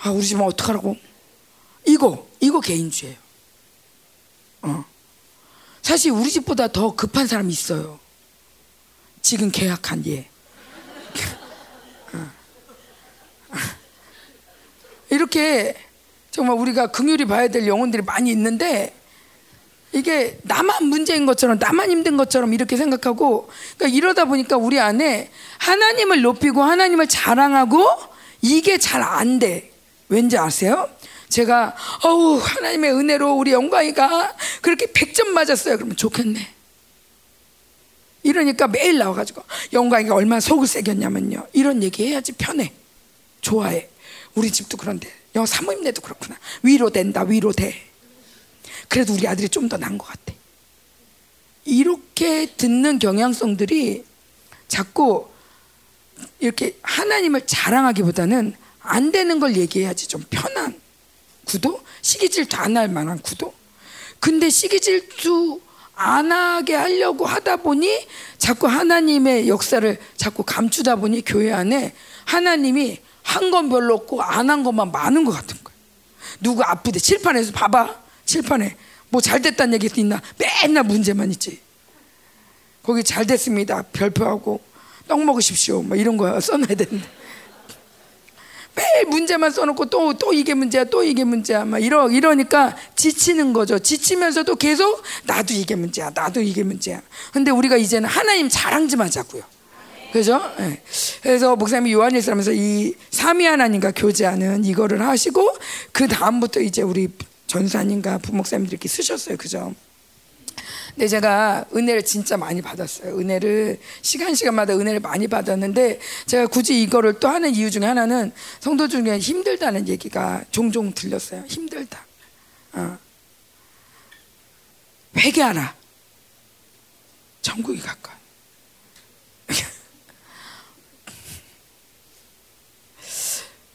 아, 우리 집은 어떡하라고? 이거, 이거 개인주의예요. 어. 사실 우리 집보다 더 급한 사람이 있어요. 지금 계약한 예. 이렇게 정말 우리가 긍휼히 봐야 될 영혼들이 많이 있는데 이게 나만 문제인 것처럼 나만 힘든 것처럼 이렇게 생각하고 그러니까 이러다 보니까 우리 안에 하나님을 높이고 하나님을 자랑하고 이게 잘 안 돼. 왠지 아세요? 제가 어우 하나님의 은혜로 우리 영광이가 그렇게 100점 맞았어요. 그러면 좋겠네. 이러니까 매일 나와가지고 영광이가 얼마나 속을 새겼냐면요. 이런 얘기 해야지 편해. 좋아해. 우리 집도 그런데 여 사모님네도 그렇구나. 위로된다 위로돼. 그래도 우리 아들이 좀 더 나은 것 같아. 이렇게 듣는 경향성들이 자꾸 이렇게 하나님을 자랑하기보다는 안 되는 걸 얘기해야지 좀 편한 구도? 시기 질투 안 할 만한 구도? 근데 시기 질투 안 하게 하려고 하다 보니 자꾸 하나님의 역사를 자꾸 감추다 보니 교회 안에 하나님이 한 건 별로 없고 안 한 것만 많은 것 같은 거예요. 누구 아프대. 칠판에서 봐봐. 칠판에 뭐 잘 됐다는 얘기 있나? 맨날 문제만 있지. 거기 잘 됐습니다. 별표하고 떡 먹으십시오. 뭐 이런 거 써놔야 되는데 매일 문제만 써놓고 또 또 이게 문제야 또 이게 문제야 막 이러 이러니까 지치는 거죠 지치면서도 계속 나도 이게 문제야 나도 이게 문제야 근데 우리가 이제는 하나님 자랑 좀 하자고요 그죠? 네. 그래서 목사님이 요한일서라면서 이 삼위 하나님과 교제하는 이거를 하시고 그 다음부터 이제 우리 전사님과 부목사님들이 이렇게 쓰셨어요, 그죠? 근데 제가 은혜를 진짜 많이 받았어요. 은혜를 시간 시간마다 은혜를 많이 받았는데 제가 굳이 이거를 또 하는 이유 중에 하나는 성도 중에 힘들다는 얘기가 종종 들렸어요. 힘들다. 어. 회개하라. 천국이 가까워.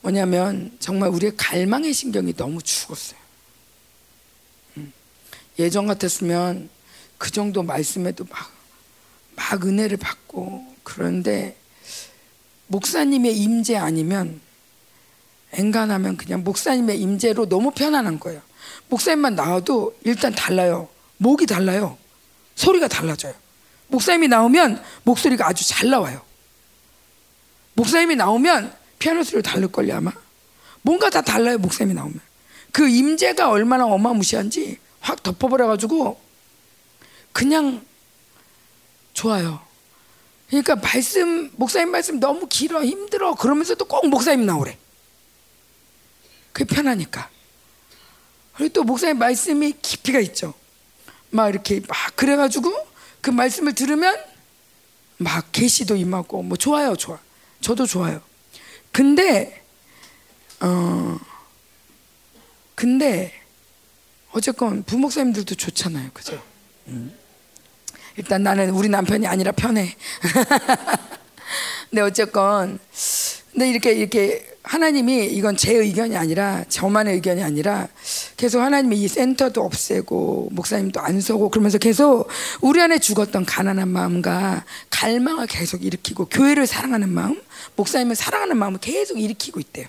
뭐냐면 정말 우리의 갈망의 신경이 너무 죽었어요. 음. 예전 같았으면 그 정도 말씀에도 막, 막 은혜를 받고 그런데 목사님의 임재 아니면 엔간하면 그냥 목사님의 임재로 너무 편안한 거예요. 목사님만 나와도 일단 달라요. 목이 달라요. 소리가 달라져요. 목사님이 나오면 목소리가 아주 잘 나와요. 목사님이 나오면 피아노 소리를 다를걸요 아마. 뭔가 다 달라요 목사님이 나오면. 그 임재가 얼마나 어마무시한지 확 덮어버려가지고 그냥 좋아요. 그러니까 말씀 목사님 말씀 너무 길어 힘들어 그러면서도 꼭 목사님 나오래. 그게 편하니까. 그리고 또 목사님 말씀이 깊이가 있죠. 막 이렇게 막 그래가지고 그 말씀을 들으면 막 계시도 임하고 뭐 좋아요 좋아. 저도 좋아요. 근데 어 근데 어쨌건 부목사님들도 좋잖아요, 그죠? 음. 일단 나는 우리 남편이 아니라 편해. 근데 어쨌건 근데 이렇게 이렇게 하나님이 이건 제 의견이 아니라 저만의 의견이 아니라 계속 하나님이 이 센터도 없애고 목사님도 안 서고 그러면서 계속 우리 안에 죽었던 가난한 마음과 갈망을 계속 일으키고 교회를 사랑하는 마음, 목사님을 사랑하는 마음을 계속 일으키고 있대요.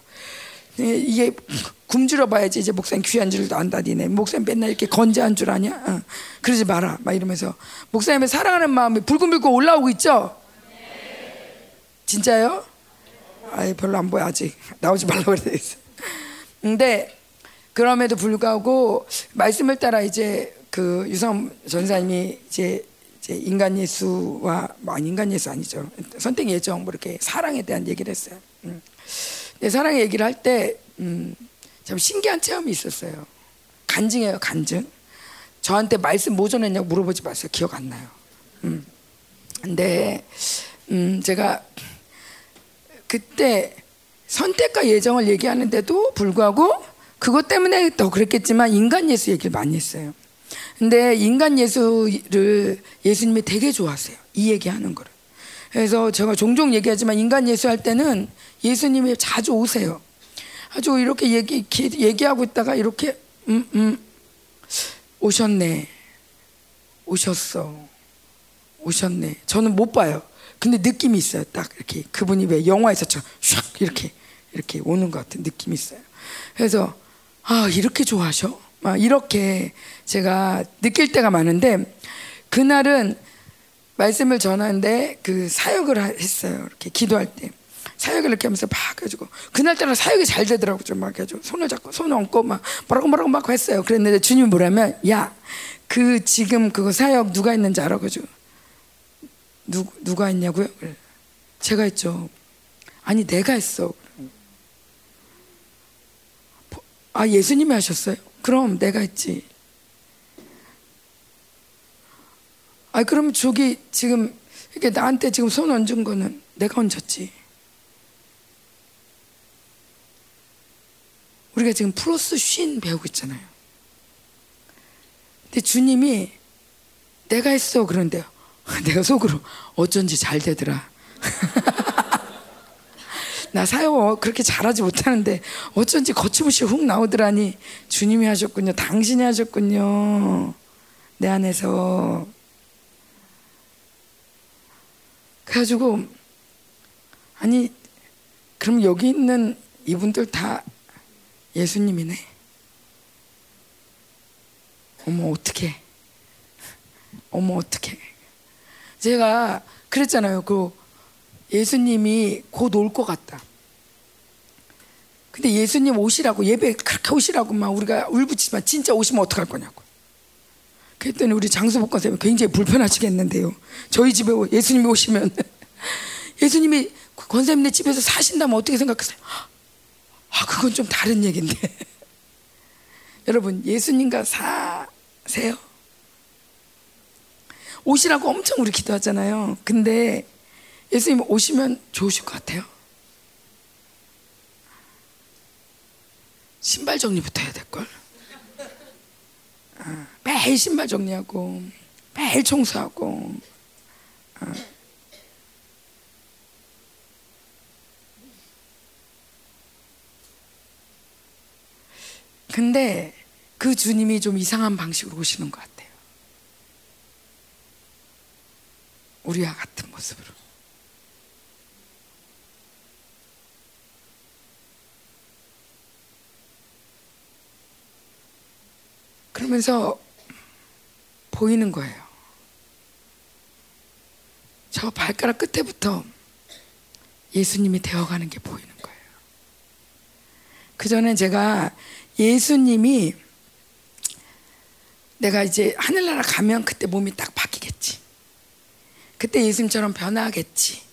이게 굶주려 봐야지 이제 목사님 귀한 줄도 안다 니네. 목사님 맨날 이렇게 건재한 줄 아냐? 어. 그러지 마라. 막 이러면서. 목사님을 사랑하는 마음이 불끈불끈 올라오고 있죠? 진짜요? 아예 별로 안 보여 아직. 나오지 말라고 그랬어. 근데 그럼에도 불구하고 말씀을 따라 이제 그 유성 전사님이 이제 이제 인간 예수와 뭐 인간 예수 아니죠. 선택 예정 뭐 이렇게 사랑에 대한 얘기를 했어요. 음. 내 사랑의 얘기를 할때 음, 참 신기한 체험이 있었어요. 간증이에요, 간증. 저한테 말씀 뭐 전했냐고 물어보지 마세요. 기억 안 나요. 음. 근데 음, 제가 그때 선택과 예정을 얘기하는데도 불구하고 그것 때문에 더 그랬겠지만 인간 예수 얘기를 많이 했어요. 근데 인간 예수를 예수님이 되게 좋아하세요. 이 얘기하는 거를. 그래서 제가 종종 얘기하지만 인간 예수 할 때는 예수님이 자주 오세요. 아주 이렇게 얘기 얘기하고 있다가 이렇게 음, 음, 오셨네, 오셨어, 오셨네. 저는 못 봐요. 근데 느낌이 있어요. 딱 이렇게 그분이 왜 영화에서처럼 샥 이렇게 이렇게 오는 것 같은 느낌이 있어요. 그래서 아 이렇게 좋아하셔? 막 이렇게 제가 느낄 때가 많은데 그날은 말씀을 전하는데 그 사역을 했어요. 이렇게 기도할 때. 사역을 이렇게 하면서 막 해가지고 그날따라 사역이 잘 되더라고 좀막 해가지고 손을 잡고 손 얹고 막 뭐라고 뭐라고 막 했어요. 그랬는데 주님이 뭐라면 야 그 지금 그거 사역 누가 했는지 알아가지고 누 누가 했냐고요? 제가 했죠. 아니 내가 했어. 아 예수님이 하셨어요? 그럼 내가 했지. 아, 그럼 저기 지금 이렇게 나한테 지금 손 얹은 거는 내가 얹었지. 우리가 지금 플러스 쉰 배우고 있잖아요. 근데 주님이 내가 했어 그런데요. 내가 속으로 어쩐지 잘 되더라. 나 사역 그렇게 잘하지 못하는데 어쩐지 거침없이 훅 나오더라니 주님이 하셨군요. 당신이 하셨군요. 내 안에서. 그래가지고 아니 그럼 여기 있는 이분들 다 예수님이네. 어머 어떻게? 어머 어떻게? 제가 그랬잖아요. 그 예수님이 곧 올 것 같다. 근데 예수님 오시라고 예배 그렇게 오시라고 막 우리가 울부짖지만 진짜 오시면 어떡할 거냐고. 그랬더니 우리 장수복 권사님 굉장히 불편하시겠는데요. 저희 집에 예수님이 오시면 예수님이 권사님네 집에서 사신다면 어떻게 생각하세요? 아 그건 좀 다른 얘기인데. 여러분 예수님과 사세요? 오시라고 엄청 우리 기도하잖아요. 근데 예수님 오시면 좋으실 것 같아요. 신발 정리부터 해야 될걸. 어, 매일 신발 정리하고, 매일 청소하고. 어. 근데 그 주님이 좀 이상한 방식으로 오시는 것 같아요. 우리와 같은 모습으로. 그러면서 보이는 거예요. 저 발가락 끝에부터 예수님이 되어가는 게 보이는 거예요. 그전엔 제가 예수님이 내가 이제 하늘나라 가면 그때 몸이 딱 바뀌겠지. 그때 예수님처럼 변하겠지.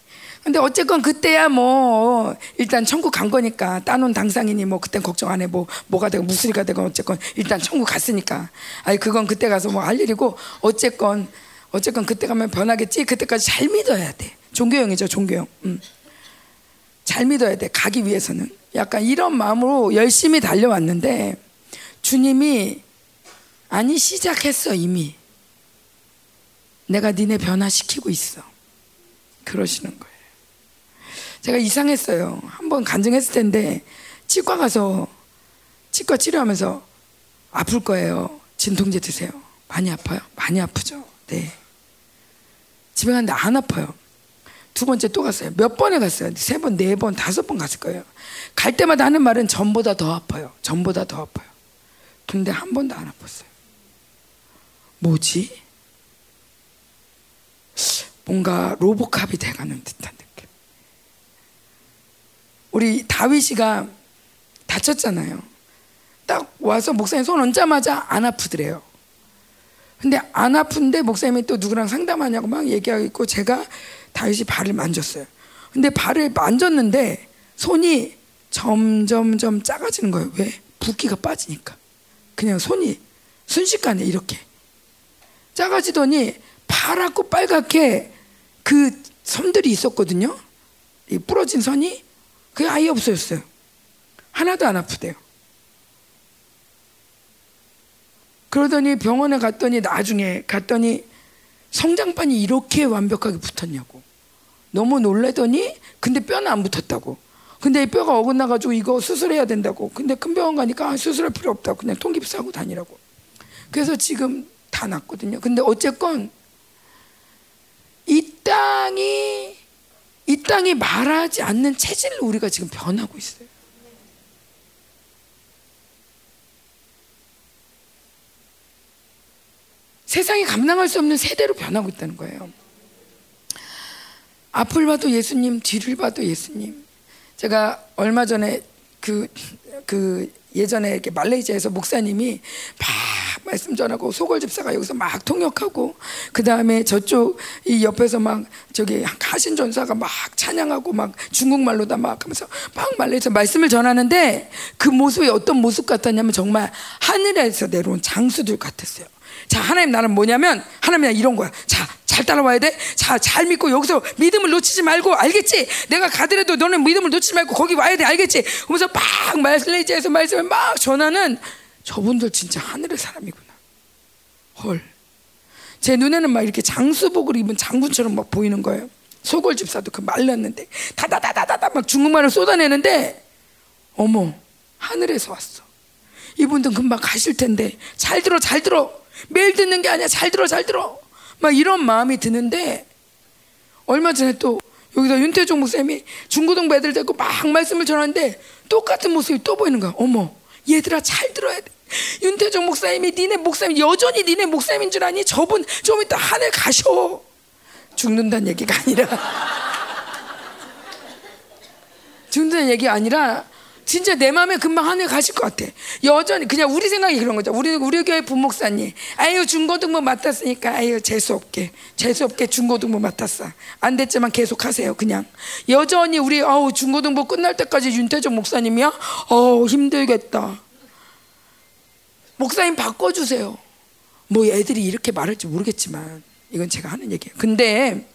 근데 어쨌건 그때야 뭐 일단 천국 간 거니까 따놓은 당상이니 뭐 그땐 걱정 안 해. 뭐 뭐가 되고 무술이가 되고 어쨌건 일단 천국 갔으니까. 아니 그건 그때 가서 뭐 할 일이고 어쨌건 어쨌건 그때 가면 변하겠지? 그때까지 잘 믿어야 돼. 종교형이죠 종교형. 음. 잘 믿어야 돼 가기 위해서는. 약간 이런 마음으로 열심히 달려왔는데 주님이 아니 시작했어 이미. 내가 니네 변화시키고 있어. 그러시는 거예요. 제가 이상했어요. 한번 간증했을 텐데 치과 가서 치과 치료하면서 아플 거예요. 진통제 드세요. 많이 아파요? 많이 아프죠. 네. 집에 갔는데 안 아파요. 두 번째 또 갔어요. 몇 번에 갔어요? 세 번, 네 번, 다섯 번 갔을 거예요. 갈 때마다 하는 말은 전보다 더 아파요. 전보다 더 아파요. 근데 한 번도 안 아팠어요. 뭐지? 뭔가 로보캅이 돼가는 듯한. 우리 다윗이가 다쳤잖아요. 딱 와서 목사님 손 얹자마자 안 아프더래요. 근데 안 아픈데 목사님이 또 누구랑 상담하냐고 막 얘기하고 있고 제가 다윗이 발을 만졌어요. 근데 발을 만졌는데 손이 점점점 작아지는 거예요. 왜? 붓기가 빠지니까. 그냥 손이 순식간에 이렇게 작아지더니 파랗고 빨갛게 그 섬들이 있었거든요. 이 부러진 선이 그게 아예 없어졌어요. 하나도 안 아프대요. 그러더니 병원에 갔더니 나중에 갔더니 성장판이 이렇게 완벽하게 붙었냐고. 너무 놀래더니 근데 뼈는 안 붙었다고. 근데 뼈가 어긋나가지고 이거 수술해야 된다고. 근데 큰 병원 가니까 아, 수술할 필요 없다고. 그냥 통깁스 하고 다니라고. 그래서 지금 다 낫거든요. 근데 어쨌건 이 땅이 이 땅이 말하지 않는 체질을 우리가 지금 변하고 있어요. 세상이 감당할 수 없는 세대로 변하고 있다는 거예요. 앞을 봐도 예수님, 뒤를 봐도 예수님. 제가 얼마 전에 그, 그 예전에 이렇게 말레이시아에서 목사님이 막 말씀 전하고 소골 집사가 여기서 막 통역하고 그 다음에 저쪽 이 옆에서 막 저기 가신 전사가 막 찬양하고 막 중국말로다 막 하면서 막 말레이시아 말씀을 전하는데 그 모습이 어떤 모습 같았냐면 정말 하늘에서 내려온 장수들 같았어요. 자, 하나님 나는 뭐냐면 하나님 이런 거야. 자, 잘 따라와야 돼. 자, 잘 믿고 여기서 믿음을 놓치지 말고 알겠지? 내가 가더라도 너는 믿음을 놓치지 말고 거기 와야 돼. 알겠지? 그러면서 막 말레이지에서 말씀을 막 전하는 저분들 진짜 하늘의 사람이구나. 헐. 제 눈에는 막 이렇게 장수복을 입은 장군처럼 막 보이는 거예요. 소골 집사도 그 말랐는데 다다다다다다 막 중국말을 쏟아내는데 어머 하늘에서 왔어. 이분들 금방 가실 텐데 잘 들어 잘 들어 매일 듣는 게 아니야. 잘 들어 잘 들어. 막 이런 마음이 드는데 얼마 전에 또 여기서 윤태종 목사님이 중고등부 애들 데리고 막 말씀을 전하는데 똑같은 모습이 또 보이는 거야. 어머 얘들아 잘 들어야 돼. 윤태종 목사님이 니네 목사님 여전히 니네 목사님인 줄 아니? 저분 좀 이따 하늘 가셔. 죽는다는 얘기가 아니라. 죽는다는 얘기가 아니라 진짜 내 마음에 금방 하늘 가실 것 같아. 여전히 그냥 우리 생각이 그런 거죠. 우리 우리 교회 부목사님, 아유 중고등부 맡았으니까 아유 재수 없게 재수 없게 중고등부 맡았어. 안 됐지만 계속 하세요. 그냥 여전히 우리 아우 중고등부 끝날 때까지 윤태정 목사님이야. 어우 힘들겠다. 목사님 바꿔주세요. 뭐 애들이 이렇게 말할지 모르겠지만 이건 제가 하는 얘기예요. 근데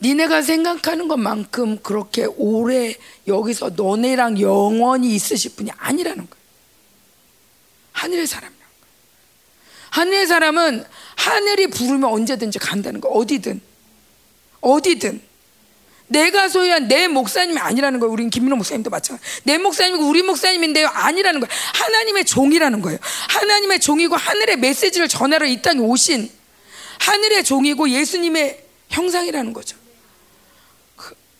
니네가 생각하는 것만큼 그렇게 오래 여기서 너네랑 영원히 있으실 분이 아니라는 거예요. 하늘의 거예요. 하늘의 사람은 하늘이 부르면 언제든지 간다는 거 어디든 어디든 내가 소유한 내 목사님이 아니라는 거예요. 우린 김민호 목사님도 마찬가지. 내 목사님이고 우리 목사님인데요. 아니라는 거예요. 하나님의 종이라는 거예요. 하나님의 종이고 하늘의 메시지를 전하러 이 땅에 오신 하늘의 종이고 예수님의 형상이라는 거죠.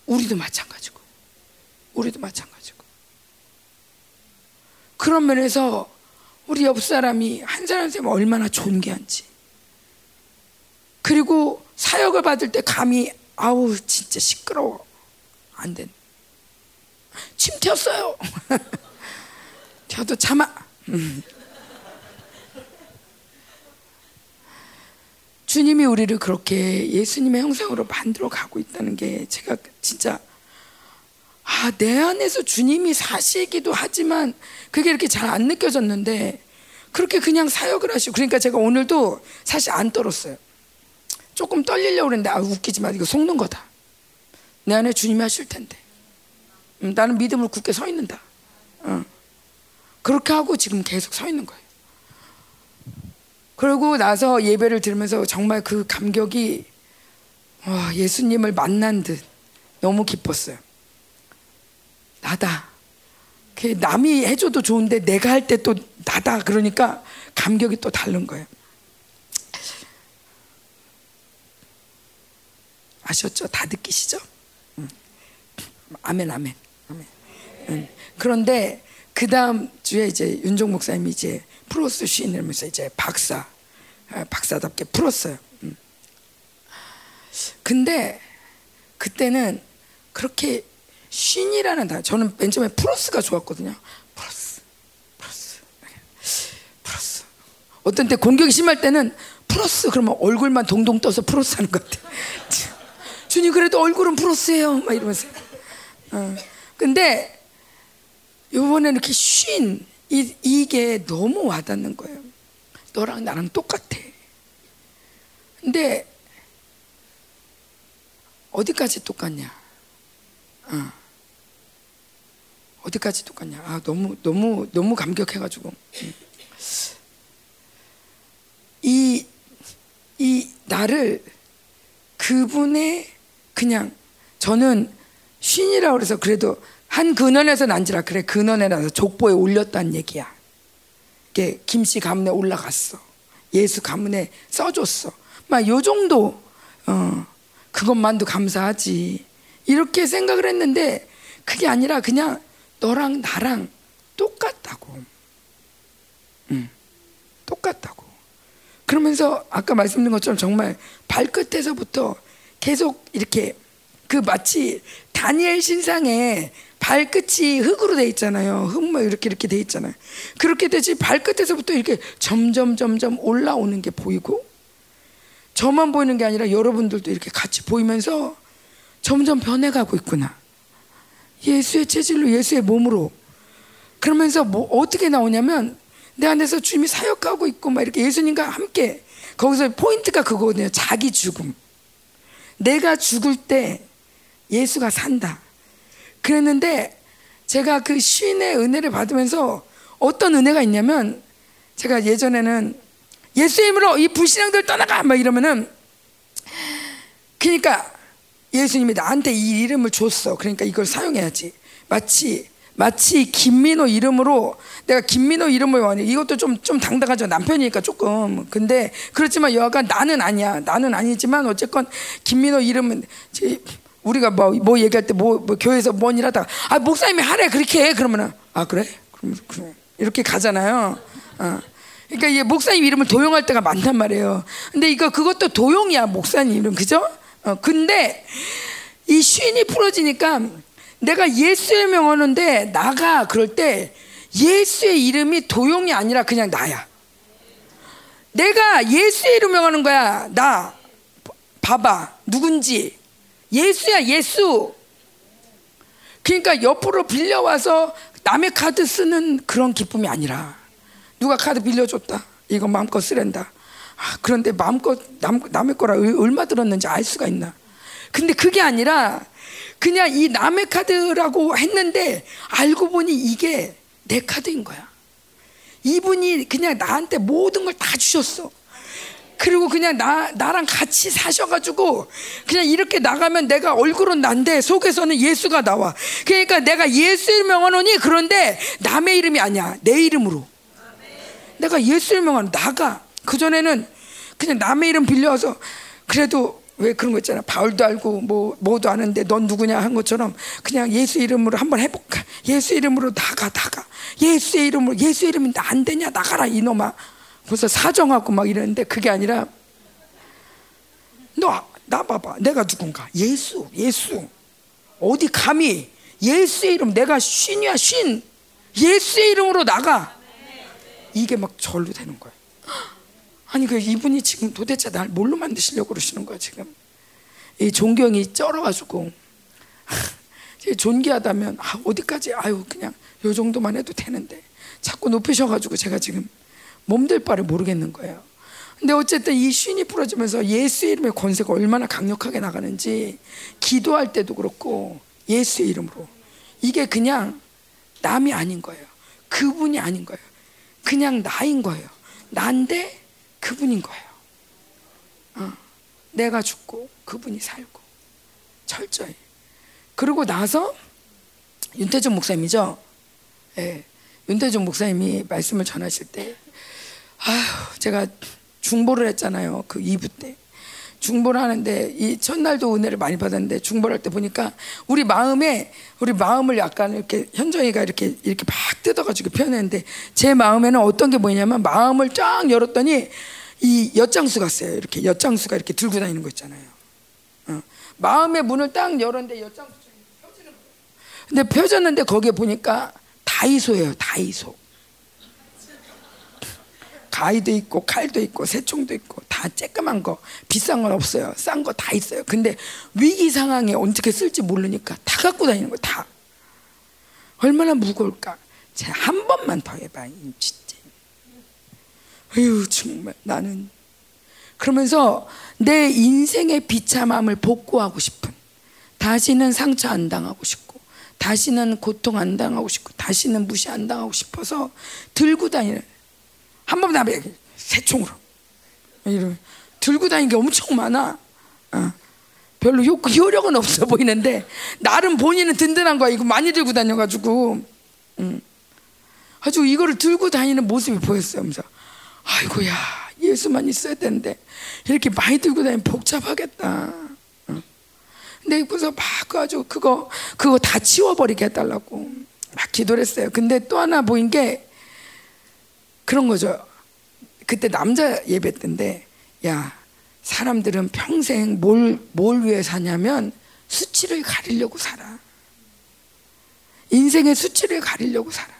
우리도 마찬가지고, 우리도 마찬가지고. 그런 면에서 우리 옆 사람이 한 사람 한 얼마나 존귀한지. 그리고 사역을 받을 때 감히 아우 진짜 시끄러워 안 된. 침 튀었어요. 튀어도 참아. 음. 주님이 우리를 그렇게 예수님의 형상으로 만들어 가고 있다는 게 제가 진짜 아, 내 안에서 주님이 사시기도 하지만 그게 이렇게 잘 안 느껴졌는데 그렇게 그냥 사역을 하시고 그러니까 제가 오늘도 사실 안 떨었어요. 조금 떨리려고 그랬는데 아 웃기지 마 이거 속는 거다. 내 안에 주님이 하실 텐데. 음, 나는 믿음을 굳게 서 있는다. 어. 그렇게 하고 지금 계속 서 있는 거예요. 그러고 나서 예배를 들으면서 정말 그 감격이 와, 예수님을 만난 듯 너무 기뻤어요. 나다. 남이 해줘도 좋은데 내가 할 때 또 나다. 그러니까 감격이 또 다른 거예요. 아셨죠? 다 느끼시죠? 응. 아멘, 아멘, 아멘. 응. 그런데 그 다음 주에 이제 윤종 목사님이 이제 프로스 시인이면서 이제 박사, 아, 박사답게 풀었어요. 음. 근데 그때는 그렇게 쉰이라는 단어, 저는 맨 처음에 프로스가 좋았거든요. 프로스, 프로스, 프로스. 어떤 때 공격이 심할 때는 프로스 그러면 얼굴만 동동 떠서 프로스 하는 것 같아요. 주님 그래도 얼굴은 프로스예요. 막 이러면서. 어. 근데 요번에 이렇게 쉰 이, 이게 너무 와닿는 거예요. 너랑 나랑 똑같아. 근데 어디까지 똑같냐? 어. 어디까지 똑같냐? 아 너무 너무 너무 감격해가지고 이이 이 나를 그분의 그냥 저는 쉰이라고 그래서 그래도 한 근원에서 난지라 그래 근원에 나서 족보에 올렸다는 얘기야. 이게 김씨 가문에 올라갔어. 예수 가문에 써줬어. 막 요 정도 어, 그것만도 감사하지. 이렇게 생각을 했는데 그게 아니라 그냥 너랑 나랑 똑같다고. 응, 똑같다고. 그러면서 아까 말씀드린 것처럼 정말 발끝에서부터 계속 이렇게 그 마치 다니엘 신상에 발끝이 흙으로 돼 있잖아요. 흙뭐 이렇게 이렇게 돼 있잖아요. 그렇게 되지 발끝에서부터 이렇게 점점 점점 올라오는 게 보이고 저만 보이는 게 아니라 여러분들도 이렇게 같이 보이면서 점점 변해가고 있구나. 예수의 체질로 예수의 몸으로 그러면서 뭐 어떻게 나오냐면 내 안에서 주님이 사역하고 있고 막 이렇게 예수님과 함께 거기서 포인트가 그거거든요. 자기 죽음. 내가 죽을 때 예수가 산다. 그랬는데 제가 그 쉰의 은혜를 받으면서 어떤 은혜가 있냐면 제가 예전에는 예수 이름으로 이 불신앙들 떠나가 막 이러면은 그러니까 예수님이 나한테 이 이름을 줬어. 그러니까 이걸 사용해야지. 마치 마치 김민호 이름으로 내가 김민호 이름을 원해. 이것도 좀 좀 당당하죠. 남편이니까 조금. 근데 그렇지만 여하간 나는 아니야. 나는 아니지만 어쨌건 김민호 이름은 제 우리가 뭐, 뭐 얘기할 때 뭐, 뭐 교회에서 뭔 일하다가 아 목사님이 하래 그렇게 해 그러면은 아 그래 그럼 그래 이렇게 가잖아요. 어. 그러니까 이 목사님 이름을 도용할 때가 많단 말이에요. 근데 이거 그것도 도용이야 목사님 이름 그죠? 어, 근데 이 쉰이 풀어지니까 내가 예수의 명하는데 나가 그럴 때 예수의 이름이 도용이 아니라 그냥 나야. 내가 예수의 이름 명하는 거야. 나 봐봐 누군지 예수야 예수. 그러니까 옆으로 빌려와서 남의 카드 쓰는 그런 기쁨이 아니라 누가 카드 빌려줬다. 이거 마음껏 쓰랜다. 아, 그런데 마음껏 남, 남의 거라 얼마 들었는지 알 수가 있나? 근데 그게 아니라 그냥 이 남의 카드라고 했는데 알고 보니 이게 내 카드인 거야. 이분이 그냥 나한테 모든 걸 다 주셨어. 그리고 그냥 나, 나랑 같이 사셔가지고 그냥 이렇게 나가면 내가 얼굴은 난데 속에서는 예수가 나와. 그러니까 내가 예수의 명하노니 그런데 남의 이름이 아니야. 내 이름으로. 내가 예수의 명하노 나가. 그전에는 그냥 남의 이름 빌려서 그래도 왜 그런 거 있잖아. 바울도 알고 뭐 뭐도 아는데 넌 누구냐 한 것처럼 그냥 예수 이름으로 한번 해볼까. 예수 이름으로 나가 나가. 예수의 이름으로 예수 이름이 안 되냐 나가라 이놈아. 벌써 사정하고 막 이러는데 그게 아니라 너 나 봐봐. 내가 누군가. 예수 예수. 어디 감히 예수의 이름 내가 쉰이야 쉰. 예수의 이름으로 나가. 이게 막 절로 되는 거야. 아니 그 이분이 지금 도대체 날 뭘로 만드시려고 그러시는 거야 지금 이 존경이 쩔어가지고 존귀하다면 아, 어디까지 아유 그냥 요 정도만 해도 되는데 자꾸 높이셔가지고 제가 지금 몸들 바를 모르겠는 거예요. 근데 어쨌든 이 쉰이 풀어지면서 예수의 이름의 권세가 얼마나 강력하게 나가는지 기도할 때도 그렇고 예수의 이름으로 이게 그냥 남이 아닌 거예요. 그분이 아닌 거예요. 그냥 나인 거예요. 난데 그분인 거예요. 어. 내가 죽고 그분이 살고 철저히. 그러고 나서 윤태준 목사님이죠. 예, 윤태준 목사님이 말씀을 전하실 때, 아휴, 제가 중보를 했잖아요. 그 2부 때. 중보를 하는데 이 첫날도 은혜를 많이 받았는데 중보를 할 때 보니까 우리 마음에 우리 마음을 약간 이렇게 현정이가 이렇게 이렇게 막 뜯어가지고 표현했는데 제 마음에는 어떤 게 뭐냐면 마음을 쫙 열었더니 이 엿장수 같어요. 이렇게 엿장수가 이렇게 들고 다니는 거 있잖아요. 어. 마음의 문을 딱 열었는데 엿장수 펴지는 거예요. 근데 펴졌는데 거기에 보니까 다이소예요. 다이소. 가위도 있고 칼도 있고 새총도 있고 다 쬐끄만 거 비싼 건 없어요. 싼 거 다 있어요. 근데 위기 상황에 어떻게 쓸지 모르니까 다 갖고 다니는 거 다. 얼마나 무거울까? 제한 번만 더 해봐. 진짜. 아유 정말 나는 그러면서 내 인생의 비참함을 복구하고 싶은 다시는 상처 안 당하고 싶고 다시는 고통 안 당하고 싶고 다시는 무시 안 당하고 싶어서 들고 다니는 한번 나면 새총으로 이런 들고 다니는 게 엄청 많아. 어. 별로 효, 효력은 없어 보이는데 나름 본인은 든든한 거야. 이거 많이 들고 다녀가지고 음. 아주 이거를 들고 다니는 모습이 보였어요. 그래서 아이고야 예수만 있어야 되는데 이렇게 많이 들고 다니면 복잡하겠다. 어. 근데 그래서 막 아주 그거 그거 다 치워버리게 해달라고 막 기도를 했어요. 근데 또 하나 보인 게 그런 거죠. 그때 남자 예배 때인데 야 사람들은 평생 뭘, 뭘 위해 사냐면 수치를 가리려고 살아. 인생의 수치를 가리려고 살아.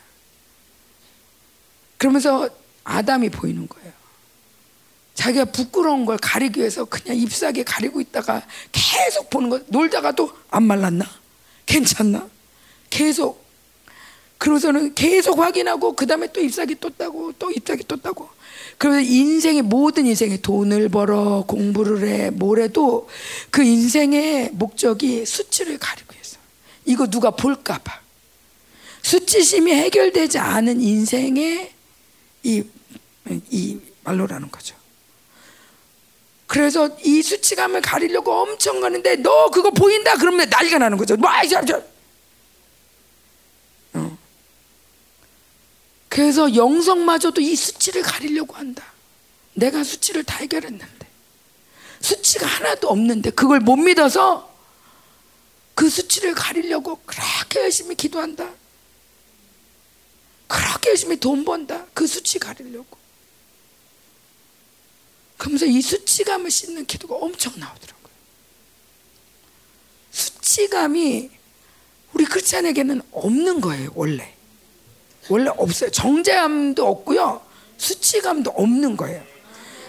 그러면서 아담이 보이는 거예요. 자기가 부끄러운 걸 가리기 위해서 그냥 잎사귀 가리고 있다가 계속 보는 거 놀다가도 안 말랐나? 괜찮나? 계속 그러고서는 계속 확인하고 그 다음에 또 잎사귀 또 따고 또 잎사귀 또 따고 그래서 인생의 모든 인생의 돈을 벌어 공부를 해 뭐래도 그 인생의 목적이 수치를 가리고 있어. 이거 누가 볼까 봐. 수치심이 해결되지 않은 인생의 이, 이 말로라는 거죠. 그래서 이 수치감을 가리려고 엄청 가는데 너 그거 보인다 그러면 난리가 나는 거죠. 뭐, 저, 저. 어. 그래서 영성마저도 이 수치를 가리려고 한다. 내가 수치를 다 해결했는데 수치가 하나도 없는데 그걸 못 믿어서 그 수치를 가리려고 그렇게 열심히 기도한다. 그렇게 열심히 돈 번다. 그 수치 가리려고. 그러면서 이 수치감을 씻는 기도가 엄청 나오더라고요. 수치감이 우리 크리스찬에게는 없는 거예요, 원래. 원래 없어요. 정죄감도 없고요. 수치감도 없는 거예요.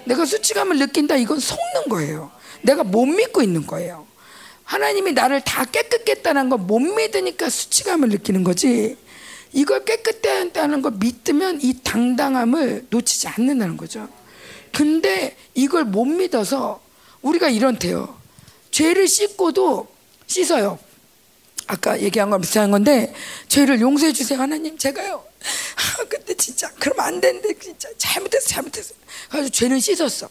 내가 수치감을 느낀다 이건 속는 거예요. 내가 못 믿고 있는 거예요. 하나님이 나를 다 깨끗겠다는 걸못 믿으니까 수치감을 느끼는 거지. 이걸 깨끗했다는 걸 믿으면 이 당당함을 놓치지 않는다는 거죠. 근데 이걸 못 믿어서 우리가 이런데요. 죄를 씻고도 씻어요. 아까 얘기한 거 비슷한 건데 죄를 용서해 주세요 하나님 제가요. 아, 근데 진짜 그러면 안 되는데 진짜 잘못했어 잘못했어. 그래서 죄는 씻었어.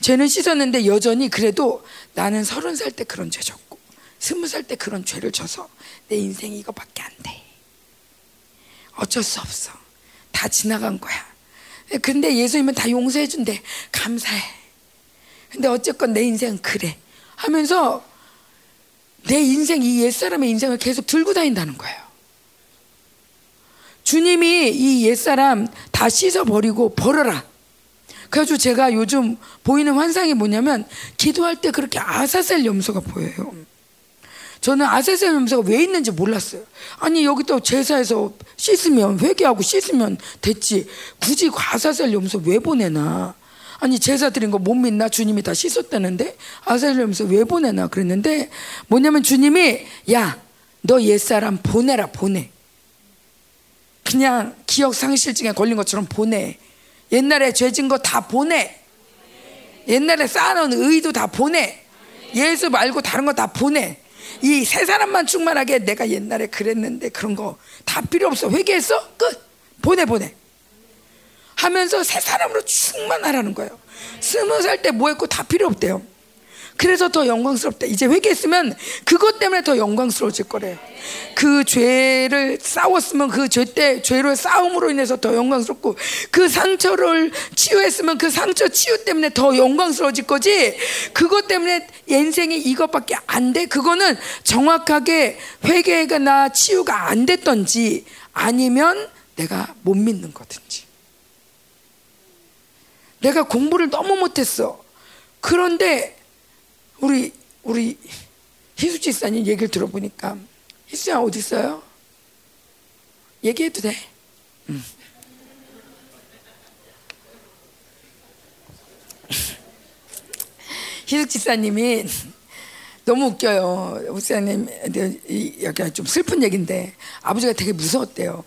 죄는 씻었는데 여전히 그래도 나는 서른 살 때 그런 죄 졌고 스무 살 때 그런 죄를 져서 내 인생이 이거밖에 안 돼. 어쩔 수 없어. 다 지나간 거야. 근데 예수님은 다 용서해 준대. 감사해. 근데 어쨌건 내 인생은 그래. 하면서 내 인생, 이 옛사람의 인생을 계속 들고 다닌다는 거예요. 주님이 이 옛사람 다 씻어버리고 버려라. 그래가지고 제가 요즘 보이는 환상이 뭐냐면 기도할 때 그렇게 아사셀 염소가 보여요. 저는 아세셀 염소가 왜 있는지 몰랐어요. 아니 여기 또 제사에서 씻으면 회개하고 씻으면 됐지. 굳이 아사셀 염소 왜 보내나? 아니 제사 드린 거 못 믿나? 주님이 다 씻었다는데 아사셀 염소 왜 보내나? 그랬는데 뭐냐면 주님이 야 너 옛사람 보내라 보내. 그냥 기억 상실증에 걸린 것처럼 보내. 옛날에 죄진 거 다 보내. 옛날에 쌓아놓은 의도 다 보내. 예수 말고 다른 거 다 보내. 이 세 사람만 충만하게 내가 옛날에 그랬는데 그런 거 다 필요 없어. 회개했어? 끝. 보내 보내. 하면서 세 사람으로 충만하라는 거예요. 스무 살 때 뭐 했고 다 필요 없대요. 그래서 더 영광스럽다. 이제 회개했으면 그것 때문에 더 영광스러워질 거래요. 그 죄를 싸웠으면 그 죄 때 죄로 싸움으로 인해서 더 영광스럽고 그 상처를 치유했으면 그 상처 치유 때문에 더 영광스러워질 거지. 그것 때문에 인생이 이것밖에 안 돼. 그거는 정확하게 회개가 나 치유가 안 됐던지 아니면 내가 못 믿는 거든지. 내가 공부를 너무 못했어. 그런데 우리 우리 희수 지사님 얘기를 들어보니까 희수야 어디 있어요? 얘기해도 돼. 응. 희숙 지사님이 너무 웃겨요. 목사님 여기 좀 슬픈 얘기인데 아버지가 되게 무서웠대요.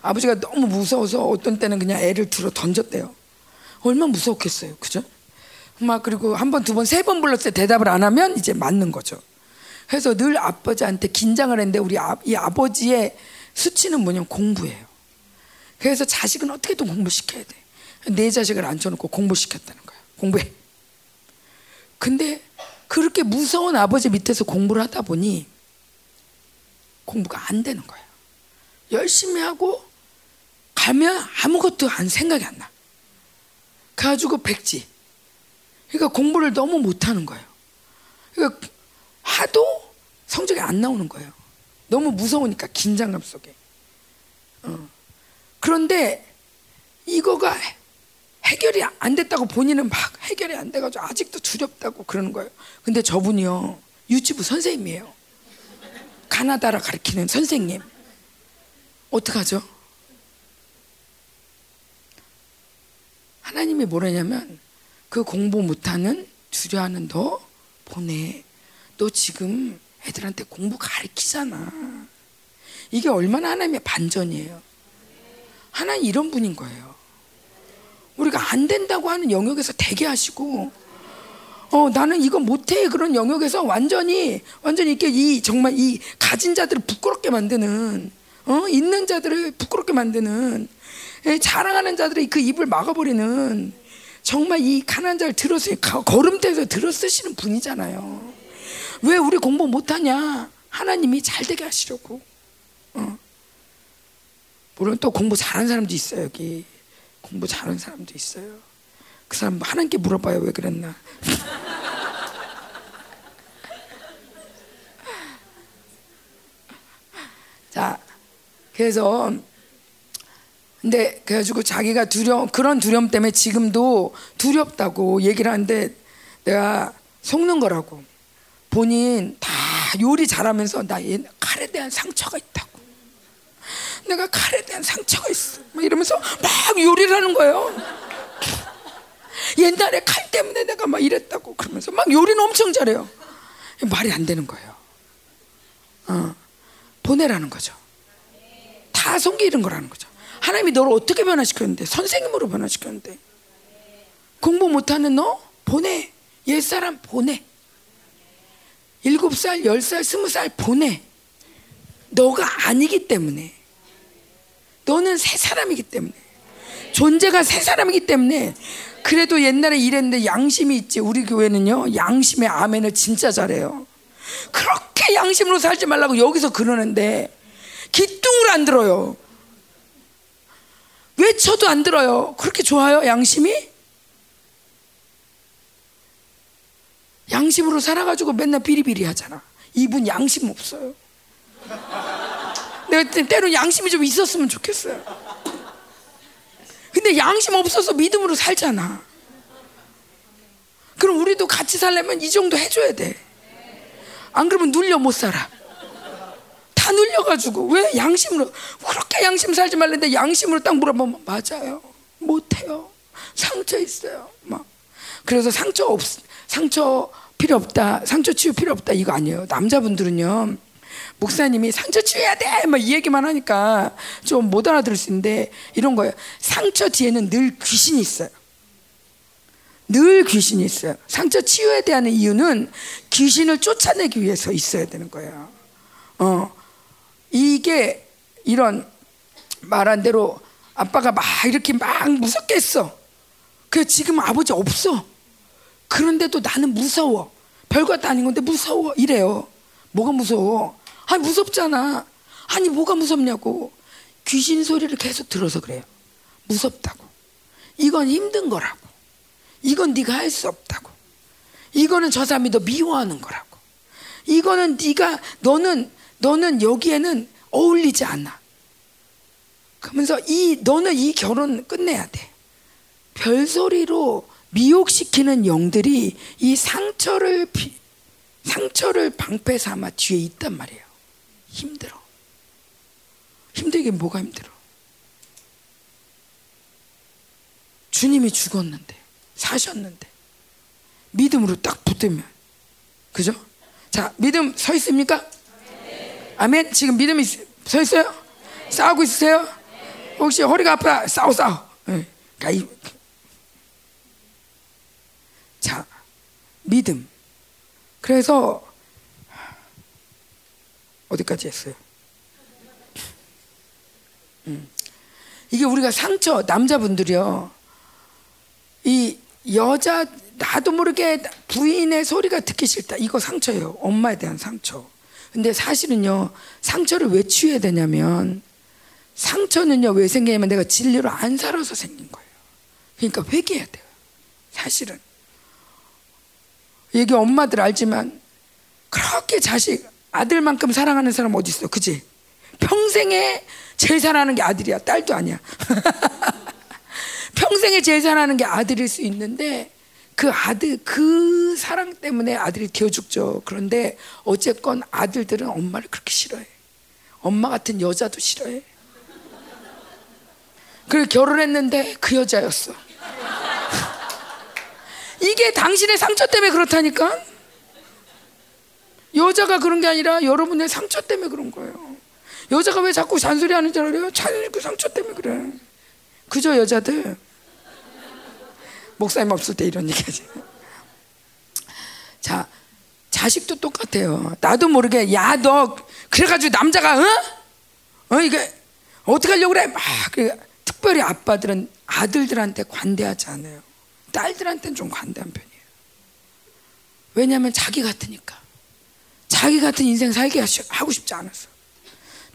아버지가 너무 무서워서 어떤 때는 그냥 애를 들어 던졌대요. 얼마나 무서웠겠어요, 그죠? 막 그리고 한 번, 두 번, 세 번 불렀을 때 대답을 안 하면 이제 맞는 거죠. 그래서 늘 아버지한테 긴장을 했는데 우리 아, 이 아버지의 수치는 뭐냐면 공부예요. 그래서 자식은 어떻게든 공부시켜야 돼. 내 자식을 앉혀놓고 공부시켰다는 거야. 공부해. 근데 그렇게 무서운 아버지 밑에서 공부를 하다 보니 공부가 안 되는 거예요. 열심히 하고 가면 아무것도 안 생각이 안 나. 가지고 백지. 그러니까 공부를 너무 못하는 거예요. 그러니까 하도 성적이 안 나오는 거예요. 너무 무서우니까 긴장감 속에. 어. 그런데 이거가 해결이 안 됐다고 본인은 막 해결이 안 돼가지고 아직도 두렵다고 그러는 거예요. 근데 저분이요 유치부 선생님이에요. 가나다라 가르치는 선생님. 어떡하죠? 하나님이 뭐라냐면 그 공부 못하는 두려워하는 너 보내. 너 지금 애들한테 공부 가르치잖아. 이게 얼마나 하나님의 반전이에요. 하나님 이런 분인 거예요. 우리가 안 된다고 하는 영역에서 되게 하시고, 어 나는 이거 못해 그런 영역에서 완전히 완전히 이렇게 이 정말 이 가진 자들을 부끄럽게 만드는 어 있는 자들을 부끄럽게 만드는 예, 자랑하는 자들의 그 입을 막아버리는 정말 이 가난한 자를 들어서 걸음대에서 들어쓰시는 분이잖아요. 왜 우리 공부 못하냐? 하나님이 잘 되게 하시려고. 어. 물론 또 공부 잘하는 사람도 있어요 여기 공부 잘하는 사람도 있어요. 그 사람 하나님께 물어봐요 왜 그랬나. 자, 그래서 근데 그래가지고 자기가 두려 그런 두려움 때문에 지금도 두렵다고 얘기를 하는데 내가 속는 거라고. 본인 다 요리 잘하면서 나 칼에 대한 상처가 있다고. 내가 칼에 대한 상처가 있어. 막 이러면서 막 요리를 하는 거예요. 옛날에 칼 때문에 내가 막 이랬다고 그러면서 막 요리는 엄청 잘해요. 말이 안 되는 거예요. 어, 보내라는 거죠. 다 속이는 거라는 거죠 하나님이 너를 어떻게 변화시켰는데? 선생님으로 변화시켰는데. 공부 못하는 너 보내. 옛사람 보내. 일곱 살, 열 살, 스무 살 보내. 너가 아니기 때문에. 너는 새 사람이기 때문에. 존재가 새 사람이기 때문에. 그래도 옛날에 이랬는데 양심이 있지. 우리 교회는요 양심의 아멘을 진짜 잘해요. 그렇게 양심으로 살지 말라고 여기서 그러는데 기뚱을 안 들어요 외쳐도 안 들어요. 그렇게 좋아요, 양심이? 양심으로 살아가지고 맨날 비리비리 하잖아. 이분 양심 없어요. 내가 때로 양심이 좀 있었으면 좋겠어요. 근데 양심 없어서 믿음으로 살잖아. 그럼 우리도 같이 살려면 이 정도 해줘야 돼. 안 그러면 눌려 못 살아. 다 눌려가지고. 왜? 양심으로. 그렇게 양심 살지 말는데 양심으로 딱 물어보면 맞아요. 못해요. 상처 있어요. 막. 그래서 상처 없 상처 필요 없다. 상처 치유 필요 없다. 이거 아니에요. 남자분들은요 목사님이 상처 치유해야 돼 막 이 얘기만 하니까 좀 못 알아들을 수 있는데 이런 거예요. 상처 뒤에는 늘 귀신이 있어요. 늘 귀신이 있어요. 상처 치유해야 되는 이유는 귀신을 쫓아내기 위해서 있어야 되는 거예요. 어, 이게 이런 말한 대로 아빠가 막 이렇게 막 무섭게 했어. 그 지금 아버지 없어. 그런데도 나는 무서워. 별것도 아닌 건데 무서워. 이래요. 뭐가 무서워? 아니 무섭잖아. 아니 뭐가 무섭냐고. 귀신 소리를 계속 들어서 그래요. 무섭다고. 이건 힘든 거라고. 이건 네가 할 수 없다고. 이거는 저 사람이 너 미워하는 거라고. 이거는 네가 너는 너는 여기에는 어울리지 않아. 그러면서 이 너는 이 결혼 끝내야 돼. 별소리로 미혹시키는 영들이 이 상처를 상처를 방패 삼아 뒤에 있단 말이에요. 힘들어. 힘들긴 뭐가 힘들어? 주님이 죽었는데 사셨는데 믿음으로 딱 붙으면 그죠? 자 믿음 서 있습니까? 아멘. 지금 믿음이 서 있어요? 싸우고 있으세요? 혹시 허리가 아파? 싸워 싸워. 네. 자, 믿음. 그래서 어디까지 했어요? 음. 이게 우리가 상처 남자분들이요. 이 여자 나도 모르게 부인의 소리가 듣기 싫다. 이거 상처예요. 엄마에 대한 상처. 근데 사실은요, 상처를 왜 치유해야 되냐면, 상처는요, 왜 생기냐면 내가 진리로 안 살아서 생긴 거예요. 그러니까 회개해야 돼요. 사실은. 이게 엄마들 알지만, 그렇게 자식, 아들만큼 사랑하는 사람 어디 있어? 그지? 평생에 제일 사랑하는 게 아들이야. 딸도 아니야. 평생에 제일 사랑하는 게 아들일 수 있는데, 그 아들 그 사랑 때문에 아들이 되어 죽죠. 그런데 어쨌건 아들들은 엄마를 그렇게 싫어해. 엄마 같은 여자도 싫어해. 그래 결혼했는데 그 여자였어. 이게 당신의 상처 때문에 그렇다니까. 여자가 그런 게 아니라 여러분의 상처 때문에 그런 거예요. 여자가 왜 자꾸 잔소리 하는 줄 알아요? 자기 그 상처 때문에 그래. 그저 여자들. 목사님 없을 때 이런 얘기하지. 자, 자식도 똑같아요. 나도 모르게 야 너 그래가지고 남자가 어? 어 이게 어떻게 하려고 그래? 막 그, 특별히 아빠들은 아들들한테 관대하지 않아요. 딸들한테는 좀 관대한 편이에요. 왜냐하면 자기 같으니까. 자기 같은 인생 살게 하고 싶지 않았어.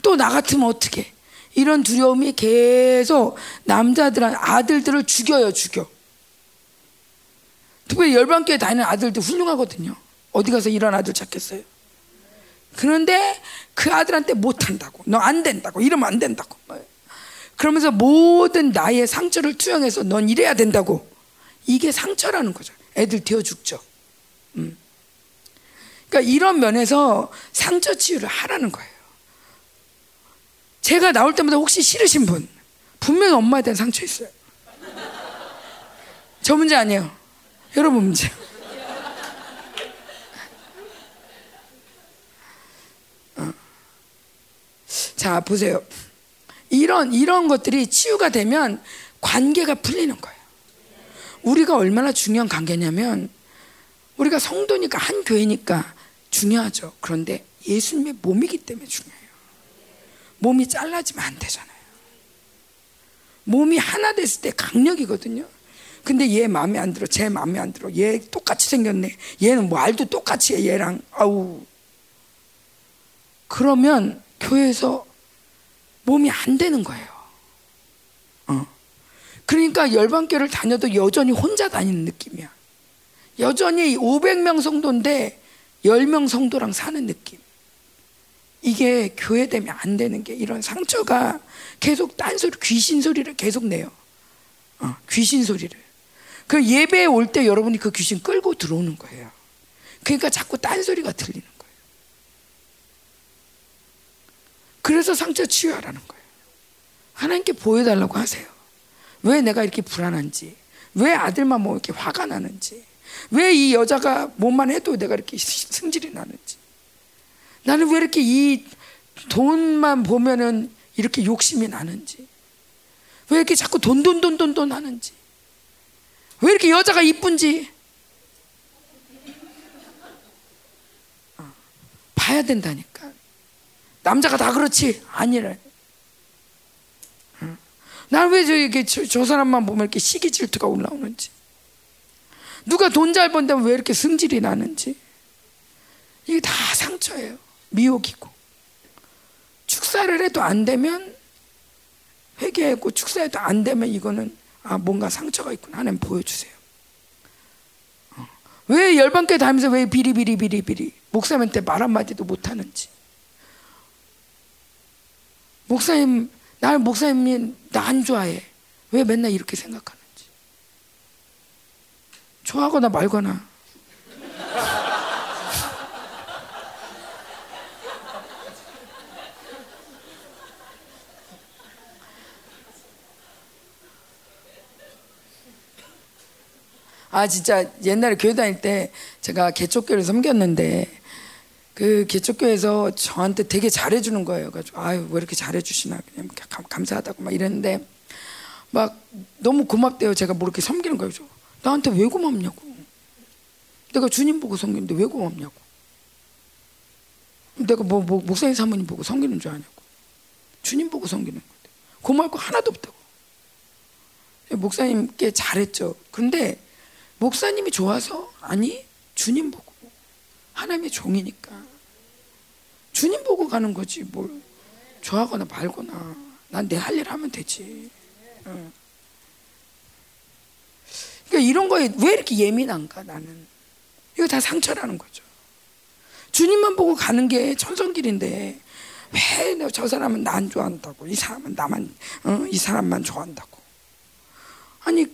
또 나 같으면 어떻게? 이런 두려움이 계속 남자들한 아들들을 죽여요, 죽여. 특별히 열방교회 다니는 아들들 훌륭하거든요. 어디 가서 이런 아들 찾겠어요? 그런데 그 아들한테 못한다고, 너 안 된다고, 이러면 안 된다고. 그러면서 모든 나의 상처를 투영해서 넌 이래야 된다고. 이게 상처라는 거죠. 애들 되어 죽죠. 음. 그러니까 이런 면에서 상처 치유를 하라는 거예요. 제가 나올 때마다 혹시 싫으신 분, 분명히 엄마에 대한 상처 있어요. 저 문제 아니에요. 여러분 문제. 어. 자 보세요. 이런 이런 것들이 치유가 되면 관계가 풀리는 거예요. 우리가 얼마나 중요한 관계냐면 우리가 성도니까 한 교회니까 중요하죠. 그런데 예수님의 몸이기 때문에 중요해요. 몸이 잘라지면 안 되잖아요. 몸이 하나 됐을 때 강력이거든요. 근데 얘 마음에 안 들어. 쟤 마음에 안 들어. 얘 똑같이 생겼네. 얘는 말도 똑같이 해. 얘랑 아우. 그러면 교회에서 몸이 안 되는 거예요. 어. 그러니까 열방교를 다녀도 여전히 혼자 다니는 느낌이야. 여전히 500명 성도인데 10명 성도랑 사는 느낌. 이게 교회 되면 안 되는 게 이런 상처가 계속 딴소리, 귀신 소리를 계속 내요. 어, 귀신 소리를. 그 예배에 올 때 여러분이 그 귀신 끌고 들어오는 거예요. 그러니까 자꾸 딴소리가 들리는 거예요. 그래서 상처 치유하라는 거예요. 하나님께 보여달라고 하세요. 왜 내가 이렇게 불안한지, 왜 아들만 뭐 이렇게 화가 나는지, 왜 이 여자가 뭐만 해도 내가 이렇게 승질이 나는지, 나는 왜 이렇게 이 돈만 보면은 이렇게 욕심이 나는지, 왜 이렇게 자꾸 돈, 돈, 돈, 돈, 돈 하는지, 왜 이렇게 여자가 이쁜지, 어, 봐야 된다니까. 남자가 다 그렇지? 아니래. 난왜 저렇게 저, 저, 사람만 보면 이렇게 시기 질투가 올라오는지? 누가 돈 잘 번다면 왜 이렇게 승질이 나는지? 이게 다 상처예요. 미혹이고. 축사를 해도 안 되면 회개하고 축사해도 안 되면 이거는 아 뭔가 상처가 있구나 하나님 보여주세요 어. 왜 열방교회 다니면서 왜 비리비리비리비리 목사님한테 말 한마디도 못하는지 목사님 나는 목사님이 나 안 좋아해. 왜 맨날 이렇게 생각하는지. 좋아하거나 말거나. 아 진짜 옛날에 교회 다닐 때 제가 개척교를 섬겼는데 그 개척교회에서 저한테 되게 잘해주는 거예요. 가지고 아유 왜 이렇게 잘해주시나 그냥 감, 사하다고 막 이랬는데 막 너무 고맙대요. 제가 뭐 이렇게 섬기는 거예요. 나한테 왜 고맙냐고. 내가 주님 보고 섬기는데 왜 고맙냐고. 내가 뭐, 뭐 목사님 사모님 보고 섬기는 줄 아냐고. 주님 보고 섬기는 건데 고마울 거 하나도 없다고. 목사님께 잘했죠. 그런데 목사님이 좋아서 아니 주님 보고 하나님의 종이니까 주님 보고 가는 거지 뭘 좋아하거나 말거나 난 내 할 일 하면 되지. 어. 그러니까 이런 거에 왜 이렇게 예민한가 나는 이거 다 상처라는 거죠. 주님만 보고 가는 게 천성길인데 왜 저 사람은 나 안 좋아한다고 이 사람은 나만 어? 이 사람만 좋아한다고 아니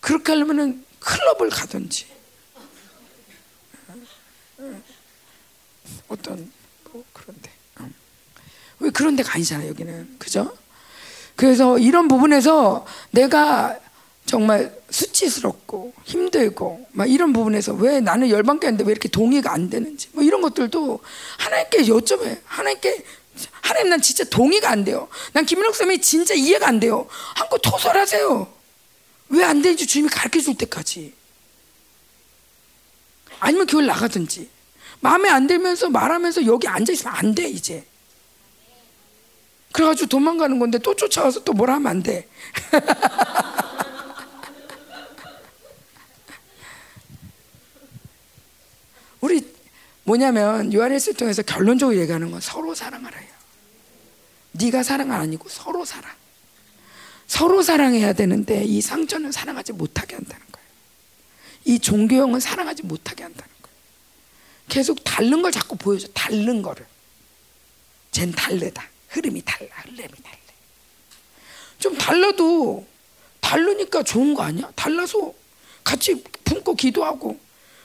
그렇게 하려면은 클럽을 가든지 어떤 뭐 그런데 어. 왜 그런 데가 아니잖아요 여기는 그죠? 그래서 이런 부분에서 내가 정말 수치스럽고 힘들고 막 이런 부분에서 왜 나는 열방교인데 왜 이렇게 동의가 안 되는지 뭐 이런 것들도 하나님께 여쭤봐요 하나님께 하나님 난 진짜 동의가 안 돼요. 난 김민옥 쌤이 진짜 이해가 안 돼요. 한껏 토설하세요. 왜 안 되는지 주님이 가르쳐 줄 때까지. 아니면 교회 나가든지. 마음에 안 들면서 말하면서 여기 앉아 있으면 안 돼, 이제. 그래가지고 도망가는 건데 또 쫓아와서 또 뭐라 하면 안 돼. 우리 뭐냐면 요한일서 통해서 결론적으로 얘기하는 건 서로 사랑하라요. 네가 사랑 아니고 서로 사랑. 서로 사랑해야 되는데 이 상처는 사랑하지 못하게 한다는 거예요. 이 종교형은 사랑하지 못하게 한다는 거예요. 계속 다른 걸 자꾸 보여줘. 다른 거를. 쟨 다르다. 흐름이 달라. 흐름이 달라. 좀 달라도 다르니까 좋은 거 아니야? 달라서 같이 품고 기도하고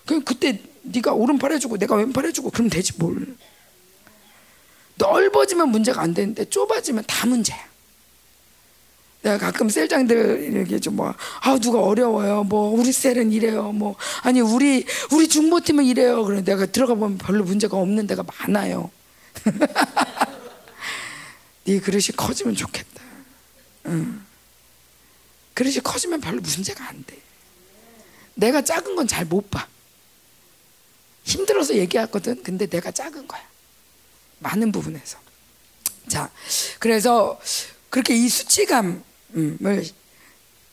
그 그때 네가 오른팔 해주고 내가 왼팔 해주고 그럼 되지 뭘. 넓어지면 문제가 안 되는데 좁아지면 다 문제야. 내가 가끔 셀장들 이렇게 좀뭐 아 누가 어려워요. 뭐 우리 셀은 이래요. 뭐 아니 우리 우리 중보팀은 이래요. 그래 내가 들어가 보면 별로 문제가 없는 데가 많아요. 네 그릇이 커지면 좋겠다. 응. 그릇이 커지면 별로 문제가 안 돼. 내가 작은 건 잘 못 봐. 힘들어서 얘기하거든. 근데 내가 작은 거야. 많은 부분에서. 자 그래서 그렇게 이 수치감 을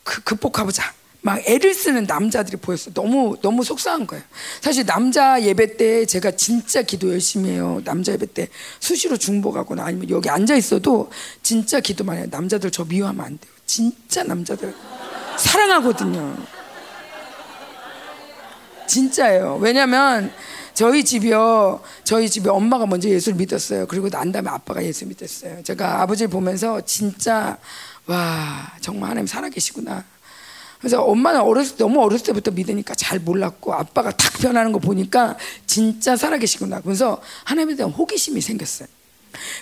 극복해보자. 막 애를 쓰는 남자들이 보였어. 너무 너무 속상한 거예요. 사실 남자 예배 때 제가 진짜 기도 열심히 해요. 남자 예배 때 수시로 중보가거나 아니면 여기 앉아 있어도 진짜 기도 많이 해요. 남자들 저 미워하면 안 돼요. 진짜 남자들 사랑하거든요. 진짜예요. 왜냐면 저희 집이요. 저희 집에 엄마가 먼저 예수를 믿었어요. 그리고 난 다음에 아빠가 예수 믿었어요. 제가 아버지를 보면서 진짜 와 정말 하나님 살아계시구나. 그래서 엄마는 어렸을 때 너무 어렸을 때부터 믿으니까 잘 몰랐고 아빠가 탁 변하는 거 보니까 진짜 살아계시구나. 그래서 하나님에 대한 호기심이 생겼어요.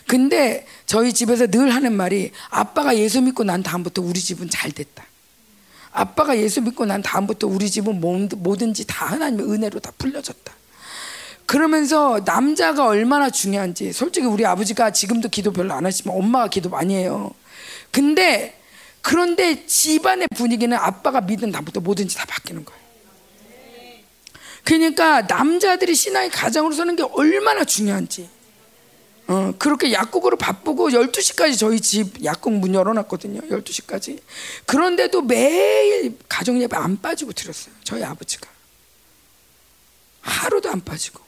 근데 저희 집에서 늘 하는 말이 아빠가 예수 믿고 난 다음부터 우리 집은 잘 됐다. 아빠가 예수 믿고 난 다음부터 우리 집은 뭐든지 다 하나님의 은혜로 다 풀려졌다. 그러면서 남자가 얼마나 중요한지 솔직히 우리 아버지가 지금도 기도 별로 안 하시지만 엄마가 기도 많이 해요. 근데 그런데 집안의 분위기는 아빠가 믿은 다음부터 뭐든지 다 바뀌는 거예요. 그러니까 남자들이 신앙의 가장으로 서는 게 얼마나 중요한지. 어, 그렇게 약국으로 바쁘고 12시까지 저희 집 약국 문 열어놨거든요. 12시까지. 그런데도 매일 가정 예배 안 빠지고 드렸어요. 저희 아버지가. 하루도 안 빠지고.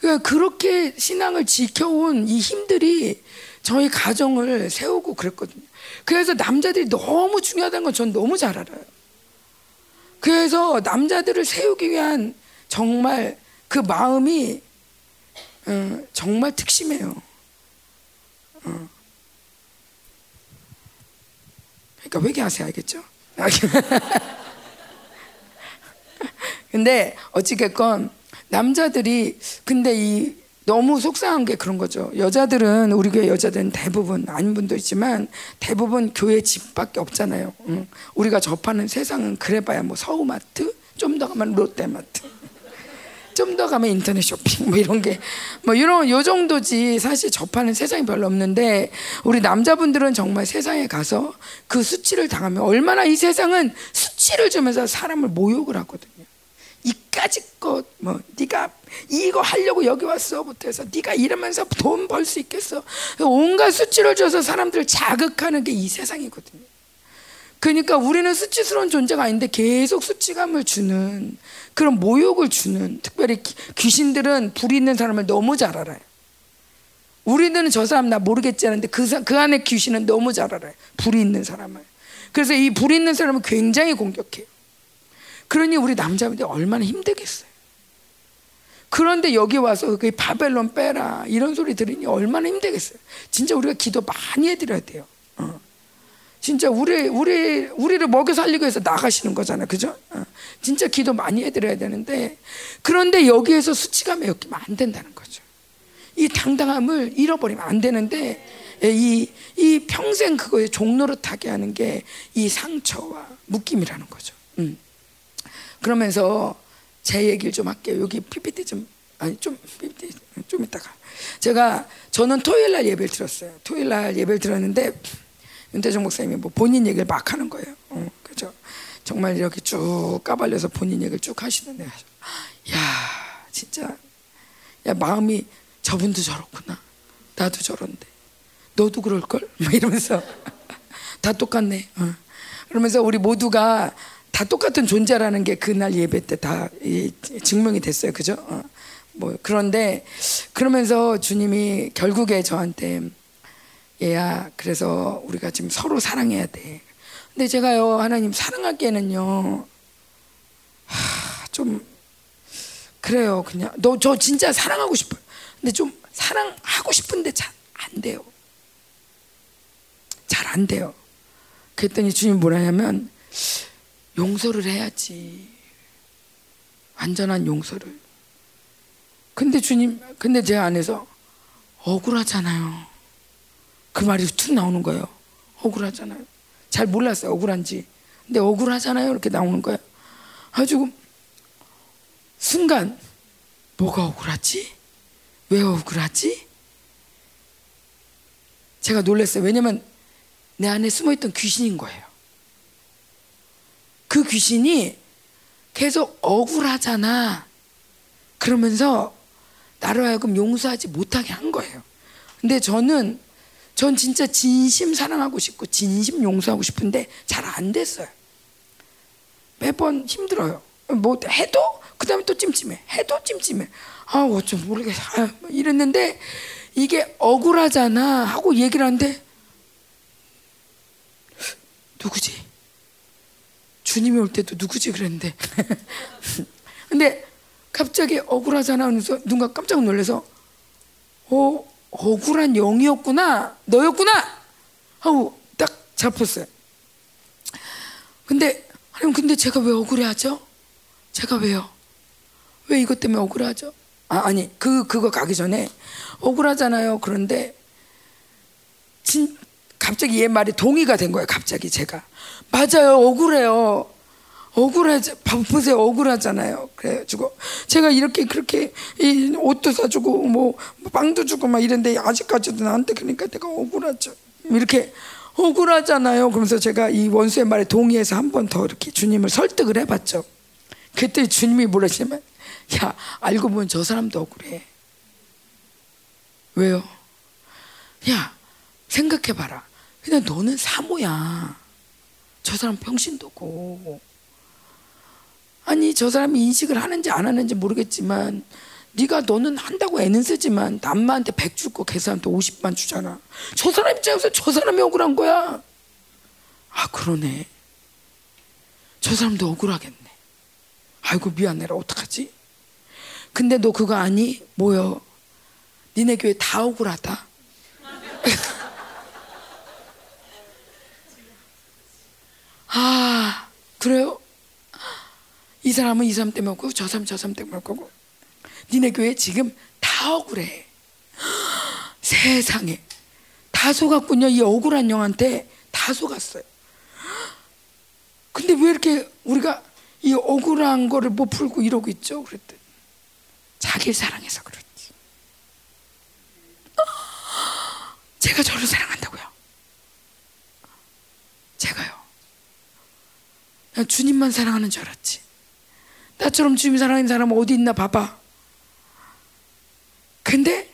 그러니까 그렇게 신앙을 지켜온 이 힘들이 저희 가정을 세우고 그랬거든요. 그래서 남자들이 너무 중요하다는 건 전 너무 잘 알아요. 그래서 남자들을 세우기 위한 정말 그 마음이 어, 정말 특심해요. 어. 그러니까 회개하세요, 알겠죠? 근데 어찌됐건 남자들이 근데 이 너무 속상한 게 그런 거죠. 여자들은 우리 교회 여자들은 대부분 아닌 분도 있지만 대부분 교회 집밖에 없잖아요. 응. 우리가 접하는 세상은 그래봐야 뭐 서우마트, 좀 더 가면 롯데마트, 좀 더 가면 인터넷 쇼핑 뭐 이런 게 뭐 이런 요 정도지 사실 접하는 세상이 별로 없는데 우리 남자분들은 정말 세상에 가서 그 수치를 당하면 얼마나 이 세상은 수치를 주면서 사람을 모욕을 하거든요. 이까지 것뭐 네가 이거 하려고 여기 왔어부터 해서 네가 이러면서 돈 벌 수 있겠어 온갖 수치를 줘서 사람들을 자극하는 게 이 세상이거든요. 그러니까 우리는 수치스러운 존재가 아닌데 계속 수치감을 주는 그런 모욕을 주는 특별히 귀신들은 불이 있는 사람을 너무 잘 알아요. 우리는 저 사람 나 모르겠지 하는데 그, 그 안에 귀신은 너무 잘 알아요. 불이 있는 사람을. 그래서 이 불이 있는 사람은 굉장히 공격해요. 그러니 우리 남자분들이 얼마나 힘들겠어요. 그런데 여기 와서 그 바벨론 빼라 이런 소리 들으니 얼마나 힘들겠어요. 진짜 우리가 기도 많이 해드려야 돼요. 어. 진짜 우리 우리 우리를 먹여 살리기 위해서 나가시는 거잖아요, 그죠? 어. 진짜 기도 많이 해드려야 되는데 그런데 여기에서 수치감에 엮이면 안 된다는 거죠. 이 당당함을 잃어버리면 안 되는데 이, 이 평생 그거에 종노릇하게 하는 게 이 상처와 묶임이라는 거죠. 음. 그러면서 제 얘기를 좀 할게요. 여기 PPT 좀 아니 좀좀 이따가 제가 저는 토요일 날 예배를 들었어요. 토요일 날 예배를 들었는데 윤대중 목사님이 뭐 본인 얘기를 막 하는 거예요. 어, 그죠? 정말 이렇게 쭉 까발려서 본인 얘기를 쭉 하시는데, 야 진짜 야 마음이 저분도 저렇구나, 나도 저런데, 너도 그럴 걸, 막 이러면서 다 똑같네. 어. 그러면서 우리 모두가 다 똑같은 존재라는 게 그날 예배 때 다 증명이 됐어요. 그죠? 어. 뭐 그런데 그러면서 주님이 결국에 저한테 얘야 그래서 우리가 지금 서로 사랑해야 돼. 근데 제가요 하나님 사랑하기에는요 하, 좀 그래요 그냥 너 저 진짜 사랑하고 싶어요. 근데 좀 사랑하고 싶은데 잘 안 돼요. 잘 안 돼요. 그랬더니 주님 뭐라냐면 용서를 해야지. 완전한 용서를. 근데 주님, 근데 제 안에서 억울하잖아요. 그 말이 툭 나오는 거예요. 억울하잖아요. 잘 몰랐어요, 억울한지. 근데 억울하잖아요. 이렇게 나오는 거예요. 가지고 순간 뭐가 억울하지? 왜 억울하지? 제가 놀랐어요. 왜냐면 내 안에 숨어있던 귀신인 거예요. 그 귀신이 계속 억울하잖아. 그러면서 나를 하여금 용서하지 못하게 한 거예요. 근데 저는 전 진짜 진심 사랑하고 싶고 진심 용서하고 싶은데 잘 안 됐어요. 매번 힘들어요. 뭐 해도 그 다음에 또 찜찜해. 해도 찜찜해. 아, 어쩜 모르겠어. 아, 이랬는데 이게 억울하잖아 하고 얘기를 하는데 누구지? 주님이 올 때도 누구지 그랬는데. 근데 갑자기 억울하잖아 하면서 누가 깜짝 놀래서 어 억울한 영이었구나 너였구나 하고 딱 잡혔어요. 근데 하나님 근데 제가 왜 억울해하죠? 제가 왜요? 왜 이것 때문에 억울하죠? 아 아니 그 그거 가기 전에 억울하잖아요. 그런데 진 갑자기 얘 말이 동의가 된 거예요. 갑자기 제가 맞아요 억울해요. 억울해 보세요 억울하잖아요. 그래가지고 제가 이렇게 그렇게 이 옷도 사주고 뭐 빵도 주고 막 이런데 아직까지도 나한테 그러니까 내가 억울하죠. 이렇게 억울하잖아요. 그러면서 제가 이 원수의 말에 동의해서 한 번 더 이렇게 주님을 설득을 해봤죠. 그때 주님이 뭐라시냐면 야 알고 보면 저 사람도 억울해. 왜요? 야 생각해봐라. 그냥 너는 사모야. 저 사람 평신도고 아니 저 사람이 인식을 하는지 안 하는지 모르겠지만 네가 너는 한다고 애는 쓰지만 남마한테 100 줄거 계산한테 50만 주잖아. 저 사람 입장에서 저 사람이 억울한 거야. 아 그러네. 저 사람도 억울하겠네. 아이고 미안해라 어떡하지? 근데 너 그거 아니? 뭐요? 니네 교회 다 억울하다. 아 그래요? 이 사람은 이 사람 때문에 없고 저 사람 저 사람 때문에 없고. 니네 교회 지금 다 억울해. 세상에. 다 속았군요. 이 억울한 영한테 다 속았어요. 근데 왜 이렇게 우리가 이 억울한 거를 못 풀고 이러고 있죠? 그랬더니 자기를 사랑해서 그렇지. 제가 저를 사랑한다고요 제가요 주님만 사랑하는 줄 알았지 나처럼 주님 사랑하는 사람 어디 있나 봐봐. 근데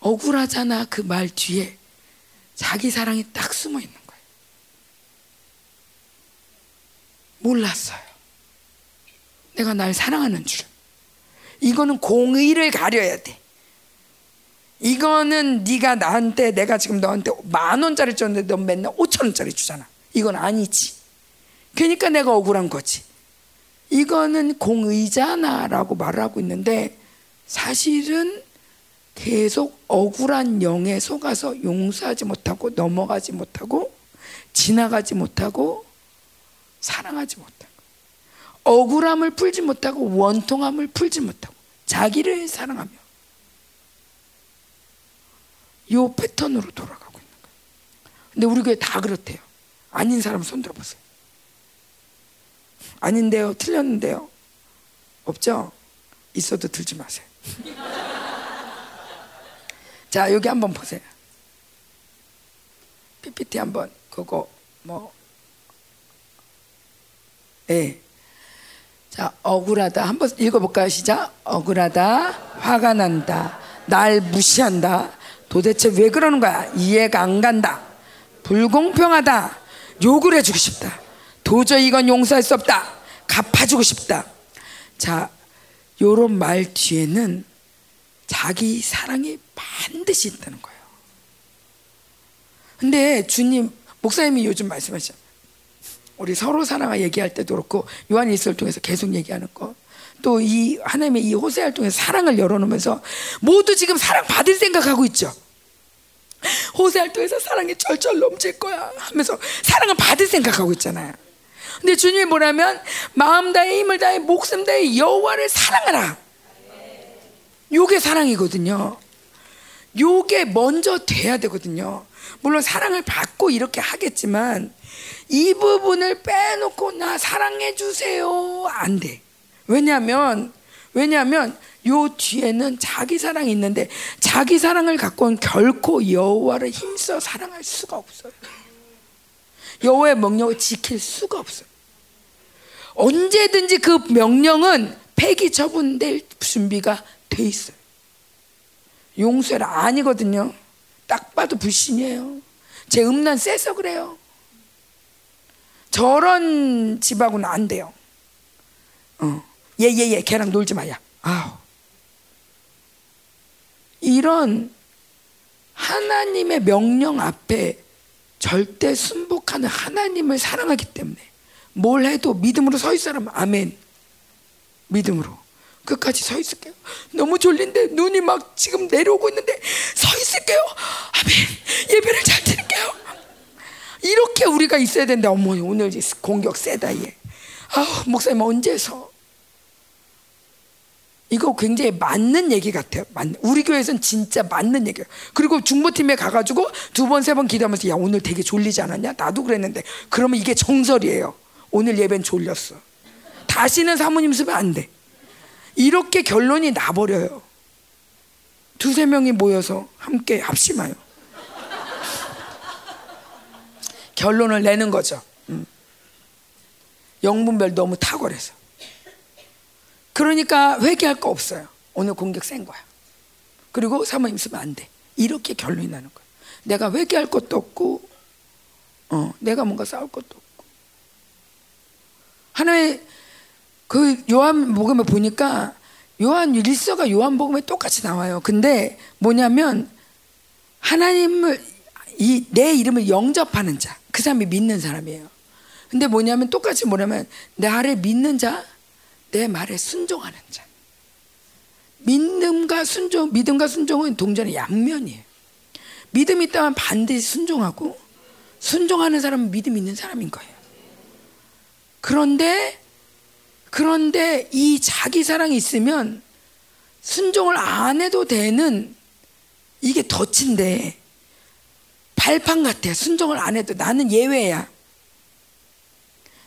억울하잖아 그 말 뒤에 자기 사랑이 딱 숨어 있는 거예요. 몰랐어요. 내가 날 사랑하는 줄. 이거는 공의를 가려야 돼. 이거는 네가 나한테 내가 지금 너한테 만 원짜리 줬는데 넌 맨날 오천 원짜리 주잖아. 이건 아니지. 그러니까 내가 억울한 거지. 이거는 공의자나라고 말을 하고 있는데 사실은 계속 억울한 영에 속아서 용서하지 못하고 넘어가지 못하고 지나가지 못하고 사랑하지 못하고 억울함을 풀지 못하고 원통함을 풀지 못하고 자기를 사랑하며 이 패턴으로 돌아가고 있는 거예요. 근데 우리 교회 다 그렇대요. 아닌 사람 손 들어보세요. 아닌데요, 틀렸는데요. 없죠? 있어도 들지 마세요. 자 여기 한번 보세요. PPT 한번 그거 뭐 예. 자, 억울하다. 한번 읽어 볼까요? 시작. 억울하다. 화가 난다. 날 무시한다. 도대체 왜 그러는 거야? 이해가 안 간다. 불공평하다. 욕을 해 주고 싶다. 도저히 이건 용서할 수 없다. 갚아주고 싶다. 자, 요런 말 뒤에는 자기 사랑이 반드시 있다는 거예요. 근데 주님, 목사님이 요즘 말씀하시죠. 우리 서로 사랑을 얘기할 때도 그렇고 요한 일서를 통해서 계속 얘기하는 거. 또 이 하나님의 이 호세를 통해서 사랑을 열어놓으면서 모두 지금 사랑 받을 생각하고 있죠. 호세를 통해서 사랑이 절절 넘칠 거야 하면서 사랑을 받을 생각하고 있잖아요. 근데 주님이 뭐라면 마음 다해 힘을 다해 목숨 다해 여호와를 사랑하라. 요게 사랑이거든요. 요게 먼저 돼야 되거든요. 물론 사랑을 받고 이렇게 하겠지만 이 부분을 빼놓고 나 사랑해 주세요 안 돼. 왜냐하면 왜냐하면 요 뒤에는 자기 사랑이 있는데 자기 사랑을 갖고는 결코 여호와를 힘써 사랑할 수가 없어요. 여호와의 명령을 지킬 수가 없어요. 언제든지 그 명령은 폐기 처분될 준비가 돼 있어요. 용서라 아니거든요. 딱 봐도 불신이에요. 제 음란 세서 그래요. 저런 집하고는 안 돼요. 어. 예, 예, 예. 걔랑 놀지 마야. 아우. 이런 하나님의 명령 앞에 절대 순복하는 하나님을 사랑하기 때문에 뭘 해도 믿음으로 서 있으라면 아멘. 믿음으로. 끝까지 서 있을게요. 너무 졸린데 눈이 막 지금 내려오고 있는데 서 있을게요. 아멘. 예배를 잘 드릴게요. 이렇게 우리가 있어야 된다. 어머니 오늘 공격 세다 얘. 아 목사님 언제 서? 이거 굉장히 맞는 얘기 같아요. 우리 교회에서는 진짜 맞는 얘기예요. 그리고 중보팀에 가가지고 두 번, 세 번 기도하면서 야, 오늘 되게 졸리지 않았냐? 나도 그랬는데. 그러면 이게 정설이에요. 오늘 예배는 졸렸어. 다시는 사모님 쓰면 안 돼. 이렇게 결론이 나버려요. 두세 명이 모여서 함께 합심하여. 결론을 내는 거죠. 음. 영분별 너무 탁월해서. 그러니까 회개할 거 없어요. 오늘 공격 센 거야. 그리고 사모님 쓰면 안 돼. 이렇게 결론이 나는 거야. 내가 회개할 것도 없고, 어, 내가 뭔가 싸울 것도 없고. 하나의 그 요한 복음에 보니까 요한 일서가 요한 복음에 똑같이 나와요. 근데 뭐냐면 하나님을 이 내 이름을 영접하는 자, 그 사람이 믿는 사람이에요. 근데 뭐냐면 똑같이 뭐냐면 나를 믿는 자, 내 말에 순종하는 자. 믿음과 순종, 믿음과 순종은 동전의 양면이에요. 믿음이 있다면 반드시 순종하고 순종하는 사람은 믿음 있는 사람인 거예요. 그런데 그런데 이 자기 사랑이 있으면 순종을 안 해도 되는 이게 덫인데 발판 같아. 순종을 안 해도 나는 예외야.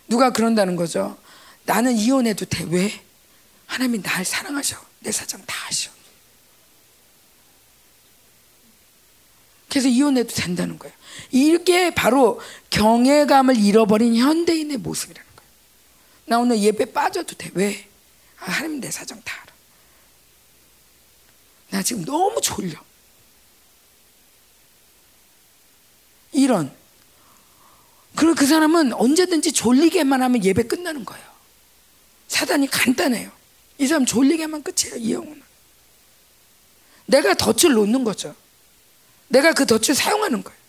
누가 그런다는 거죠. 나는 이혼해도 돼. 왜? 하나님이 날 사랑하셔. 내 사정 다 하셔. 그래서 이혼해도 된다는 거예요. 이게 바로 경외감을 잃어버린 현대인의 모습이라는 거예요. 나 오늘 예배 빠져도 돼. 왜? 아, 하나님 내 사정 다 알아. 나 지금 너무 졸려. 이런. 그리고 그 사람은 언제든지 졸리게만 하면 예배 끝나는 거예요. 사단이 간단해요. 이 사람 졸리게만 끝이에요. 이 영혼은. 내가 덫을 놓는 거죠. 내가 그 덫을 사용하는 거예요.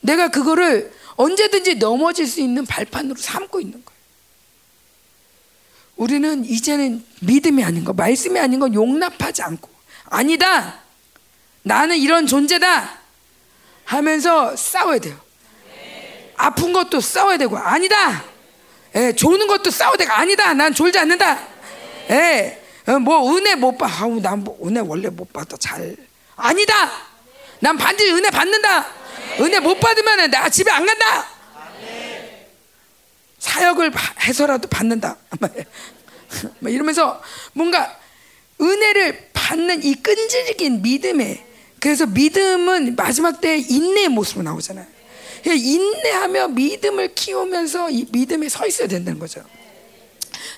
내가 그거를 언제든지 넘어질 수 있는 발판으로 삼고 있는 거예요. 우리는 이제는 믿음이 아닌 거, 말씀이 아닌 건 용납하지 않고, 아니다! 나는 이런 존재다! 하면서 싸워야 돼요. 아픈 것도 싸워야 되고, 아니다! 예, 조는 것도 싸워야 되고, 아니다! 난 졸지 않는다! 예, 어, 뭐 은혜 못 봐. 아우, 난 뭐 은혜 원래 못 받아. 잘. 아니다! 난 반드시 은혜 받는다! 은혜 못 받으면 나 집에 안 간다! 사역을 해서라도 받는다. 막 이러면서 뭔가 은혜를 받는 이 끈질긴 믿음에 그래서 믿음은 마지막 때 인내의 모습으로 나오잖아요. 인내하며 믿음을 키우면서 이 믿음에 서 있어야 된다는 거죠.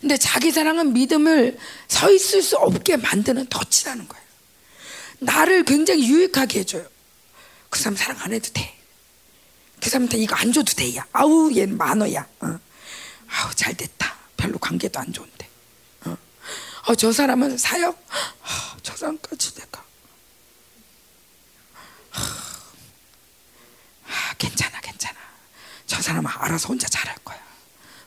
근데 자기 사랑은 믿음을 서 있을 수 없게 만드는 덫이라는 거예요. 나를 굉장히 유익하게 해줘요. 그 사람 사랑 안 해도 돼. 그 사람한테 이거 안 줘도 돼. 야. 아우, 얘는 만어야. 어. 아우, 잘 됐다. 별로 관계도 안 좋은데. 어, 어 저 사람은 사역? 어, 저 사람까지 내가. 아, 괜찮아, 괜찮아. 저 사람은 알아서 혼자 잘할 거야.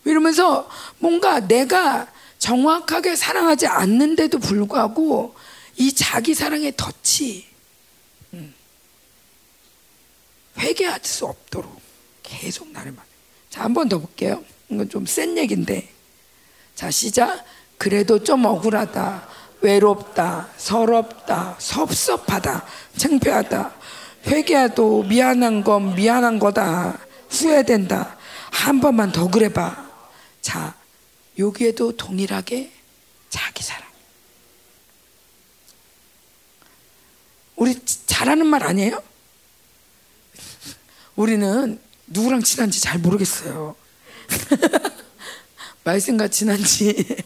이러면서 뭔가 내가 정확하게 사랑하지 않는데도 불구하고 이 자기 사랑의 덫이 음, 회개할 수 없도록 계속 나를 만. 자, 한 번 더 볼게요. 이건 좀 센 얘긴데. 자, 시작. 그래도 좀 억울하다. 외롭다. 서럽다. 섭섭하다. 창피하다. 회개해도 미안한 건 미안한 거다. 후회된다. 한 번만 더 그래봐. 자, 여기에도 동일하게 자기 사랑. 우리 잘하는 말 아니에요? 우리는 누구랑 친한지 잘 모르겠어요. 말씀과 친한지.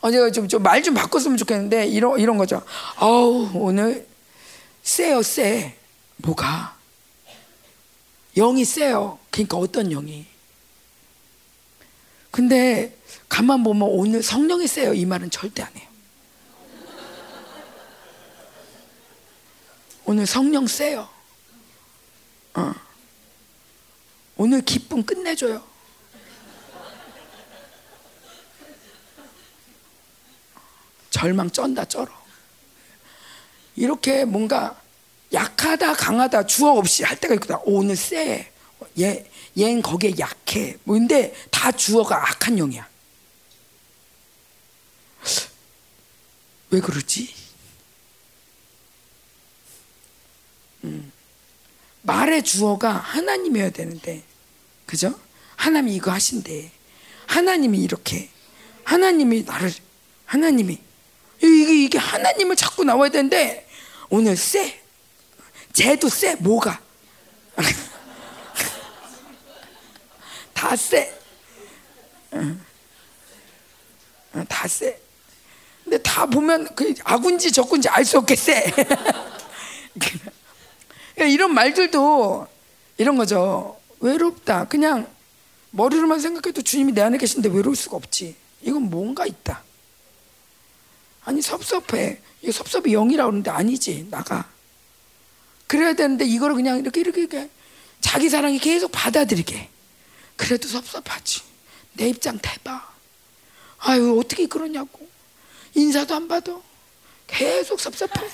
어, 제가 좀, 좀 말 좀 바꿨으면 좋겠는데, 이런, 이런 거죠. 아우, 오늘 세요, 세. 뭐가? 영이 세요. 그러니까 어떤 영이? 근데 가만 보면 오늘 성령이 세요. 이 말은 절대 안 해요. 오늘 성령 세요. 어. 오늘 기쁨 끝내줘요. 절망 쩐다 쩔어. 이렇게 뭔가 약하다 강하다 주어 없이 할 때가 있거든. 오늘 세. 얘, 얘는 거기에 약해. 뭔데 다 주어가 악한 영이야. 왜 그러지? 음. 말의 주어가 하나님이어야 되는데, 그죠? 하나님이 이거 하신대. 하나님이 이렇게. 하나님이 나를, 하나님이. 이게, 이게 하나님을 자꾸 나와야 되는데, 오늘 쎄. 쟤도 쎄. 뭐가? 다 쎄. 다 쎄. 근데 다 보면 그 아군지 적군지 알 수 없게 쎄. 이런 말들도 이런 거죠. 외롭다. 그냥 머리로만 생각해도 주님이 내 안에 계신데 외로울 수가 없지. 이건 뭔가 있다. 아니 섭섭해. 이거 섭섭이 영이라고 그러는데 아니지. 나가. 그래야 되는데 이거를 그냥 이렇게 이렇게, 이렇게 자기 사랑이 계속 받아들이게. 그래도 섭섭하지. 내 입장 대봐. 아유 어떻게 그러냐고. 인사도 안 받아. 계속 섭섭해.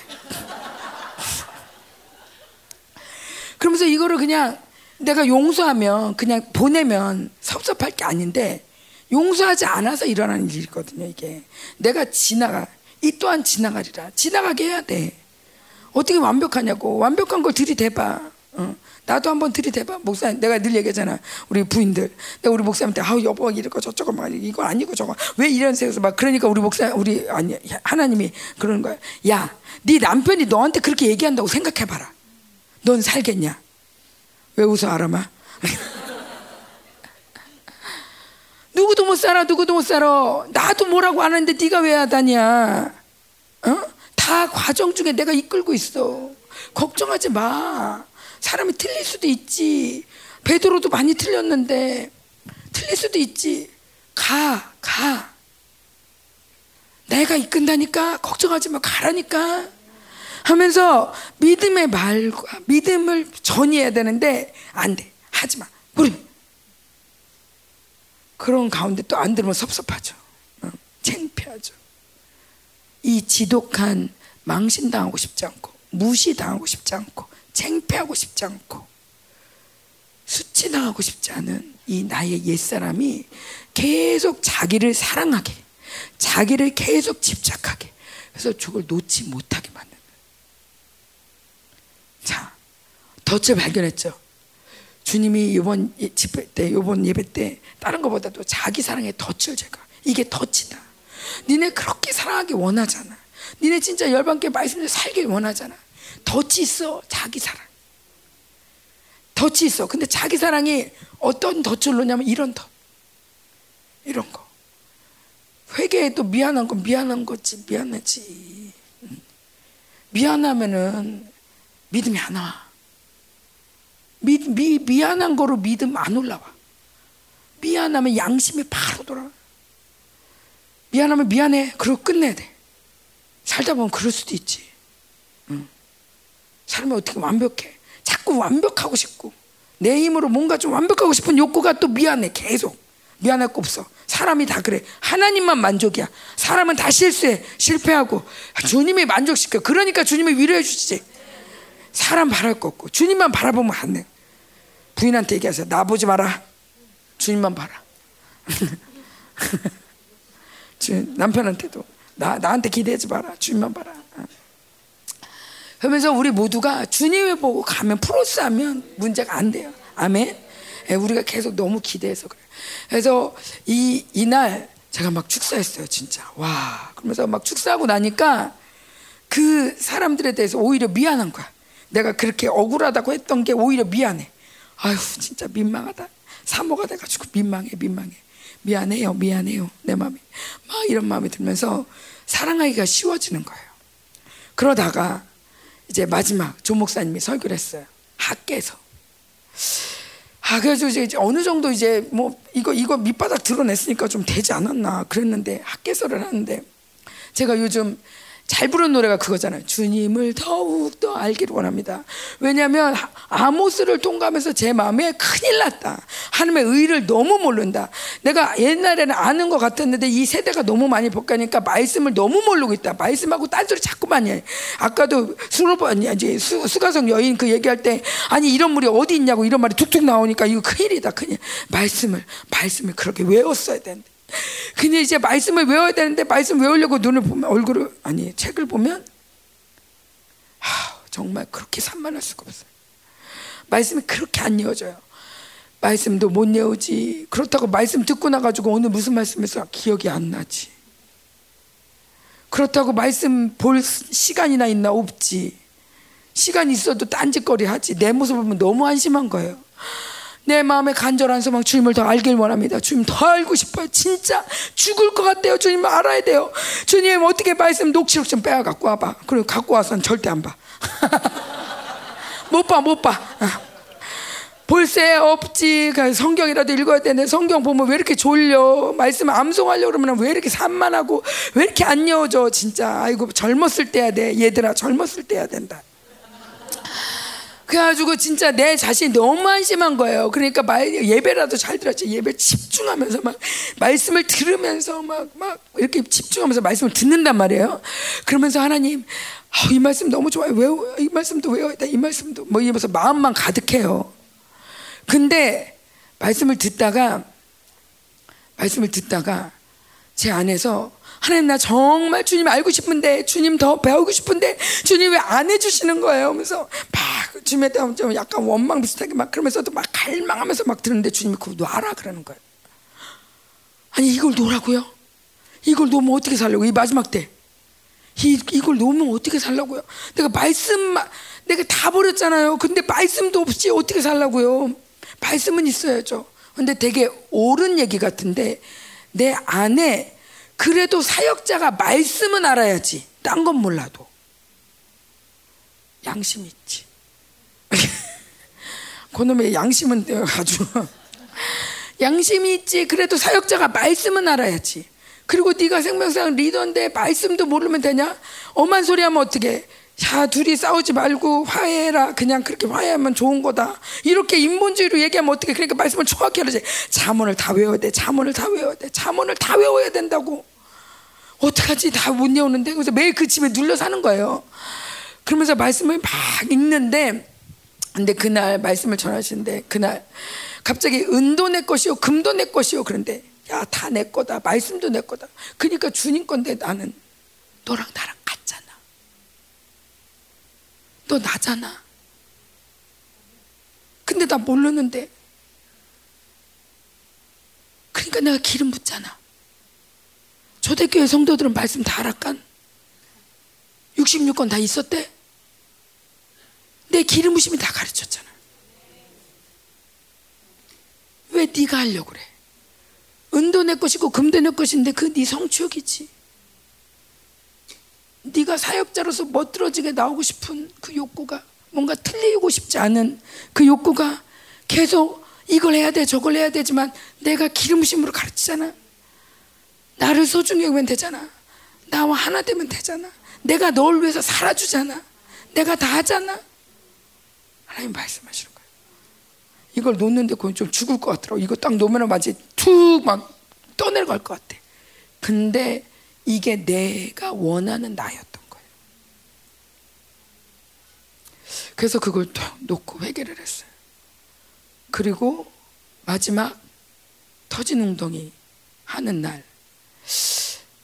그러면서 이거를 그냥 내가 용서하면 그냥 보내면 섭섭할 게 아닌데 용서하지 않아서 일어나는 일이거든요, 이게. 내가 지나가. 이 또한 지나가리라. 지나가게 해야 돼. 어떻게 완벽하냐고. 완벽한 걸 들이대봐. 어. 나도 한번 들이대봐. 목사님, 내가 늘 얘기하잖아. 우리 부인들. 내가 우리 목사님한테, 아우, 여보, 이거 저쩌고 막, 이거 아니고 저거. 왜 이런 생각서 막, 그러니까 우리 목사, 우리, 아니, 하나님이 그러는 거야. 야, 네 남편이 너한테 그렇게 얘기한다고 생각해봐라. 넌 살겠냐? 왜 웃어, 아람아? 누구도 못 살아, 누구도 못 살아. 나도 뭐라고 안 하는데 네가 왜 하다냐? 어? 다 과정 중에 내가 이끌고 있어. 걱정하지 마. 사람이 틀릴 수도 있지. 베드로도 많이 틀렸는데 틀릴 수도 있지. 가, 가. 내가 이끈다니까 걱정하지 마. 가라니까. 하면서 믿음의 말과 믿음을 전이해야 되는데 안 돼. 하지 마. 우리 그런 가운데 또 안 들으면 섭섭하죠. 어, 창피하죠. 이 지독한 망신당하고 싶지 않고 무시당하고 싶지 않고 창피하고 싶지 않고 수치당하고 싶지 않은 이 나의 옛사람이 계속 자기를 사랑하게 자기를 계속 집착하게 그래서 저걸 놓지 못하게 만드는 자 덫을 발견했죠 주님이 이번 집회 때 이번 예배 때 다른 것보다도 자기 사랑의 덫을 제가 이게 덫이다. 니네 그렇게 사랑하기 원하잖아. 니네 진짜 열반께 말씀을 살길 원하잖아. 덫이 있어. 자기 사랑. 덫이 있어. 근데 자기 사랑이 어떤 덫을 놓냐면 이런 덫. 이런 거. 회개해도 미안한 건 미안한 거지. 미안하지. 미안하면은 믿음이 안 와. 미, 미, 미안한 거로 믿음 안 올라와. 미안하면 양심이 바로 돌아와. 미안하면 미안해. 그러고 끝내야 돼. 살다 보면 그럴 수도 있지. 응. 사람이 어떻게 완벽해. 자꾸 완벽하고 싶고. 내 힘으로 뭔가 좀 완벽하고 싶은 욕구가 또 미안해. 계속. 미안할 거 없어. 사람이 다 그래. 하나님만 만족이야. 사람은 다 실수해. 실패하고. 주님이 만족시켜. 그러니까 주님이 위로해 주시지. 사람 바랄 거 없고. 주님만 바라보면 안 돼. 부인한테 얘기하세요. 나 보지 마라. 주님만 봐라. 남편한테도 나 나한테 기대하지 마라. 주님만 봐라. 그러면서 우리 모두가 주님을 보고 가면 플러스하면 문제가 안 돼요. 아멘. 예, 우리가 계속 너무 기대해서 그래. 그래서 이 이날 제가 막 축사했어요, 진짜. 와. 그러면서 막 축사하고 나니까 그 사람들에 대해서 오히려 미안한 거야. 내가 그렇게 억울하다고 했던 게 오히려 미안해. 아휴, 진짜 민망하다. 사모가 돼가지고 민망해, 민망해. 미안해요, 미안해요. 내 마음이. 막 이런 마음이 들면서 사랑하기가 쉬워지는 거예요. 그러다가 이제 마지막 조 목사님이 설교를 했어요. 학계에서. 아, 그래서 이제 어느 정도 이제 뭐 이거 이거 밑바닥 드러냈으니까 좀 되지 않았나 그랬는데 학계서를 하는데 제가 요즘 잘 부르는 노래가 그거잖아요. 주님을 더욱 더 알기를 원합니다. 왜냐하면 아모스를 통과하면서 제 마음에 큰일 났다. 하나님의 의를 너무 모른다. 내가 옛날에는 아는 것 같았는데 이 세대가 너무 많이 바뀌니까 말씀을 너무 모르고 있다. 말씀하고 딴소리 자꾸 많이 해. 아까도 수로번 이제 수, 수가성 여인 그 얘기할 때 아니 이런 물이 어디 있냐고 이런 말이 툭툭 나오니까 이거 큰일이다. 큰일. 말씀을 말씀을 그렇게 외웠어야 되는데. 근데 이제 말씀을 외워야 되는데 말씀 외우려고 눈을 보면 얼굴을 아니 책을 보면 하, 정말 그렇게 산만할 수가 없어요. 말씀이 그렇게 안 이어져요. 말씀도 못 외우지. 그렇다고 말씀 듣고 나가지고 오늘 무슨 말씀에서 기억이 안 나지. 그렇다고 말씀 볼 시간이나 있나 없지. 시간 있어도 딴짓거리 하지. 내 모습 보면 너무 안심한 거예요. 내 마음의 간절한 소망 주님을 더 알길 원합니다. 주님 더 알고 싶어요. 진짜 죽을 것 같아요. 주님 알아야 돼요. 주님 어떻게 말씀 녹취록 좀 빼와 갖고 와봐. 그리고 갖고 와서는 절대 안 봐. 못 봐, 못 봐. 어. 볼새 없지. 그 성경이라도 읽어야 되는데 성경 보면 왜 이렇게 졸려? 말씀 암송하려고 그러면 왜 이렇게 산만하고 왜 이렇게 안 여워져? 진짜 아이고 젊었을 때야 돼. 얘들아 젊었을 때야 된다. 그래가지고 진짜 내 자신이 너무 안심한 거예요. 그러니까 말, 예배라도 잘 들었지. 예배 집중하면서 막 말씀을 들으면서 막, 막 이렇게 집중하면서 말씀을 듣는단 말이에요. 그러면서 하나님, 어, 이 말씀 너무 좋아요. 외워, 이 말씀도 외워야 돼. 이 말씀도. 뭐 이러면서 마음만 가득해요. 근데 말씀을 듣다가, 말씀을 듣다가 제 안에서 하나님 나 정말 주님 알고 싶은데 주님 더 배우고 싶은데 주님 왜 안 해주시는 거예요? 하면서 막 주님에 대한 좀 약간 원망 비슷하게 막 그러면서도 막 갈망하면서 막 들었는데 주님이 그거 놔라 그러는 거예요. 아니 이걸 놓으라고요? 이걸 놓으면 어떻게 살려고 이 마지막 때 이, 이걸 놓으면 어떻게 살라고요? 내가 말씀만 내가 다 버렸잖아요. 근데 말씀도 없이 어떻게 살라고요? 말씀은 있어야죠. 근데 되게 옳은 얘기 같은데 내 안에 그래도 사역자가 말씀은 알아야지. 딴 건 몰라도. 양심 있지. 그놈의 양심은 아주. 양심이 있지. 그래도 사역자가 말씀은 알아야지. 그리고 네가 생명상 리더인데 말씀도 모르면 되냐? 엄한 소리 하면 어떻게? 자, 둘이 싸우지 말고 화해해라. 그냥 그렇게 화해하면 좋은 거다. 이렇게 인본주의로 얘기하면 어떻게? 그러니까 말씀을 정확히 하지. 자문을 다 외워야 돼. 자문을 다 외워야 돼. 자문을 다 외워야 된다고. 어떡하지? 다 못 외우는데. 그래서 매일 그 집에 눌러 사는 거예요. 그러면서 말씀을 막 읽는데, 근데 그날 말씀을 전하시는데, 그날 갑자기 은도 내 것이요, 금도 내 것이요. 그런데, 야, 다 내 거다. 말씀도 내 거다. 그러니까 주님 건데 나는 너랑 나랑. 너 나잖아. 근데 나 모르는데. 그러니까 내가 기름 붓잖아. 초대교회 성도들은 말씀 다 알았간? 66권 다 있었대? 내 기름 부심이 다 가르쳤잖아. 왜 네가 하려고 그래? 은도 내 것이고 금도 내 것인데 그 네 성취욕이지. 네가 사역자로서 멋들어지게 나오고 싶은 그 욕구가 뭔가 틀리고 싶지 않은 그 욕구가 계속 이걸 해야 돼 저걸 해야 되지만 내가 기름심으로 가르치잖아. 나를 소중히 여기면 되잖아. 나와 하나 되면 되잖아. 내가 널 위해서 살아주잖아. 내가 다 하잖아. 하나님 말씀하시는 거예요. 이걸 놓는데 그건 좀 죽을 것 같더라고. 이거 딱 놓으면 마치 툭 막 떠내려갈 것 같아. 근데 이게 내가 원하는 나였던 거예요. 그래서 그걸 딱 놓고 회개를 했어요. 그리고 마지막 터진 웅덩이 하는 날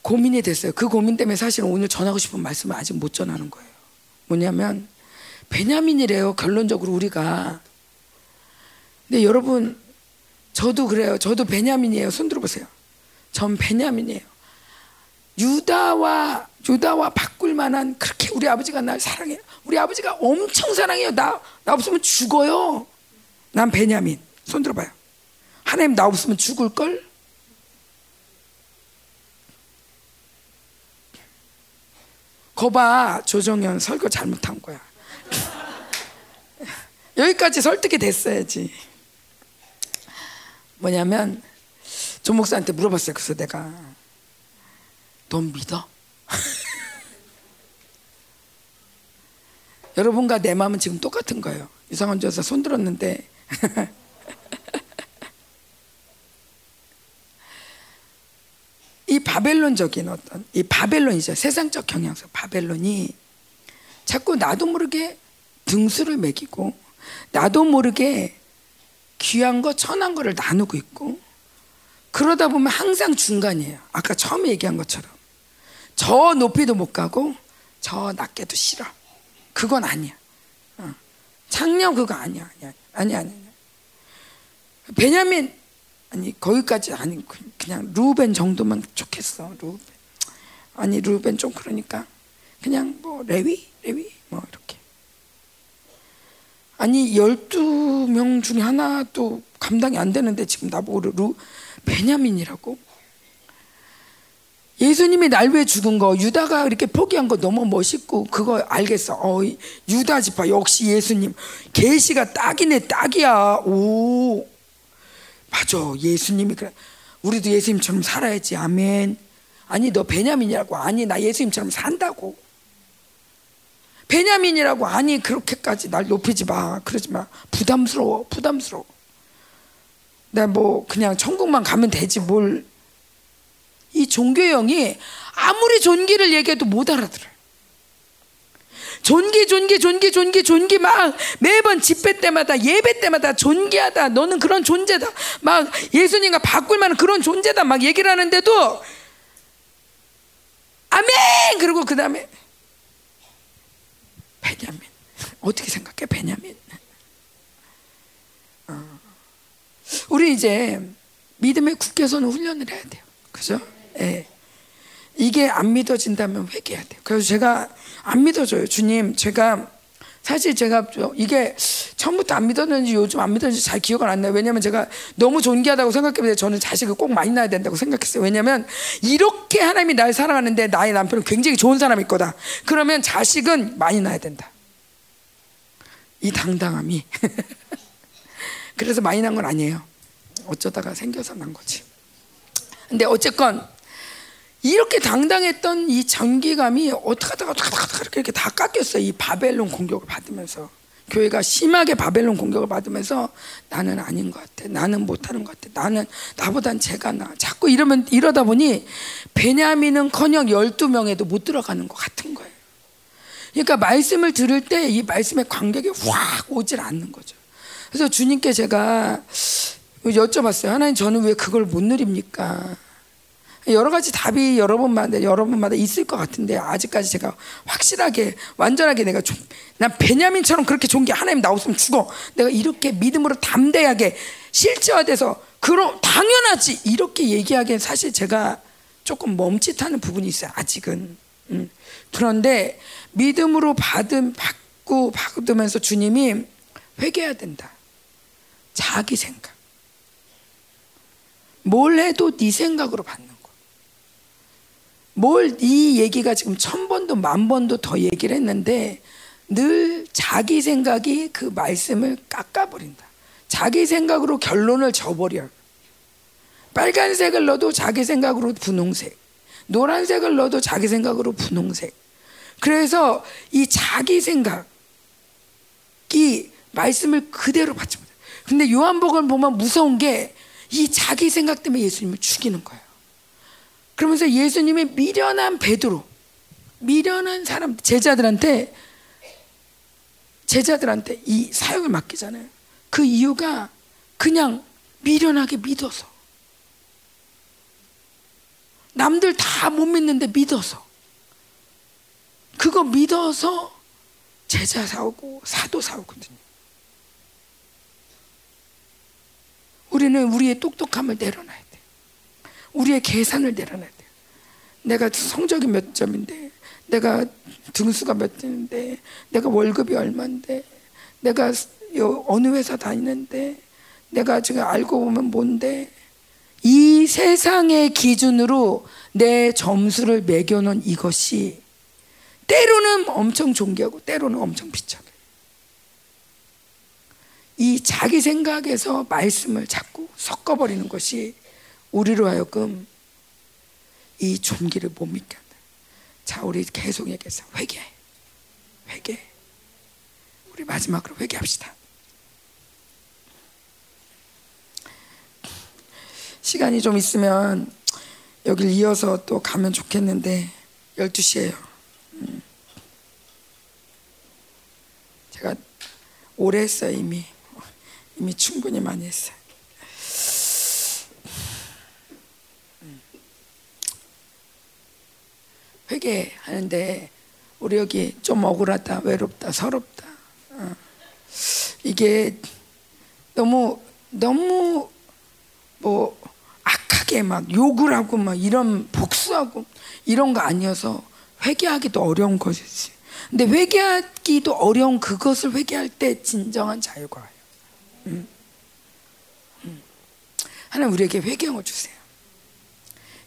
고민이 됐어요. 그 고민 때문에 사실 오늘 전하고 싶은 말씀을 아직 못 전하는 거예요. 뭐냐면 베냐민이래요. 결론적으로 우리가. 근데 여러분 저도 그래요. 저도 베냐민이에요. 손 들어보세요. 전 베냐민이에요. 유다와 유다와 바꿀 만한 그렇게 우리 아버지가 날 사랑해요. 우리 아버지가 엄청 사랑해요. 나, 나 없으면 죽어요. 난 베냐민. 손 들어봐요. 하나님 나 없으면 죽을 걸. 거봐 조정현 설거 잘못한 거야. 여기까지 설득이 됐어야지. 뭐냐면 조 목사한테 물어봤어요. 그래서 내가 넌 믿어? 여러분과 내 마음은 지금 똑같은 거예요. 이상한 조사 손 들었는데 이 바벨론적인 어떤 이 바벨론이죠 세상적 경향성 바벨론이 자꾸 나도 모르게 등수를 매기고 나도 모르게 귀한 거 천한 거를 나누고 있고 그러다 보면 항상 중간이에요. 아까 처음에 얘기한 것처럼 저 높이도 못 가고 저 낮게도 싫어. 그건 아니야. 어. 창녀 그거 아니야. 아니야. 아니야. 아니야. 베냐민 아니 거기까지 아니 그냥 루벤 정도만 좋겠어. 루벤. 아니 루벤 좀 그러니까 그냥 뭐 레위 레위 뭐 이렇게. 아니 12명 중에 하나도 감당이 안 되는데 지금 나보고 루 베냐민이라고? 예수님이 날 위해 죽은 거 유다가 이렇게 포기한 거 너무 멋있고 그거 알겠어. 어, 유다 지파 역시 예수님 계시가 딱이네 딱이야. 오 맞아 예수님이 그래. 우리도 예수님처럼 살아야지 아멘. 아니 너 베냐민이라고 아니 나 예수님처럼 산다고. 베냐민이라고 아니 그렇게까지 날 높이지 마 그러지 마 부담스러워 부담스러워. 나 뭐 그냥 천국만 가면 되지 뭘 이 종교형이 아무리 존귀를 얘기해도 못 알아들어요. 존귀, 존귀, 존귀, 존귀, 존귀 막 매번 집회 때마다 예배 때마다 존귀하다. 너는 그런 존재다. 막 예수님과 바꿀 만한 그런 존재다. 막 얘기를 하는데도 아멘! 그리고 그 다음에 베냐민. 어떻게 생각해, 베냐민? 어. 우리 이제 믿음의 국회서는 훈련을 해야 돼요. 그죠? 예. 이게 안 믿어진다면 회개해야 돼요. 그래서 제가 안 믿어져요. 주님, 제가 사실 제가 이게 처음부터 안 믿었는지 요즘 안 믿었는지 잘 기억은 안 나요. 왜냐면 제가 너무 존귀하다고 생각했는데 저는 자식을 꼭 많이 낳아야 된다고 생각했어요. 왜냐면 이렇게 하나님이 날 사랑하는데 나의 남편은 굉장히 좋은 사람일 거다. 그러면 자식은 많이 낳아야 된다. 이 당당함이. 그래서 많이 난 건 아니에요. 어쩌다가 생겨서 난 거지. 근데 어쨌건 이렇게 당당했던 이 전기감이 어떻게 하다가 어떻게 하다가 이렇게 다 깎였어요. 이 바벨론 공격을 받으면서. 교회가 심하게 바벨론 공격을 받으면서 나는 아닌 것 같아. 나는 못하는 것 같아. 나는 나보단 제가 나. 자꾸 이러면 이러다 보니 베냐민은커녕 12명에도 못 들어가는 것 같은 거예요. 그러니까 말씀을 들을 때 이 말씀의 관객이 확 오질 않는 거죠. 그래서 주님께 제가 여쭤봤어요. 하나님 저는 왜 그걸 못 누립니까? 여러 가지 답이 여러분마다 여러분마다 있을 것 같은데 아직까지 제가 확실하게 완전하게 내가 좀, 난 베냐민처럼 그렇게 좋은 게 하나님 나 없으면 죽어. 내가 이렇게 믿음으로 담대하게 실제화돼서 그럼 당연하지 이렇게 얘기하기엔 사실 제가 조금 멈칫하는 부분이 있어요. 아직은. 음. 그런데 믿음으로 받은 받고 받으면서 주님이 회개해야 된다. 자기 생각. 뭘 해도 네 생각으로 받는 거. 뭘 이 얘기가 지금 천 번도 만 번도 더 얘기를 했는데 늘 자기 생각이 그 말씀을 깎아버린다. 자기 생각으로 결론을 져버려. 빨간색을 넣어도 자기 생각으로 분홍색. 노란색을 넣어도 자기 생각으로 분홍색. 그래서 이 자기 생각이 말씀을 그대로 못해. 근데 요한복음 보면 무서운 게 이 자기 생각 때문에 예수님을 죽이는 거예요. 그러면서 예수님의 미련한 베드로, 미련한 사람, 제자들한테 제자들한테 이 사역을 맡기잖아요. 그 이유가 그냥 미련하게 믿어서. 남들 다 못 믿는데 믿어서. 그거 믿어서 제자 사오고 사도 사오거든요. 우리는 우리의 똑똑함을 내려놔야 돼. 우리의 계산을 내려놔야 돼. 내가 성적이 몇 점인데, 내가 등수가 몇 점인데, 내가 월급이 얼마인데, 내가 어느 회사 다니는데, 내가 지금 알고 보면 뭔데, 이 세상의 기준으로 내 점수를 매겨놓은 이것이 때로는 엄청 존귀하고 때로는 엄청 비참해. 이 자기 생각에서 말씀을 자꾸 섞어버리는 것이 우리로 하여금 이 존귀를 못 믿게 한다. 자, 우리 계속 얘기해서 회개, 회개. 우리 마지막으로 회개합시다. 시간이 좀 있으면 여길 이어서 또 가면 좋겠는데 12시에요. 음. 제가 오래 했어요 이미. 이미 충분히 많이 했어요. 회개하는데 우리 여기 좀 억울하다, 외롭다, 서럽다. 어. 이게 너무 너무 뭐 악하게 막 욕을 하고 막 이런 복수하고 이런 거 아니어서 회개하기도 어려운 것이지. 근데 회개하기도 어려운 그것을 회개할 때 진정한 자유가 와요. 음. 음. 하나님 우리에게 회개형을 주세요.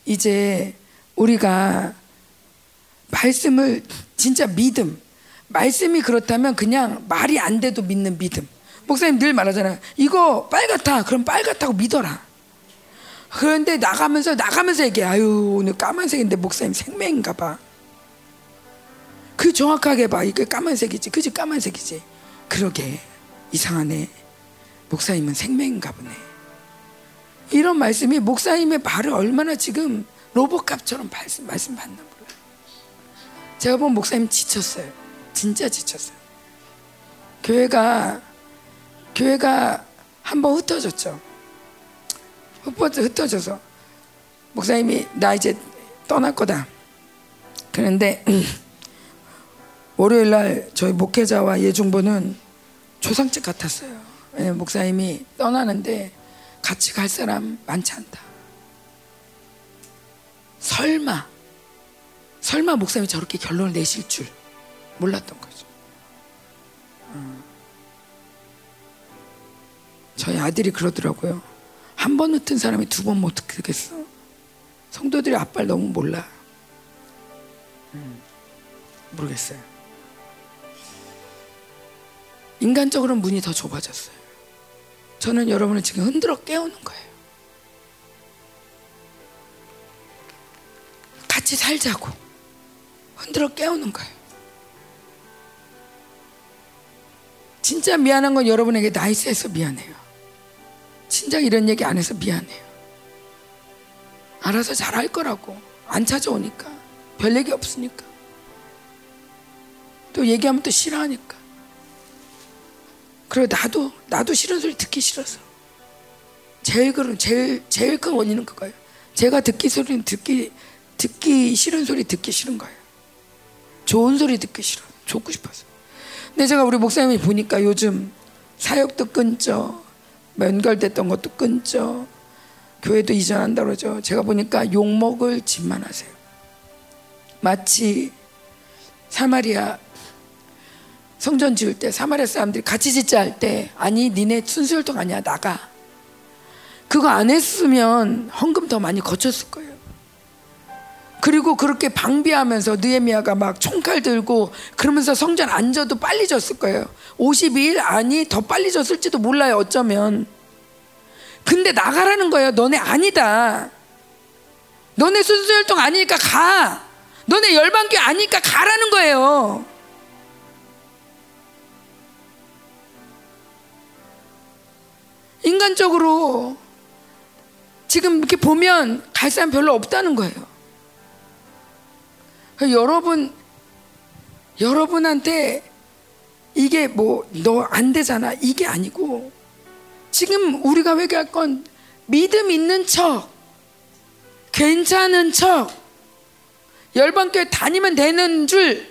이제 우리가 말씀을 진짜 믿음, 말씀이 그렇다면 그냥 말이 안 돼도 믿는 믿음. 목사님 늘 말하잖아요. 이거 빨갛다. 그럼 빨갛다고 믿어라. 그런데 나가면서 나가면서 얘기해. 아유 오늘 까만색인데 목사님 생명인가 봐. 그 정확하게 봐. 이게 까만색이지. 그지 까만색이지. 그러게 이상하네. 목사님은 생명인가 보네. 이런 말씀이 목사님의 말을 얼마나 지금 로봇값처럼 말씀, 말씀 받나 몰라. 제가 본 목사님 지쳤어요. 진짜 지쳤어요. 교회가 교회가 한번 흩어졌죠. 흩어져서 목사님이 나 이제 떠날 거다. 그런데 월요일 날 저희 목회자와 예중보는 조상집 같았어요. 목사님이 떠나는데 같이 갈 사람 많지 않다. 설마, 설마 목사님이 저렇게 결론을 내실 줄 몰랐던 거죠. 어. 저희 아들이 그러더라고요. 한 번 흩은 사람이 두 번 못 흩겠어. 성도들이 아빠를 너무 몰라. 음, 모르겠어요. 인간적으로 문이 더 좁아졌어요. 저는 여러분을 지금 흔들어 깨우는 거예요. 같이 살자고 흔들어 깨우는 거예요. 진짜 미안한 건 여러분에게 나이스해서 미안해요. 진작 이런 얘기 안 해서 미안해요. 알아서 잘 할 거라고 안 찾아오니까 별 얘기 없으니까 또 얘기하면 또 싫어하니까 그리고 나도 나도 싫은 소리 듣기 싫어서 제일 그런 제일 제일 큰 원인은 그거예요. 제가 듣기 소리는 듣기 듣기 싫은 소리 듣기 싫은 거예요. 좋은 소리 듣기 싫어. 좋고 싶어서. 근데 제가 우리 목사님이 보니까 요즘 사역도 끊죠. 연결됐던 것도 끊죠. 교회도 이전한다 그러죠. 제가 보니까 욕먹을 짓만 하세요. 마치 사마리아 성전 지을 때 사마리아 사람들이 같이 짓자 할 때 아니 니네 순수혈통 아니야 나가 그거 안 했으면 헌금 더 많이 거쳤을 거예요. 그리고 그렇게 방비하면서 느헤미야가 막 총칼 들고 그러면서 성전 안 져도 빨리 졌을 거예요. 52일 아니 더 빨리 졌을지도 몰라요. 어쩌면. 근데 나가라는 거예요. 너네 아니다. 너네 순수혈통 아니니까 가. 너네 열방교 아니니까 가라는 거예요. 인간적으로 지금 이렇게 보면 갈 사람 별로 없다는 거예요. 여러분, 여러분한테 이게 뭐 너 안 되잖아. 이게 아니고 지금 우리가 회개할 건 믿음 있는 척, 괜찮은 척, 열방교회 다니면 되는 줄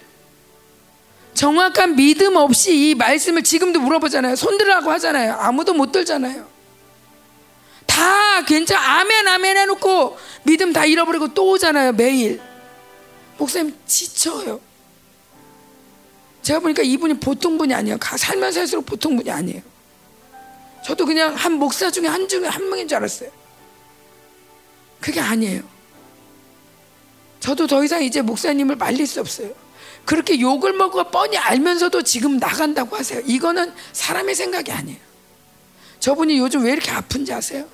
정확한 믿음 없이 이 말씀을 지금도 물어보잖아요. 손들라고 하잖아요. 아무도 못 들잖아요. 다 괜찮, 아멘, 아멘 해놓고 믿음 다 잃어버리고 또 오잖아요. 매일. 목사님 지쳐요. 제가 보니까 이분이 보통 분이 아니에요. 살면서 살수록 보통 분이 아니에요. 저도 그냥 한 목사 중에 한 중에 한 명인 줄 알았어요. 그게 아니에요. 저도 더 이상 이제 목사님을 말릴 수 없어요. 그렇게 욕을 먹어 뻔히 알면서도 지금 나간다고 하세요. 이거는 사람의 생각이 아니에요. 저분이 요즘 왜 이렇게 아픈지 아세요?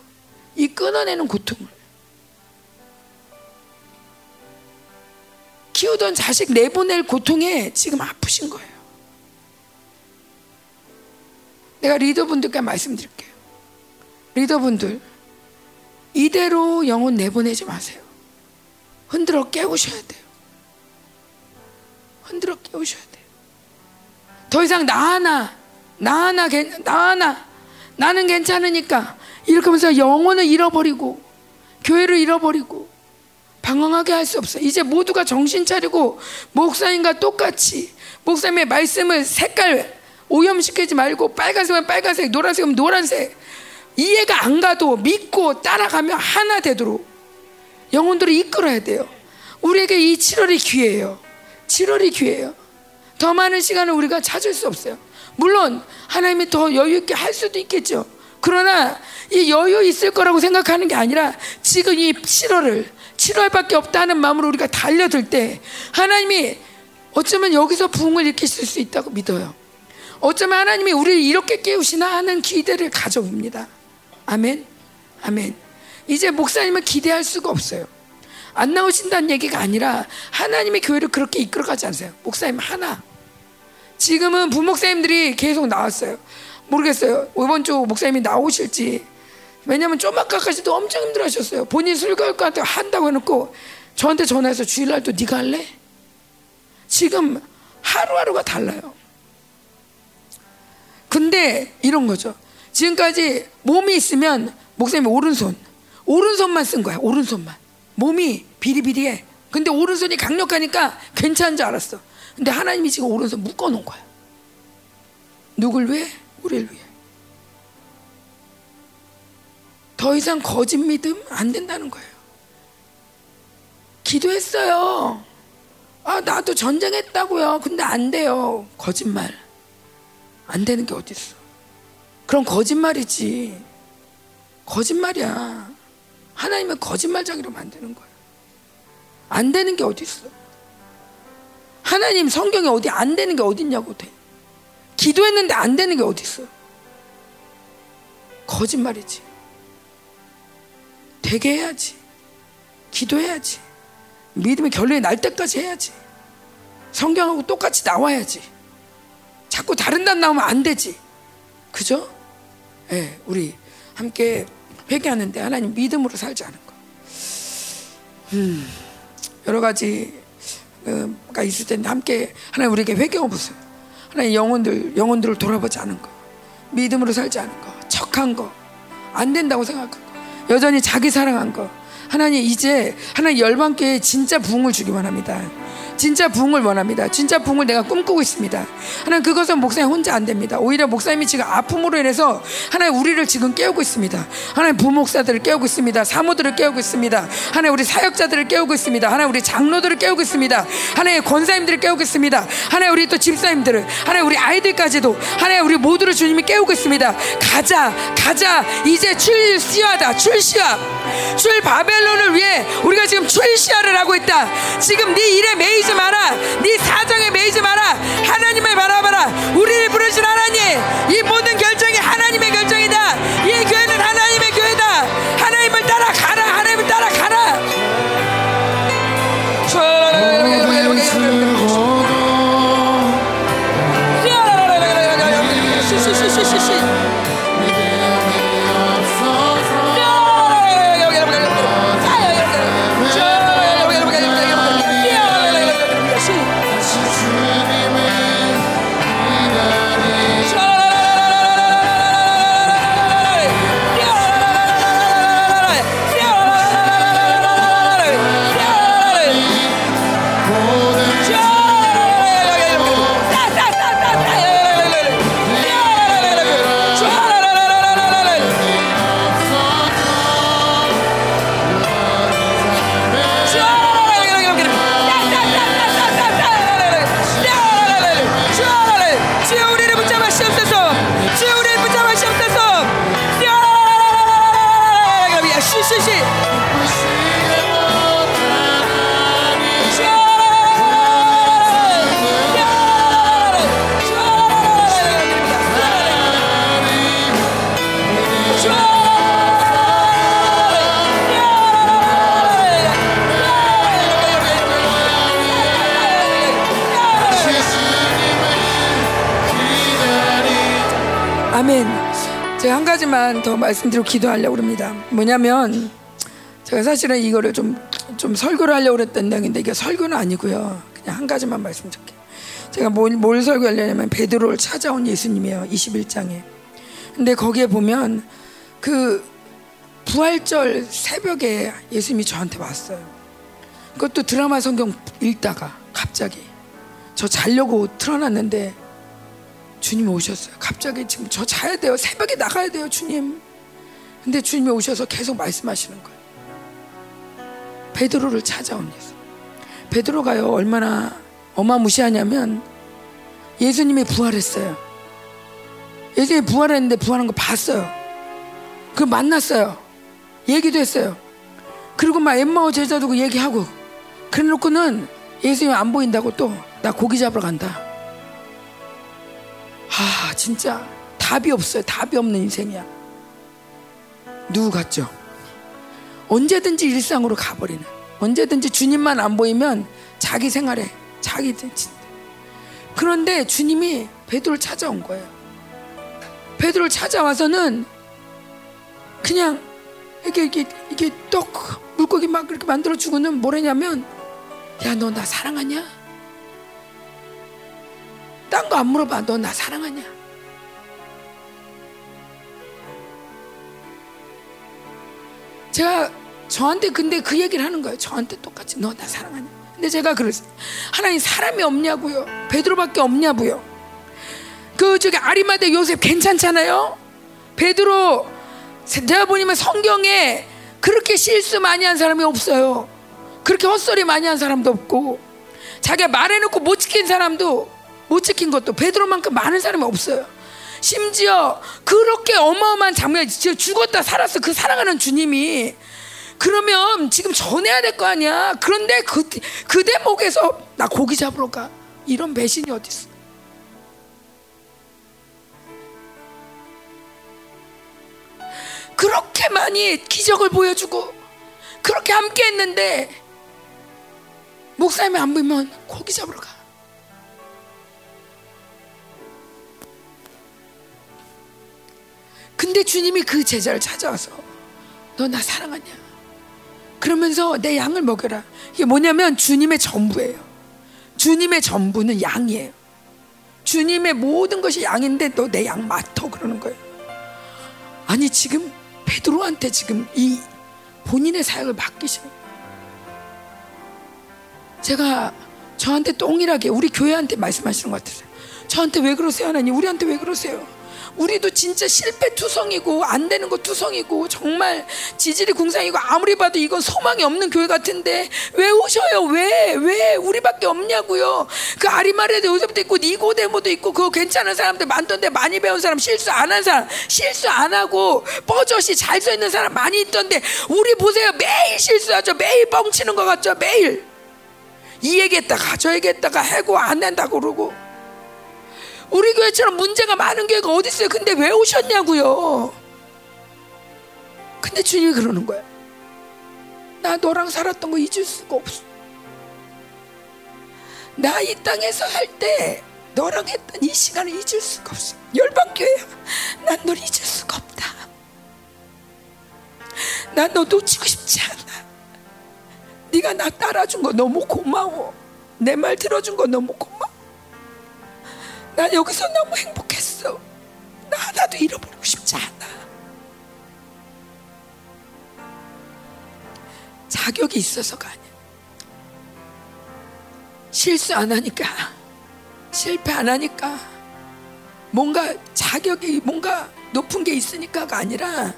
이 끊어내는 고통을. 키우던 자식 내보낼 고통에 지금 아프신 거예요. 내가 리더분들께 말씀드릴게요. 리더분들, 이대로 영혼 내보내지 마세요. 흔들어 깨우셔야 돼요. 흔들어 깨우셔야 돼요. 더 이상 나 하나, 나 하나, 나 하나, 나는 괜찮으니까 이렇게 하면서 영혼을 잃어버리고 교회를 잃어버리고 방황하게 할 수 없어요. 이제 모두가 정신 차리고 목사님과 똑같이 목사님의 말씀을 색깔 오염시키지 말고 빨간색은 빨간색, 노란색은 노란색 이해가 안 가도 믿고 따라가며 하나 되도록 영혼들을 이끌어야 돼요. 우리에게 이 7월이 기회예요. 7월이 기회예요. 더 많은 시간을 우리가 찾을 수 없어요. 물론 하나님이 더 여유 있게 할 수도 있겠죠. 그러나 이 여유 있을 거라고 생각하는 게 아니라 지금 이 7월을 7월밖에 없다는 마음으로 우리가 달려들 때 하나님이 어쩌면 여기서 부흥을 일으키실 수 있다고 믿어요. 어쩌면 하나님이 우리를 이렇게 깨우시나 하는 기대를 가져옵니다. 아멘. 아멘. 이제 목사님을 기대할 수가 없어요. 안 나오신다는 얘기가 아니라 하나님의 교회를 그렇게 이끌어 가지 않으세요. 목사님 하나. 지금은 부목사님들이 계속 나왔어요. 모르겠어요. 이번 주 목사님이 나오실지. 왜냐하면 쪼막까지도 엄청 힘들어하셨어요. 본인 같아 한다고 해놓고 저한테 전화해서 주일날도 네가 할래? 지금 하루하루가 달라요. 근데 이런 거죠. 지금까지 몸이 있으면 목사님 오른손, 오른손만 쓴 거야. 오른손만. 몸이 비리비리해. 근데 오른손이 강력하니까 괜찮은 줄 알았어. 근데 하나님이 지금 오른손 묶어놓은 거야. 누굴 위해? 우리를 위해. 더 이상 거짓 믿음 안 된다는 거예요. 기도했어요. 아, 나도 전쟁했다고요. 근데 안 돼요. 거짓말. 안 되는 게 어딨어. 그럼 거짓말이지. 거짓말이야. 하나님은 거짓말장이로 만드는 거예요. 안 되는 게 어딨어. 하나님 성경에 어디 안 되는 게 어딨냐고 돼. 기도했는데 안 되는 게 어딨어. 거짓말이지. 되게 해야지. 기도해야지. 믿음의 결론이 날 때까지 해야지. 성경하고 똑같이 나와야지. 자꾸 다른 단 나오면 안 되지. 그죠? 예, 네, 우리 함께 회개하는데 하나님 믿음으로 살지 않은 거. 음, 여러 가지가 있을 텐데 함께 하나님 우리에게 회개해 보세요. 하나님 영혼들 영혼들을 돌아보지 않은 거, 믿음으로 살지 않은 거, 척한 거, 안 된다고 생각한 거, 여전히 자기 사랑한 거. 하나님 이제 하나님 열방교회 진짜 부흥을 주기만 합니다. 진짜 부흥을 원합니다. 진짜 부흥을 내가 꿈꾸고 있습니다. 하나님 그것은 목사님 혼자 안 됩니다. 오히려 목사님이 지금 아픔으로 인해서 하나님 우리를 지금 깨우고 있습니다. 하나님 부목사들을 깨우고 있습니다. 사모들을 깨우고 있습니다. 하나님 우리 사역자들을 깨우고 있습니다. 하나님 우리 장로들을 깨우고 있습니다. 하나님 권사님들을 깨우고 있습니다. 하나님 우리 또 집사님들을 하나님 우리 아이들까지도 하나님 우리 모두를 주님이 깨우고 있습니다. 가자 가자 이제 출시하다 출시하 출 바벨론을 위해 우리가 지금 출시하를 하고 있다. 지금 네 일에 매이지 마라. 네 사정에 매이지 마라. 하나님을 바라봐라. 우리를 부르신 하나님 이 모든 결정이 하나님의 결정이다. 이 교회는 하나님의 교회다. 하나님을 따라 가라. 아멘. 제가 한 가지만 더 말씀드리고 기도하려고 합니다. 뭐냐면 제가 사실은 이거를 좀, 좀 설교를 하려고 내용인데 이게 설교는 아니고요. 그냥 한 가지만 말씀드릴게요. 제가 뭘, 뭘 설교하려냐면 베드로를 찾아온 예수님이에요. 21장에. 근데 거기에 보면 그 부활절 새벽에 예수님이 저한테 왔어요. 그것도 드라마 성경 읽다가 갑자기 저 자려고 틀어놨는데 주님이 오셨어요. 갑자기 지금 저 자야 돼요. 새벽에 나가야 돼요, 주님. 근데 주님이 오셔서 계속 말씀하시는 거예요. 베드로를 찾아온 예수. 베드로가요 얼마나 어마무시하냐면 예수님이 부활했어요. 예수님이 부활했는데 부활한 거 봤어요. 그 만났어요. 얘기도 했어요. 그리고 막 엠마오 제자 두고 얘기하고 그래놓고는 예수님 안 보인다고 또 나 고기 잡으러 간다. 아 진짜 답이 없어요. 답이 없는 인생이야. 누구 같죠? 언제든지 일상으로 가버리는. 언제든지 주님만 안 보이면 자기 생활에 자기. 그런데 주님이 베드로를 찾아온 거예요. 베드로를 찾아와서는 그냥 이렇게 이렇게 이게 떡 물고기 막 그렇게 만들어 주고는 뭐라냐면 야 너 나 사랑하냐? 딴 거 안 물어봐. 너 나 사랑하냐? 제가 저한테 근데 그 얘기를 하는 거예요. 저한테 똑같이 너 나 사랑하냐? 근데 제가 그랬어요. 하나님 사람이 없냐고요. 베드로밖에 없냐고요. 그 저기 아리마대 요셉 괜찮잖아요. 베드로 내가 보니면 성경에 그렇게 실수 많이 한 사람이 없어요. 그렇게 헛소리 많이 한 사람도 없고 자기가 말해놓고 못 지킨 사람도 못 지킨 것도 베드로만큼 많은 사람이 없어요. 심지어 그렇게 어마어마한 장면 죽었다 살았어 그 사랑하는 주님이 그러면 지금 전해야 될 거 아니야. 그런데 그, 그 대목에서 나 고기 잡으러 가. 이런 배신이 어디 있어? 그렇게 많이 기적을 보여주고 그렇게 함께 했는데 목사님이 안 보이면 고기 잡으러 가. 근데 주님이 그 제자를 찾아와서 너 나 사랑하냐? 그러면서 내 양을 먹여라. 이게 뭐냐면 주님의 전부예요. 주님의 전부는 양이에요. 주님의 모든 것이 양인데 너 내 양 맡어 그러는 거예요. 아니 지금 베드로한테 지금 이 본인의 사역을 맡기시는 제가 저한테 동일하게 우리 교회한테 말씀하시는 것 같아요. 저한테 왜 그러세요, 하나님? 우리한테 왜 그러세요? 우리도 진짜 실패 투성이고 안 되는 거 투성이고 정말 지질이 궁상이고 아무리 봐도 이건 소망이 없는 교회 같은데 왜 오셔요? 왜? 왜 우리밖에 없냐고요? 그 아리마레도 요새부터 있고 니고데모도 있고 그거 괜찮은 사람들 많던데 많이 배운 사람 실수 안 한 사람 실수 안 하고 버젓이 잘써 있는 사람 많이 있던데 우리 보세요 매일 실수하죠 매일 뻥치는 것 같죠 매일 이 얘기했다가 저 얘기했다가 해고 안 된다고 그러고 우리 교회처럼 문제가 많은 교회가 어디 있어요? 근데 왜 오셨냐고요? 근데 주님이 그러는 거야. 나 너랑 살았던 거 잊을 수가 없어. 나 이 땅에서 할 때 너랑 했던 이 시간을 잊을 수가 없어. 열방교회야. 난 널 잊을 수가 없다. 난 너 놓치고 싶지 않아. 네가 나 따라준 거 너무 고마워. 내 말 들어준 거 너무 고마워. 난 여기서 너무 행복했어. 나 하나도 잃어버리고 싶지 않아. 자격이 있어서가 아니야. 실수 안 하니까, 실패 안 하니까, 뭔가 자격이 뭔가 높은 게 있으니까가 아니라,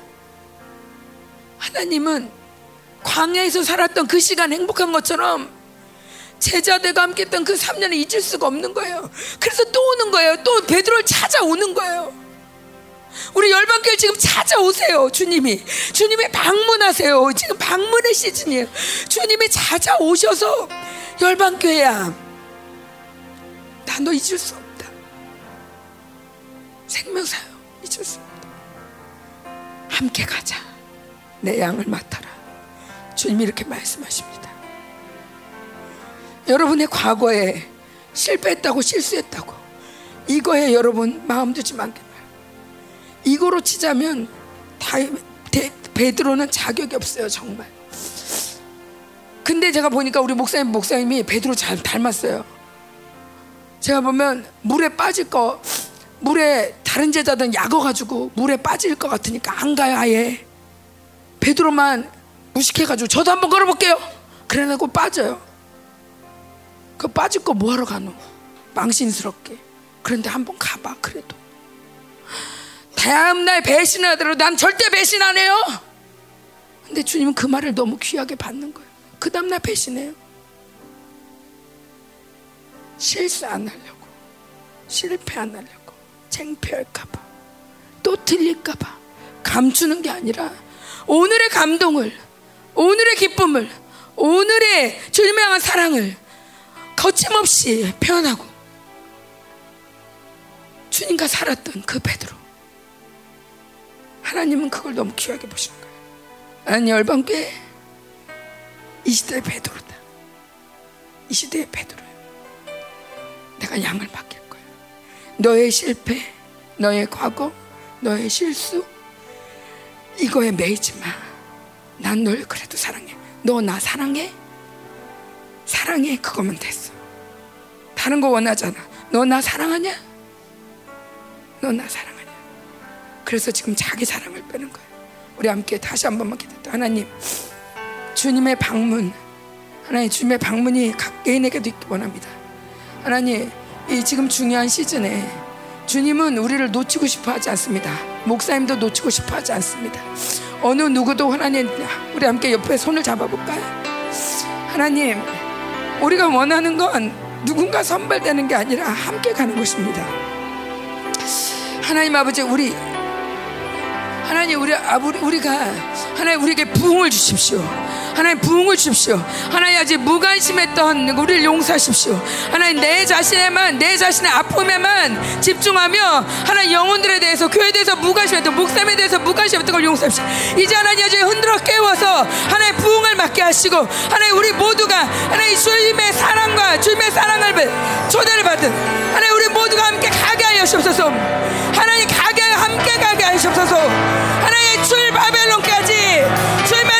하나님은 광야에서 살았던 그 시간 행복한 것처럼 제자들과 함께 했던 그 3년을 잊을 수가 없는 거예요. 그래서 또 오는 거예요. 또 베드로를 찾아오는 거예요. 우리 열방교회 지금 찾아오세요. 주님이. 주님이 방문하세요. 지금 방문의 시즌이에요. 주님이 찾아오셔서 열방교회야. 나 너 잊을 수 없다. 생명사요. 잊을 수 없다. 함께 가자. 내 양을 맡아라. 주님이 이렇게 말씀하십니다. 여러분의 과거에 실패했다고 실수했다고. 이거에 여러분 마음 두지 말게 이거로 치자면 다, 데, 베드로는 자격이 없어요 정말. 근데 제가 보니까 우리 목사님 목사님이 베드로 잘 닮았어요. 제가 보면 물에 빠질 거 물에 다른 제자들은 약어 가지고 물에 빠질 것 같으니까 안 가요 아예. 베드로만 무식해 가지고 저도 한번 걸어볼게요. 그래놓고 빠져요 그 빠질 거 뭐하러 가노? 망신스럽게. 그런데 한번 가봐, 그래도. 다음날 배신하더라도 난 절대 배신 안 해요. 근데 주님은 그 말을 너무 귀하게 받는 거예요. 그 다음날 배신해요. 실수 안 하려고. 실패 안 하려고. 창피할까봐. 또 틀릴까봐. 감추는 게 아니라 오늘의 감동을, 오늘의 기쁨을, 오늘의 주님을 향한 사랑을 거침없이 표현하고 주님과 살았던 그 베드로. 하나님은 그걸 너무 귀하게 보시는 거예요. 나는 열방교회 이 시대의 베드로다. 이 시대의 베드로야 내가 양을 맡길 거야. 너의 실패 너의 과거 너의 실수 이거에 매이지 마 난 널 그래도 사랑해. 너 나 사랑해? 사랑해. 그거면 됐어. 다른 거 원하잖아. 너 나 사랑하냐? 너 나 사랑하냐? 그래서 지금 자기 사랑을 빼는 거야. 우리 함께 다시 한 번만 기도해 하나님 주님의 방문 하나님 주님의 방문이 각 개인에게도 있기 원합니다. 하나님 이 지금 중요한 시즌에 주님은 우리를 놓치고 싶어 하지 않습니다. 목사님도 놓치고 싶어 하지 않습니다. 어느 누구도 하나님 우리 함께 옆에 손을 잡아볼까요? 하나님 우리가 원하는 건 누군가 선발되는 게 아니라 함께 가는 것입니다. 하나님 아버지 우리 하나님 우리 아버지 우리가 하나님 우리에게 부흥을 주십시오. 하나님 부흥을 주십시오. 하나님 아직 무관심했던 우리를 용서하십시오. 하나님 내 자신에만 내 자신의 아픔에만 집중하며 하나님 영혼들에 대해서 교회에 대해서 무관심했던 목사님에 대해서 무관심했던 걸 용서하십시오. 이제 하나님 아직 흔들어 깨워서 하나님 부흥을 맡게 하시고 하나님 우리 모두가 하나님 주님의 사랑과 주님의 사랑을 초대를 받은 하나님 우리 모두가 함께 가게 하여 주옵소서. 하나님 가게 함께 가게 하시옵소서. 하나님 출 바벨론까지 주님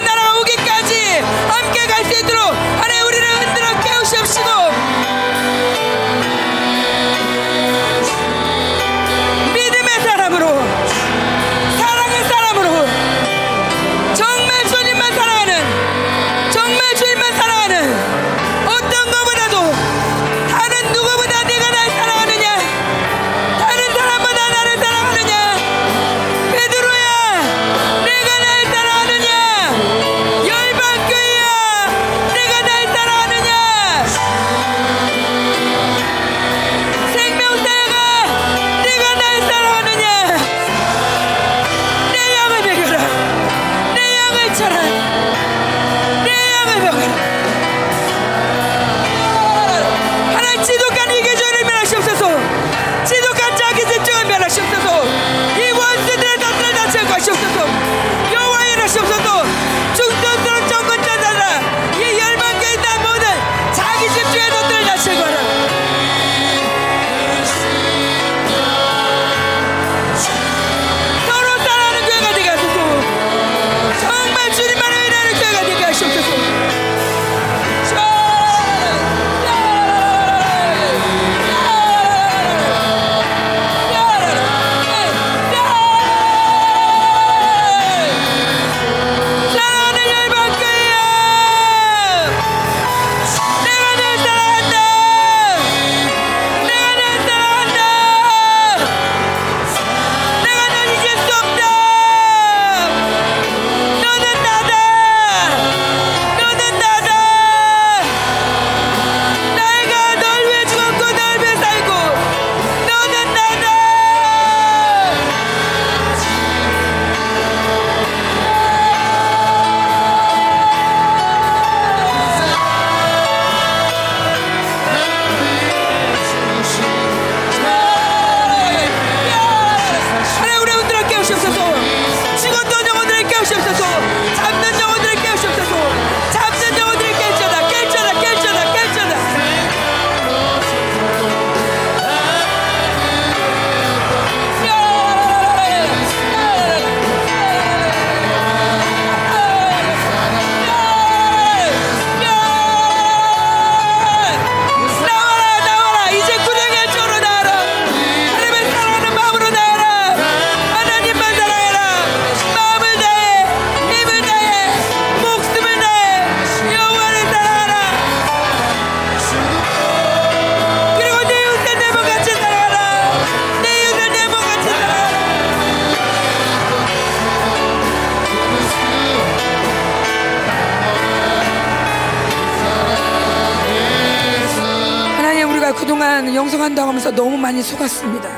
많이 속았습니다.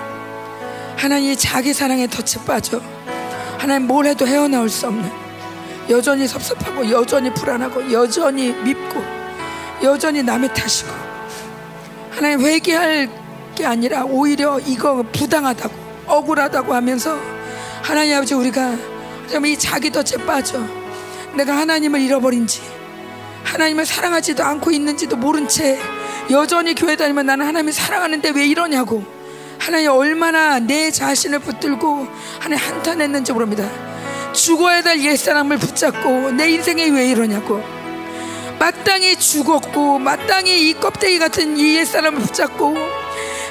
하나님 자기 사랑에 덫에 빠져 하나님 뭘 해도 헤어나올 수 없는 여전히 섭섭하고 여전히 불안하고 여전히 밉고 여전히 남의 탓이고 하나님 회개할 게 아니라 오히려 이거 부당하다고 억울하다고 하면서 하나님 아버지 우리가 좀 이 자기 덫에 빠져 내가 하나님을 잃어버린지 하나님을 사랑하지도 않고 있는지도 모른 채 여전히 교회 다니면 나는 하나님을 사랑하는데 왜 이러냐고. 하나님 얼마나 내 자신을 붙들고 하나님 한탄했는지 모릅니다. 죽어야 될 옛사람을 붙잡고 내 인생에 왜 이러냐고. 마땅히 죽었고 마땅히 이 껍데기 같은 이 옛사람을 붙잡고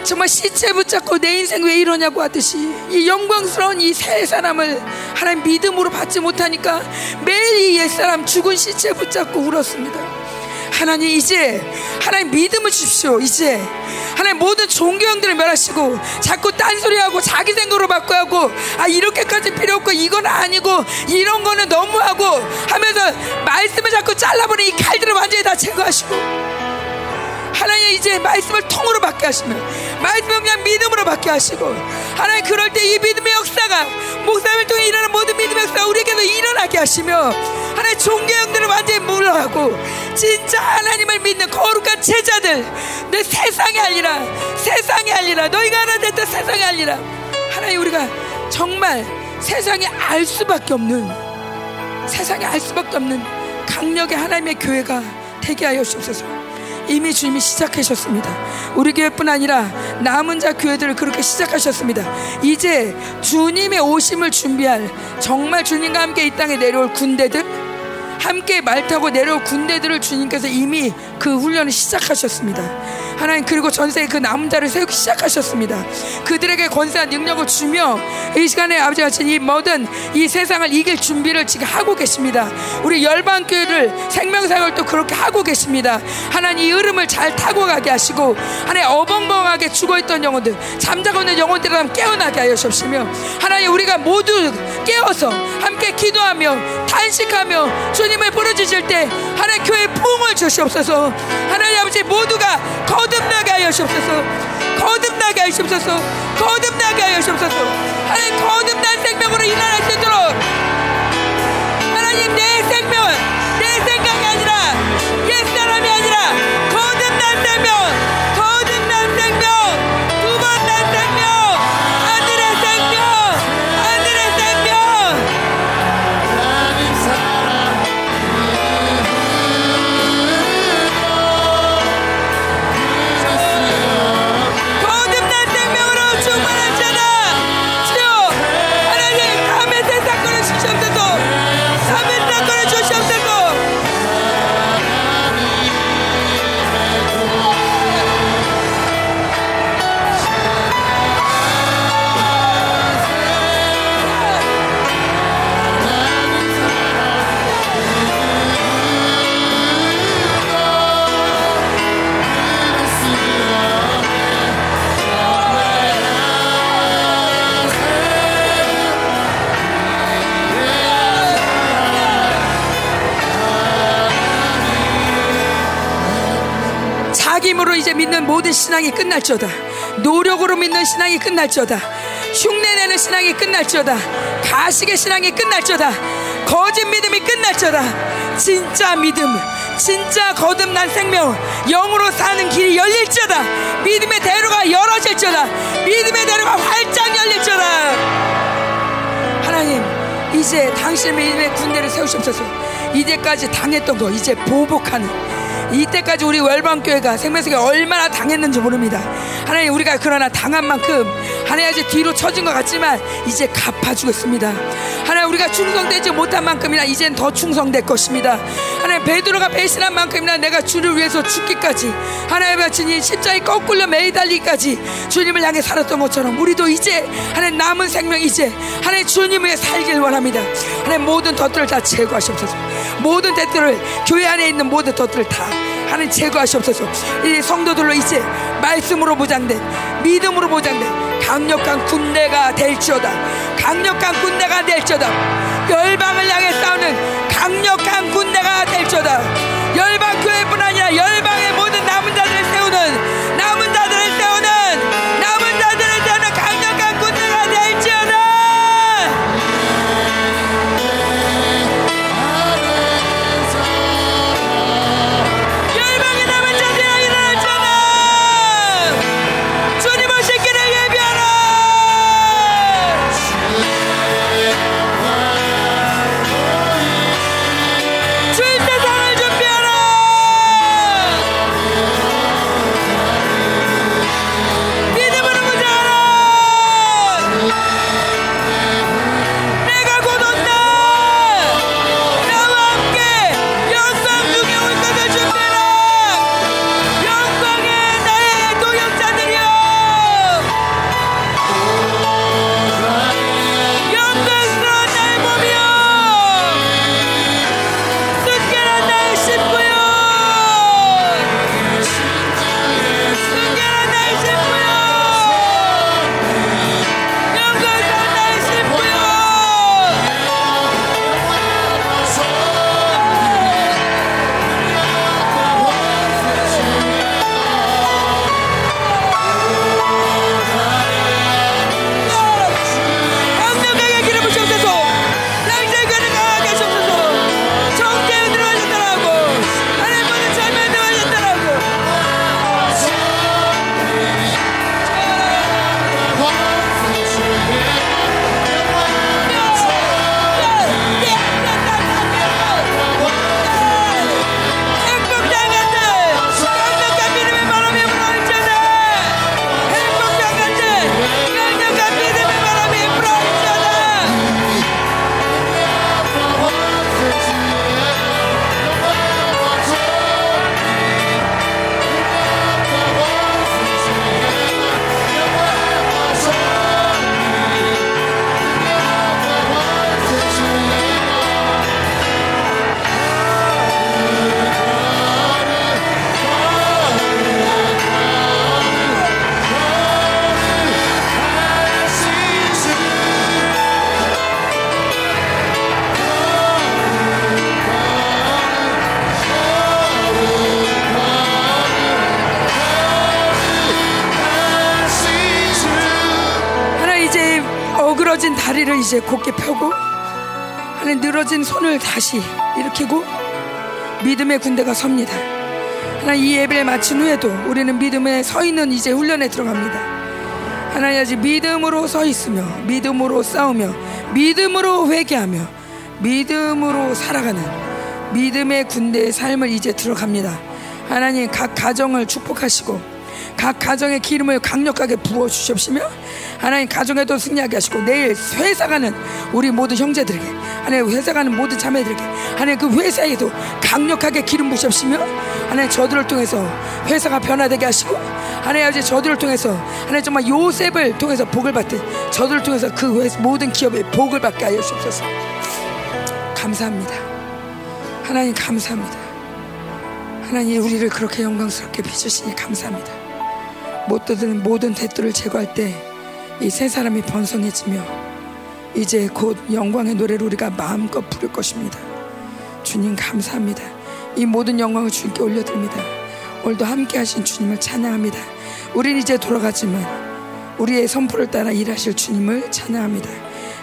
정말 시체 붙잡고 내 인생 왜 이러냐고 하듯이 이 영광스러운 이 새 사람을 하나님 믿음으로 받지 못하니까 매일 이 옛사람 죽은 시체 붙잡고 울었습니다 하나님 이제 하나님 믿음을 주십시오 이제. 하나님 모든 종교형들을 멸하시고 자꾸 딴소리하고 자기 생각으로 바꿔 하고 아 이렇게까지 필요 없고 이건 아니고 이런 거는 너무하고 하면서 말씀을 자꾸 잘라버린 이 칼들을 완전히 다 제거하시고. 하나님 이제 말씀을 통으로 받게 하시면 그냥 믿음으로 받게 하시고 하나님 그럴 때 이 믿음의 역사가 목사님을 통해 일어나는 모든 믿음의 역사가 우리에게도 일어나게 하시며 하나님 종교 형들을 완전히 물러하고 진짜 하나님을 믿는 거룩한 제자들 내 세상이 아니라 세상이 아니라 너희가 하나 됐다 세상이 아니라 하나님 우리가 정말 세상에 알 수밖에 없는 세상에 알 수밖에 없는 강력의 하나님의 교회가 되게 하여 주옵소서. 이미 주님이 시작하셨습니다. 우리 교회뿐 아니라 남은 자 교회들을 그렇게 시작하셨습니다. 이제 주님의 오심을 준비할 정말 주님과 함께 이 땅에 내려올 군대들 함께 말 타고 내려올 군대들을 주님께서 이미 그 훈련을 시작하셨습니다. 하나님 그리고 전세에 그 남은 자를 세우기 시작하셨습니다. 그들에게 권세와 능력을 주며 이 시간에 아버지 같이 이 모든 이 세상을 이길 준비를 지금 하고 계십니다. 우리 열방 교회를 생명사역을 또 그렇게 하고 계십니다. 하나님 이 흐름을 잘 타고 가게 하시고 하나님 어벙벙하게 죽어있던 영혼들 잠자고 있는 영혼들을 깨어나게 하여 주시며 하나님 우리가 모두 깨어서 함께 기도하며 단식하며 주님 을 부르짖을 때 하나님 교회 부흥을 주시옵소서. 하나님 아버지 모두가 거듭나게 하여 주옵소서. 거듭나게 하여 주옵소서. 거듭나게 하여 주옵소서. 하나님 거듭난 생명으로 일어날 수 있도록. 하나님 내믿 모든 신앙이 끝날지어다. 노력으로 믿는 신앙이 끝날지어다. 흉내내는 신앙이 끝날지어다. 가식의 신앙이 끝날지어다. 거짓 믿음이 끝날지어다. 진짜 믿음 진짜 거듭난 생명 영으로 사는 길이 열릴지어다. 믿음의 대로가 열어질지어다. 믿음의 대로가 활짝 열릴지어다. 하나님 이제 당신의 믿음의 군대를 세우시옵소서. 이제까지 당했던 거 이제 보복하는 이때까지 우리 월방교회가 생명석에 얼마나 당했는지 모릅니다. 하나님 우리가 그러나 당한 만큼 하나님 이제 뒤로 처진 것 같지만 이제 갚아주겠습니다. 하나님 우리가 충성되지 못한 만큼이나 이젠 더 충성될 것입니다. 하나님 베드로가 배신한 만큼이나 내가 주를 위해서 죽기까지 하나님 아버지 십자에 거꾸로 매달리기까지 주님을 향해 살았던 것처럼 우리도 이제 하나님 남은 생명 이제 하나님 주님을 살길 원합니다. 하나님 모든 덫들을 다 제거하시옵소서. 모든 덫들을 교회 안에 있는 모든 덫들을 다 하나님 제거하시옵소서. 이 성도들로 이제 말씀으로 보장된 믿음으로 보장된 강력한 군대가 될지어다. 강력한 군대가 될지어다. 열방을 향해 싸우는 강력한 군대가 될지어다. 열방 교회뿐 아니라 열방의 다리를 이제 곧게 펴고 하나 늘어진 손을 다시 일으키고 믿음의 군대가 섭니다. 하나 이 예배를 마친 후에도 우리는 믿음에 서 있는 이제 훈련에 들어갑니다. 하나님 아직 믿음으로 서 있으며 믿음으로 싸우며 믿음으로 회개하며 믿음으로 살아가는 믿음의 군대의 삶을 이제 들어갑니다. 하나님 각 가정을 축복하시고 각 가정의 기름을 강력하게 부어 주시옵시며 하나님 가정에도 승리하게 하시고 내일 회사 가는 우리 모든 형제들에게 하나님 회사 가는 모든 자매들에게 하나님 그 회사에도 강력하게 기름 부으시옵시며 하나님 저들을 통해서 회사가 변화되게 하시고 하나님 아버지 저들을 통해서 하나님 정말 요셉을 통해서 복을 받듯 저들을 통해서 그 회- 모든 기업에 복을 받게 하여 주옵소서. 감사합니다. 하나님 감사합니다. 하나님 우리를 그렇게 영광스럽게 빚으시니 감사합니다. 못 뜯은 모든 대들을 제거할 때 이 세 사람이 번성해지며 이제 곧 영광의 노래를 우리가 마음껏 부를 것입니다 주님 감사합니다 이 모든 영광을 주님께 올려드립니다 오늘도 함께 하신 주님을 찬양합니다. 우린 이제 돌아가지만 우리의 선포를 따라 일하실 주님을 찬양합니다.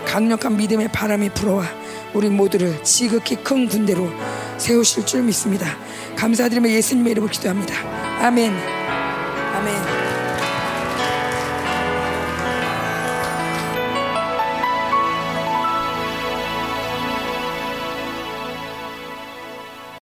강력한 믿음의 바람이 불어와 우리 모두를 지극히 큰 군대로 세우실 줄 믿습니다. 감사드리며 예수님의 이름으로 기도합니다. 아멘.